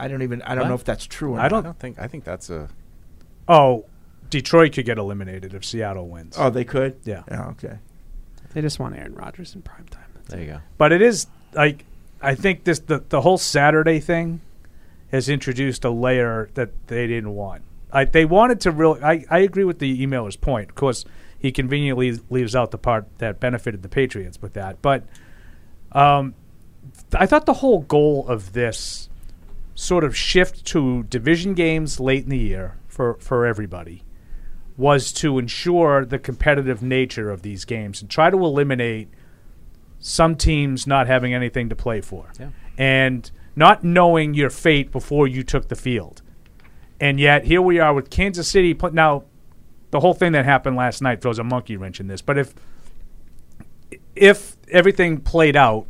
I don't even. I don't know if that's true. Or I not. don't- I don't think. I think that's a. Oh, Detroit could get eliminated if Seattle wins. Oh, they could. Yeah. Yeah. Okay. They just want Aaron Rodgers in prime time. There you go. But it is like I think this the the whole Saturday thing has introduced a layer that they didn't want. I, they wanted to really. I, I agree with the emailer's point. Of course, he conveniently leaves out the part that benefited the Patriots with that. But um, I thought the whole goal of this sort of shift to division games late in the year for, for everybody was to ensure the competitive nature of these games and try to eliminate some teams not having anything to play for Yeah. and not knowing your fate before you took the field. And yet here we are with Kansas City. Now, the whole thing that happened last night throws a monkey wrench in this. But if if everything played out,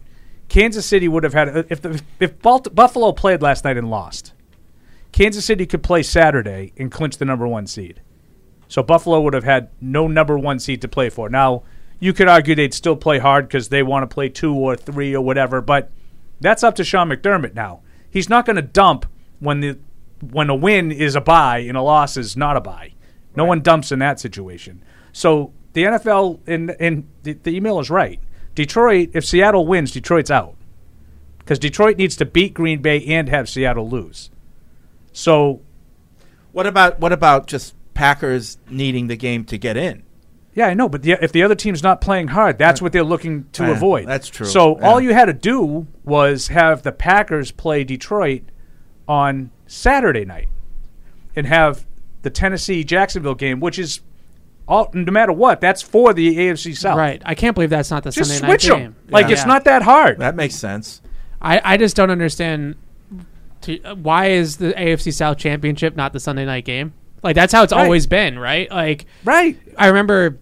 Kansas City would have had if the, if Buffalo played last night and lost, Kansas City could play Saturday and clinch the number one seed. So Buffalo would have had no number one seed to play for. Now you could argue they'd still play hard because they want to play two or three or whatever, but that's up to Sean McDermott now. He's not going to dump when the when a win is a bye and a loss is not a bye. No one dumps in that situation. So the NFL and and the, the email is right. Detroit, if Seattle wins, Detroit's out because Detroit needs to beat Green Bay and have Seattle lose. So What about what about just Packers needing the game to get in? Yeah, I know, but the, if the other team's not playing hard, that's uh, what they're looking to Yeah, avoid. that's true. So Yeah. all you had to do was have the Packers play Detroit on Saturday night, and have the Tennessee Jacksonville game, which is all no matter what, that's for the AFC South. Right. I can't believe that's not the Just Sunday night switch night 'em. game. Like it's not that hard. That makes sense. I, I just don't understand to, uh, why is the AFC South Championship not the Sunday night game? Like that's how it's Right. always been, right? Like right. I remember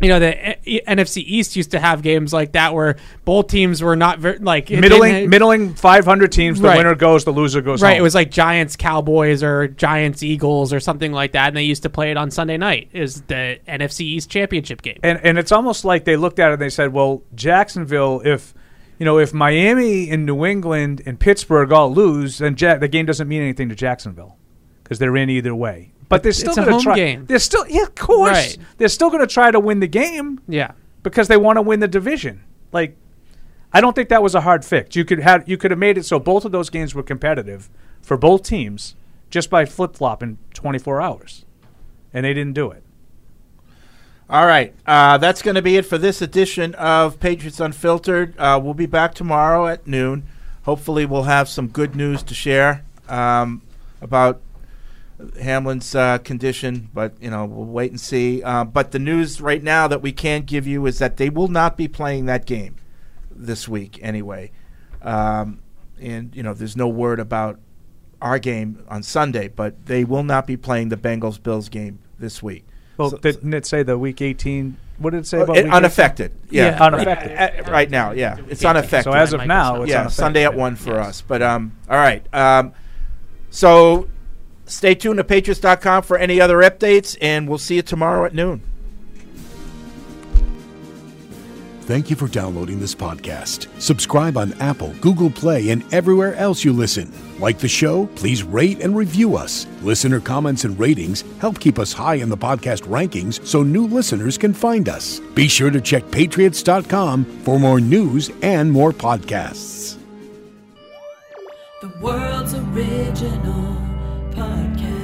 you know the eh, E- NFC East used to have games like that where both teams were not ver- like middling middling 500 teams. The Right. winner goes, the loser goes. Right, home. it was like Giants Cowboys or Giants Eagles or something like that, and they used to play it on Sunday night. Is the NFC East championship game? and and it's almost like they looked at it and they said, "Well, Jacksonville, if you know, if Miami and New England and Pittsburgh all lose, then ja- the game doesn't mean anything to Jacksonville because they're in either way." But they're still going to try. game. They're still, yeah, of course, Right. they're still going to try to win the game. Yeah, because they want to win the division. Like, I don't think that was a hard fix. You could have you could have made it so both of those games were competitive for both teams just by flip flopping 24 hours, and they didn't do it. All right, uh, that's going to be it for this edition of Patriots Unfiltered. Uh, we'll be back tomorrow at noon. Hopefully, we'll have some good news to share um, about Hamlin's uh, condition, but you know we'll wait and see. Uh, but the news right now that we can give you is that they will not be playing that game this week anyway, um, and you know there's no word about our game on Sunday, but they will not be playing the Bengals Bills game this week. Well, So- didn't it say the week 18? What did it say about it- week unaffected? 18? Yeah, unaffected. Right now, yeah, it's unaffected. So as of now, it's yeah, unaffected. Sunday at one for us. But um, all right. Um, so stay tuned to Patriots.com for any other updates, and we'll see you tomorrow at noon. Thank you for downloading this podcast. Subscribe on Apple, Google Play, and everywhere else you listen. Like the show? Please rate and review us. Listener comments and ratings help keep us high in the podcast rankings so new listeners can find us. Be sure to check patriots.com for more news and more podcasts. The world's original podcast.